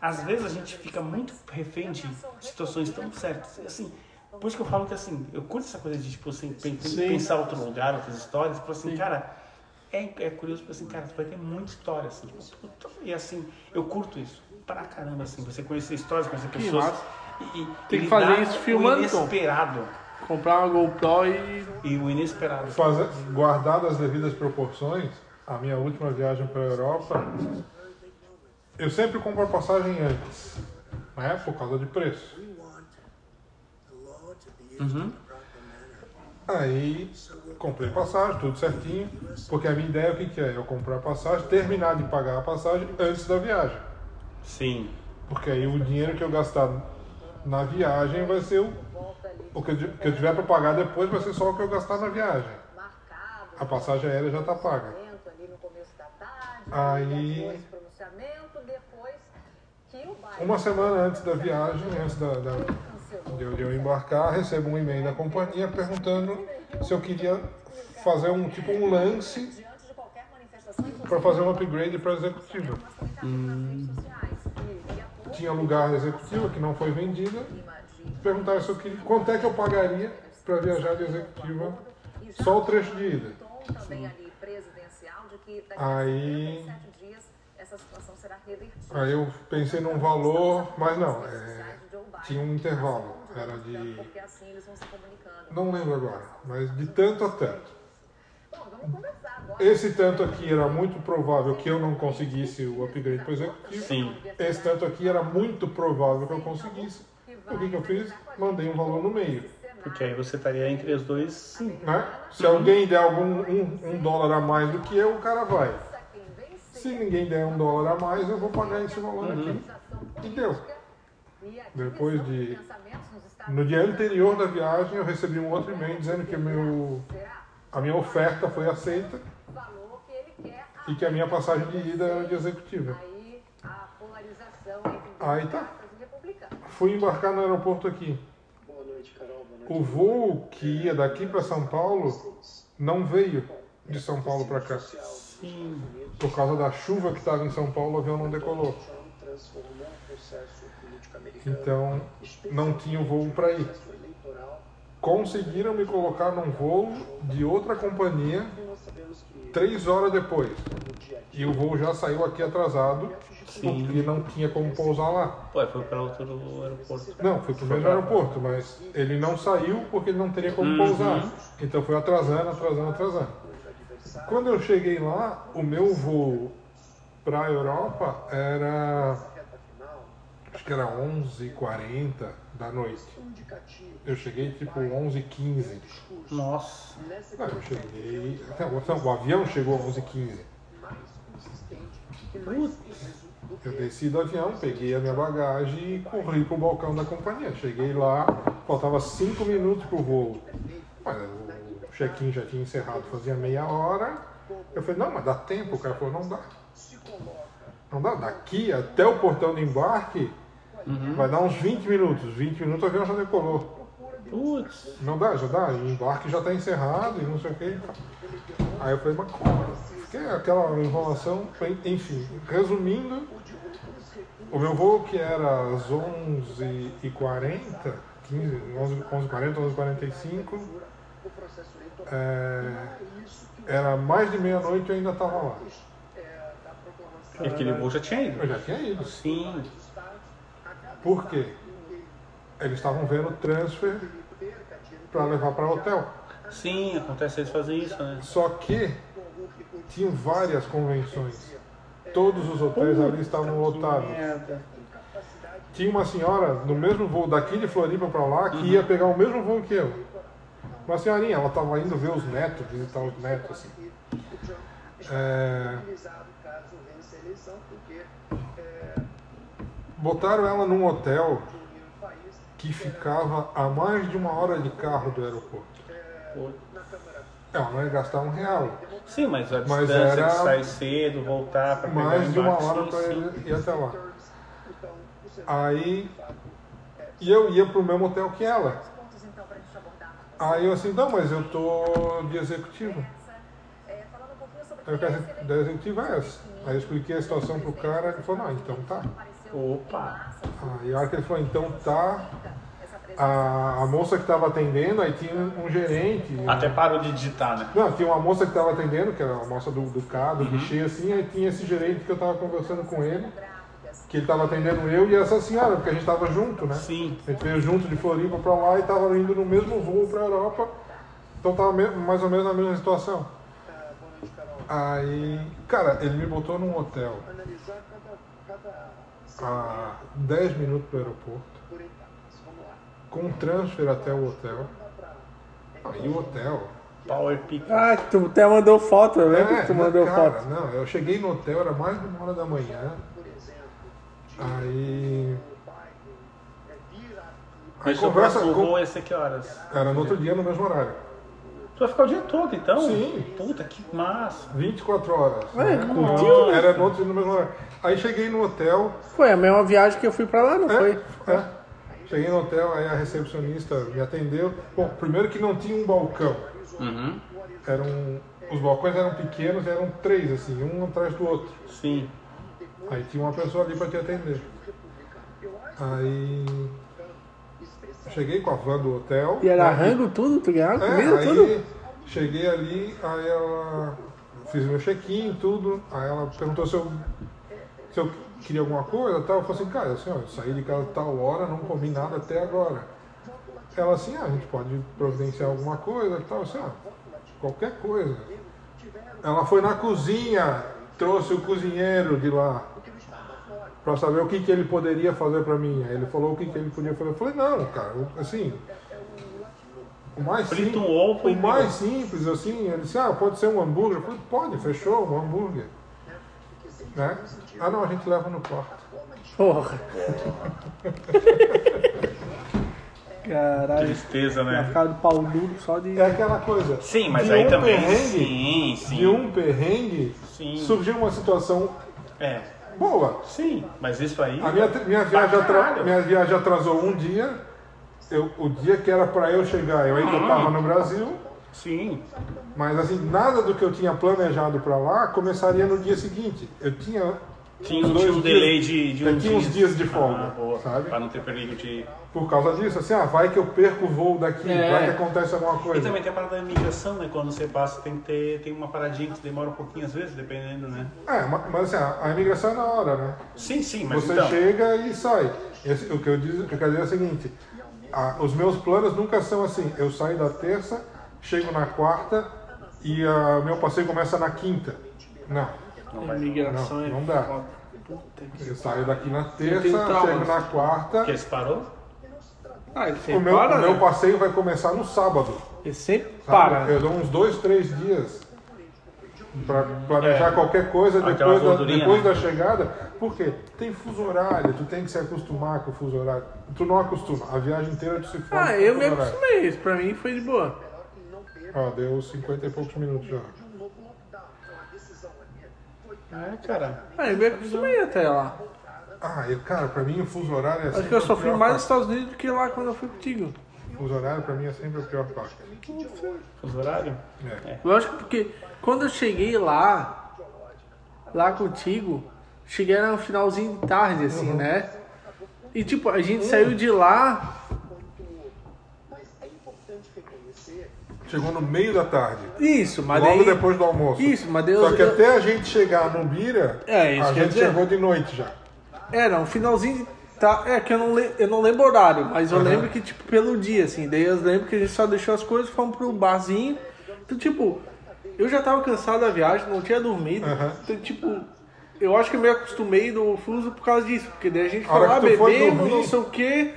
às vezes a gente fica muito refém de situações tão certas. Assim, por isso que eu falo que assim, eu curto essa coisa de tipo assim, pen- Sim. pensar outro lugar, outras histórias, tipo assim, cara, é, é curioso, tipo assim, cara, vai ter muita história, assim, tipo, puta, e assim, eu curto isso pra caramba, assim, você conhecer histórias, conhecer Que pessoas. massa. E, e Tem que fazer isso filmando, inesperado. Comprar uma GoPro e. E o inesperado. Fazer, guardado as devidas proporções, a minha última viagem para a Europa, eu sempre compro a passagem antes, né? Por causa de preço. Uhum. Aí comprei passagem, tudo certinho, porque a minha ideia o que, que é? Eu comprar a passagem, terminar de pagar a passagem antes da viagem. Sim. Porque aí o dinheiro que eu gastar na viagem vai ser o, o que, eu, que eu tiver para pagar depois, vai ser só o que eu gastar na viagem. Marcado. A passagem aérea já está paga. Aí- Depois pronunciamento, depois que o bairro Uma semana antes da viagem, antes da, da- cancelou. de, eu, embarcar, recebo um e-mail da companhia perguntando se eu queria fazer um tipo um lance para fazer um upgrade para. E, e a pouco, Tinha lugar executiva que não foi vendida. Perguntaram se eu queria, quanto é que eu pagaria para viajar de executiva, só o trecho de ida. daqui Aí- a 57 dias essa situação será revertida. Aí eu pensei num valor, mas não, é, Tinha um intervalo, era de, Porque assim eles vão se comunicando. não lembro agora, mas de tanto a tanto. Bom, vamos conversar agora. Esse tanto aqui era muito provável que eu não conseguisse o upgrade para executivo. Sim. Esse tanto aqui era muito provável que eu conseguisse. O que, que eu fiz? Mandei um valor no meio. Porque aí você estaria entre os dois, sim. Né? Se alguém der algum um, um dólar a mais do que eu, o cara vai. Se ninguém der um dólar a mais, eu vou pagar esse valor aqui. E deu. Depois de. No dia anterior da viagem, eu recebi um outro e-mail dizendo que meu, a minha oferta foi aceita e que a minha passagem de ida era de executiva. aí tá. Fui embarcar no aeroporto aqui. Boa noite, Carol. Boa noite. O voo que ia daqui para São Paulo não veio de São Paulo para cá. Sim. Por causa da chuva que estava em São Paulo, o avião não decolou. transformou o processo político americano, Então, não tinha o voo para ir. Conseguiram me colocar num voo de outra companhia três horas depois. E o voo já saiu aqui atrasado, porque não tinha como pousar lá. Pô, foi para outro aeroporto. Não, foi pro mesmo aeroporto, mas ele não saiu porque ele não teria como Uhum. pousar. Então foi atrasando, atrasando, atrasando. Quando eu cheguei lá, o meu voo para a Europa era. Acho que era 11h40 da noite. Eu cheguei tipo 11h15. Nossa. Não, eu cheguei. Não, o avião chegou às 11h15. mais consistente Eu desci do avião, peguei a minha bagagem e corri pro balcão da companhia. Cheguei lá, faltava cinco minutos pro voo. Mas o check-in já tinha encerrado, fazia meia hora. Eu falei, não, mas dá tempo. O cara falou, não dá. Não dá. Daqui até o portão de embarque vai dar uns 20 minutos. 20 minutos o avião já decolou. Putz. Não dá, já dá. O embarque já está encerrado e não sei o que. Aí eu falei, mas como? Fiquei aquela enrolação. Enfim, resumindo, o meu voo que era às 11h40, 15, 11, 11h40, 11h45, é, era mais de meia-noite e eu ainda estava lá. E aquele voo já tinha ido. Eu já tinha ido. Sim. Por quê? Eles estavam vendo transfer para levar para hotel. Sim, acontece eles fazem isso, né? Só que tinham várias convenções. Todos os hotéis ali estavam lotados. Merda. Tinha uma senhora no mesmo voo daqui de Floripa para lá que ia pegar o mesmo voo que eu. Uma senhorinha, ela estava indo ver os netos, visitar os netos. Assim. É, botaram ela num hotel que ficava a mais de uma hora de carro do aeroporto. Ela não ia gastar um real. Sim, mas a Mas distância era de sair cedo, voltar pra pegar mais o de uma embarque, hora para ir até lá. Aí e eu ia pro mesmo hotel que ela. Aí eu assim, não, mas eu tô de executivo. É, Aí eu quero da executiva é essa. Aí eu expliquei a situação pro cara, ele falou, não, então tá. Opa! Aí a hora que ele falou, então tá. A, a moça que estava atendendo, aí tinha um gerente. Até parou de digitar, né? Não, tinha uma moça que estava atendendo, que era a moça do, do K, do guichê, assim, aí tinha esse gerente que eu estava conversando com ele, que ele estava atendendo eu e essa senhora, porque a gente estava junto, né? Sim. A gente veio junto de Floripa para lá e estava indo no mesmo voo para a Europa, então estava mais ou menos na mesma situação. Aí, cara, ele me botou num hotel a 10 minutos do aeroporto, com transfer até o hotel. Aí o hotel. Power Pick. Ah, tu até mandou foto, eu lembro que tu mandou cara, foto. Não, eu cheguei no hotel, era mais de uma hora da manhã. Aí. Aí Mas o conversa. próximo com- voo ia ser que horas? Era no outro dia, no mesmo horário. Tu vai ficar o dia todo, então? Sim. Puta, que massa. 24 horas. Ué, né? curtiu? Era no outro no mesmo horário. Aí cheguei no hotel. Foi a mesma viagem que eu fui pra lá, não foi? É, é. Cheguei no hotel, aí a recepcionista me atendeu. Bom, primeiro que não tinha um balcão. Uhum. Eram, os balcões eram pequenos, eram três, assim, um atrás do outro. Sim. Aí tinha uma pessoa ali para te atender. Aí cheguei com a van do hotel. E era né? rango tudo, tu ganhava É, comida, aí tudo? cheguei ali, aí ela fiz meu check-in, tudo. Aí ela perguntou se eu, se eu queria alguma coisa tal. Eu falei assim, cara, assim, ó, eu saí de casa tal hora, não comi nada até agora. Ela assim, ah, a gente pode providenciar alguma coisa tal, assim, ah, qualquer coisa. Ela foi na cozinha, trouxe o cozinheiro de lá para saber o que, que ele poderia fazer para mim. Aí ele falou o que, que ele podia fazer. Eu falei, não, cara, assim, o mais e o mais simples, assim, ele disse, ah, pode ser um hambúrguer. Eu falei, pode, fechou, um hambúrguer. Né? Ah, não, a gente leva no quarto. Porra. Caralho. Tristeza, né? ficar do pau duro só de. É aquela coisa. Sim, mas de aí um também. Perrengue, Sim, sim. De um perrengue, Sim. surgiu uma situação É. boa. Sim, mas isso aí. A minha, minha, viagem, atra- caralho. minha viagem atrasou um dia. Eu, o dia que era para eu chegar, eu ainda estava no Brasil. Sim. Mas assim, nada do que eu tinha planejado para lá começaria no dia seguinte. Eu tinha Tinha, um- tinha um dias- delay de, de um tinha uns dias de folga, ah, boa. sabe? Pra não ter perigo de. por causa disso, assim, ah, vai que eu perco o voo daqui, É. vai que acontece alguma E coisa. também tem a parada da imigração, né? Quando você passa, tem que ter tem uma paradinha que demora um pouquinho às vezes, dependendo, né? É, ma- mas assim, a a imigração é na hora, né? Sim, sim, mas Você então. chega e sai. Esse- o, que eu diz, o que eu quero dizer é o seguinte: a- os meus planos nunca são assim. Eu saio da terça, chego na quarta e o meu passeio começa na quinta. Não. A imigração Não, é não dá. foda. Puta que. Eu saio daqui na terça, tenho chego na quarta. Que você parou? Ah, ele O sempre meu, para, o meu né? passeio vai começar no sábado. Ele sempre sabe? para. Eu dou uns dois, três dias Pra planejar É. qualquer coisa Aquela depois, da, gordurinha, depois né? da chegada. Por quê? Tem fuso horário, tu tem que se acostumar com o fuso horário. Tu não acostuma, a viagem inteira tu se fode Ah, eu me acostumei, isso pra mim foi de boa. Ó, deu 50 e poucos minutos já. É, cara. Ah, eu me acostumei até lá. Ah, eu, cara, pra mim o fuso horário é Acho sempre que eu sofri mais nos. Estados Unidos do que lá quando eu fui contigo. O fuso horário pra mim é sempre a pior parte. Fuso horário? É. Lógico, porque quando eu cheguei lá, lá contigo, cheguei no finalzinho de tarde, assim, né? E tipo, a gente saiu de lá, Chegou no meio da tarde. isso, mas logo daí... depois do almoço. Isso, mas Deus- Só que até a gente chegar no Bira, É, isso a gente dizer- chegou de noite já. Era um finalzinho de tá, é que eu não, le- eu não lembro o horário, mas eu Aham. lembro que tipo pelo dia assim, daí eu lembro que a gente só deixou as coisas, fomos pro barzinho. Então tipo, eu já tava cansado da viagem, não tinha dormido. Aham. Então tipo, eu acho que eu me acostumei do fuso por causa disso, porque daí a gente foi lá dormir- não sei o quê.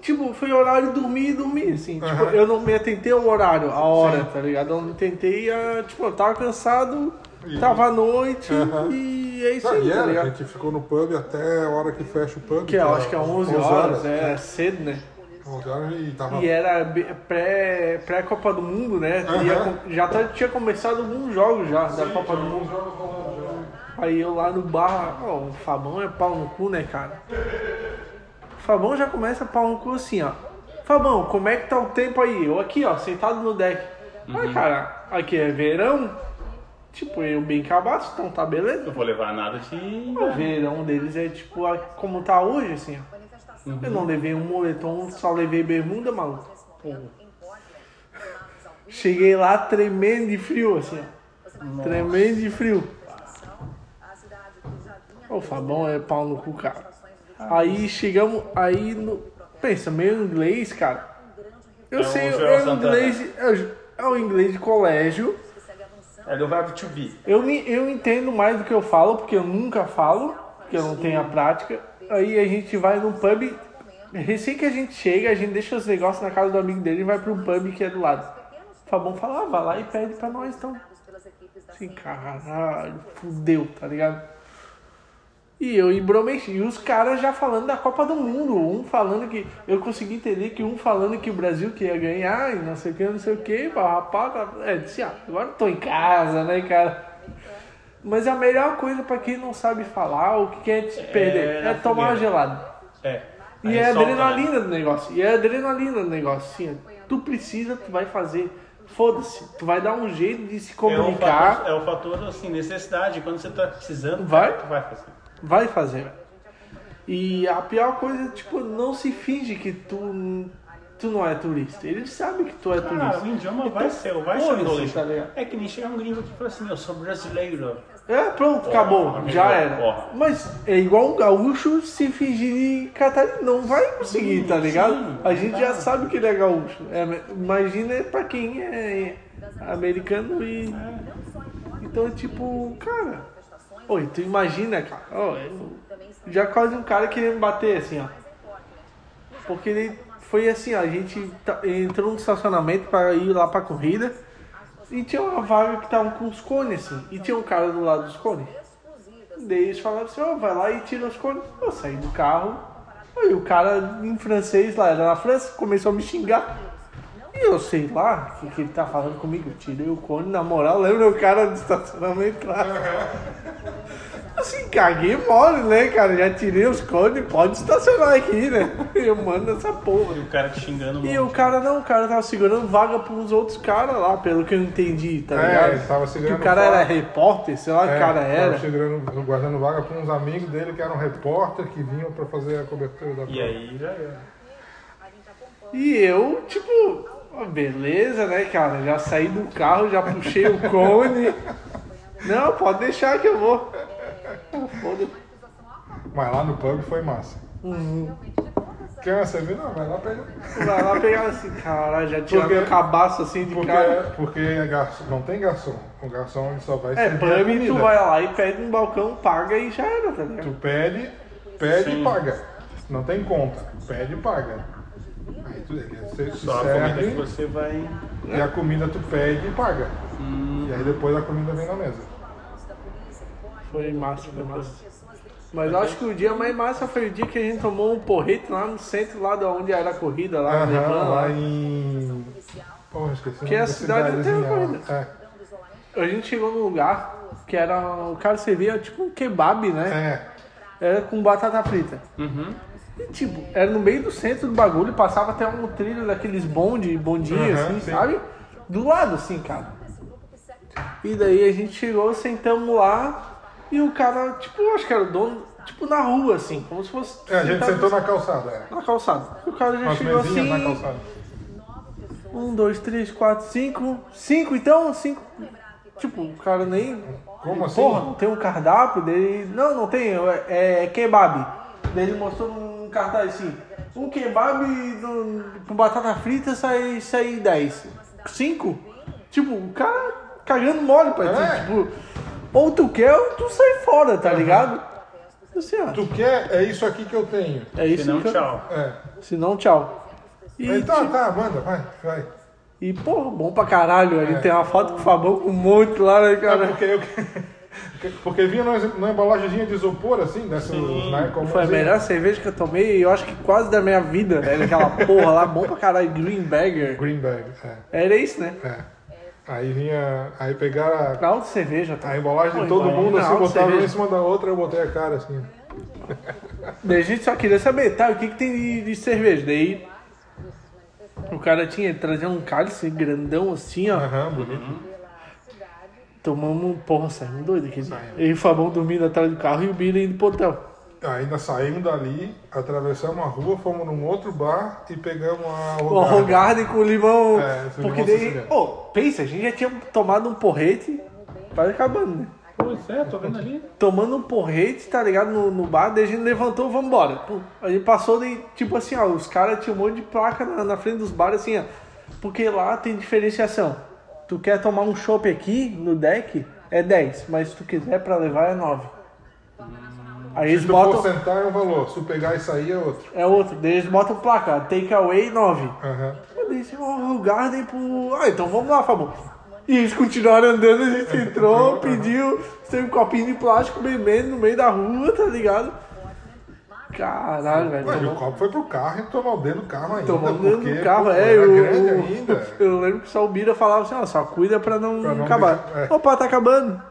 Tipo, foi horário de dormir e dormir, assim. Tipo, Aham. eu não me atentei ao horário, a hora, Sim. tá ligado? Eu não tentei a. Tipo, eu tava cansado, E- tava à noite Aham. e é isso Não, aí, e tá era, a ligado? gente ficou no pub até a hora que fecha o pub. Que eu acho que é 11 horas, é cedo, né? 11 horas e tava. E era be- pré- pré-Copa do Mundo, né? Ia com- já tá- tinha começado alguns jogos já da Copa do Mundo. Aí eu lá no bar, ó, o Fabão é pau no cu, né, cara? O Fabão já começa pau no cu assim, ó. Fabão, como é que tá o tempo aí? Eu aqui, ó, sentado no deck. Ah, cara, aqui é verão. Tipo, eu bem cabaço, então tá beleza. Não vou levar nada de. O verão deles é tipo como tá hoje, assim, ó. Eu não levei um moletom, só levei bermuda, maluco. Cheguei lá tremendo de frio, assim, ó. Tremendo de frio. O Fabão é pau no cu, cara. Aí chegamos, aí no... Pensa, meu inglês, cara. Eu É sei, Joel é o inglês, é o- é inglês de colégio. É do verbo to be. Eu, eu entendo mais do que eu falo, porque eu nunca falo, porque eu não tenho a prática. Aí a gente vai num pub, recém que a gente chega, a gente deixa os negócios na casa do amigo dele e vai para um pub que é do lado. Fabão fala, ah, vai lá e pede pra nós então. Assim, caralho, fudeu, tá ligado? E eu embromeci. E os caras já falando da Copa do Mundo. Um falando que. Eu consegui entender que um falando que o Brasil que ia ganhar e não sei o que, não sei o que. Rapaz, é, disse, ah, agora eu tô em casa, né, cara? Mas a melhor coisa pra quem não sabe falar, o que quer se perder, na é tomar uma gelada. É. E é né? adrenalina do negócio. E é adrenalina do negócio. Ó. tu precisa, tu vai fazer. Foda-se. Tu vai dar um jeito de se É o, comunicar. fator, é o fator, assim, necessidade. Quando você tá precisando, Vai. tu vai fazer. Vai fazer. E a pior coisa, tipo, não se finge que tu, tu não é turista. Eles sabem que tu é Cara, turista. o idioma vai ser, vai ser adolescente. tá ligado? É que nem chegar um gringo aqui e falar assim, eu sou brasileiro. É, pronto, acabou. amigo, Já era. porra. Mas é igual um gaúcho se fingir de catarinense. Não vai conseguir, tá ligado? sim, A gente já sabe que ele é gaúcho. É, imagina pra quem é americano e. Então, tipo, cara. Oi, tu imagina, cara. eu- já quase um cara queria me bater assim, ó. Porque ele foi assim, ó, a gente tá- entrou no estacionamento para ir lá pra corrida. E tinha uma vaga que tava com os cones, assim. E tinha um cara do lado dos cones. Daí eles falaram assim, ó, vai lá e tira os cones. Eu saí do carro. Aí o cara em francês lá, era na França, começou a me xingar. E eu sei lá o que, que ele tá falando comigo. Eu tirei o cone, na moral, lembra o cara do estacionamento lá? Assim, caguei mole, né, cara? Já tirei os cones, pode estacionar aqui, né? Eu mando essa porra. E o cara te xingando E o cara não, o cara tava segurando vaga pros outros caras lá, pelo que eu entendi, tá É, ligado? ele tava que segurando o cara vaga. era repórter, sei lá o que É, cara tava era. segurando, guardando vaga para uns amigos dele que eram repórter que vinham para fazer a cobertura da E prova. aí já era. E eu, tipo, beleza, né, cara? Já saí do carro, já puxei o cone. Não, pode deixar que eu vou. Foda-se. Mas lá no pub foi massa. Uhum. Quer você viu? Não, vai lá pegar. Vai lá pegar assim, caralho, já tirar Porque- meu cabaço assim de Porque, cara. porque é garçom, não tem garçom. O garçom só vai É, pub, tu vai lá e pede um balcão, paga e já era, tá Tu ligado? pede, pede Sim. e paga. Não tem conta. Pede e paga. Tu, se Só a comida que serve você vai. e a comida tu pede e paga. Hum, E aí depois a comida vem na mesa. Foi massa, foi massa. Mas eu acho que o dia mais massa foi o dia que a gente tomou um porrete lá no centro, lá de onde era a corrida, lá no Aham, Levan, lá lá. em. Porra, esqueci Que é a da cidade até cidadezinha lá. agora. A gente chegou num lugar que era. O cara servia tipo um kebab, né? É. Era com batata frita. E tipo, era no meio do centro do bagulho, passava até um trilho daqueles bonde, bondinhos, Aham, assim, sim. sabe? Do lado, assim, cara. E daí a gente chegou, sentamos lá e o cara, tipo, eu acho que era o dono, tipo, na rua, assim, como se fosse. É, a gente sentou na calçada. É. na calçada. E o cara já chegou mesinhas na assim. calçada. Um, dois, três, quatro, cinco. Cinco, então? Cinco. Tipo, o cara nem. Como assim? Porra, não tem um cardápio dele. Não, não tem, é, é kebab. Daí ele mostrou um cartaz assim. Um kebab no- com batata frita sai, sai 10. Cinco? Tipo, o cara cagando mole pra ti. É. Tipo, ou tu quer ou tu sai fora, tá ligado? Assim, ó, Tu quer? É isso aqui que eu tenho. é isso Senão, que eu- tchau. É. Se não, tchau. E, Aí, tá, tipo, tá, manda, vai, vai. e, porra, bom pra caralho. Ele É. tem uma foto com o Fabão com um monte lá, né, É cara? porque eu. Porque vinha numa, embalagemzinha de isopor, assim, dessas, né? Como Foi a melhor cerveja que eu tomei, eu acho que quase da minha vida. Era aquela porra lá, bom pra caralho, Greenberger. Greenbag, é. Era isso, né? é. Aí vinha. Aí pegaram a, Alta cerveja, tá? a embalagem de todo mundo, assim, botaram uma em cima da outra, eu botei a cara assim. Daí a gente só queria saber, tá, o que, que tem de, de cerveja? Daí o cara tinha trazido um cálice grandão assim, ó. Aham, bonito. Tomamos, porra, saímos doido aqui. Eu e o Fabão dormindo atrás do carro e o Billy indo pro hotel. Ainda saímos dali, atravessamos a rua, fomos num outro bar e pegamos a O Hogarden. Rogarden com limão. É, esse porque limão daí. Ô, pensa, a gente já tinha tomado um porrete, quase acabando, né? Pois é, tô vendo ali. tomando um porrete, tá ligado? No, no bar, daí a gente levantou, vamos embora. Pô, A gente passou daí, tipo assim, ó, os caras tinham um monte de placa na, na frente dos bares, assim, ó. Porque lá tem diferenciação. Tu quer tomar um chopp aqui no deck, é 10, mas se tu quiser pra levar é 9. Aí eles Se tu for botam. sentar é um valor, se tu pegar e sair é outro. É outro, daí eles botam placa, take away 9. Aham. Eu disse, ó, o Garden pro. Ah, então vamos lá, Fabão. E eles continuaram andando, a gente entrou, pediu, tem um copinho de plástico bebendo no meio da rua, tá ligado? Caralho, velho. Ué, e o tomou- copo foi pro carro e tomou dentro do carro ainda. Tomando dentro porque, do carro, pô, é. Eu, grande ainda. Eu lembro que só o Bira falava assim, ó, só cuida pra não, Pra não acabar. deixar- é. Opa, tá acabando.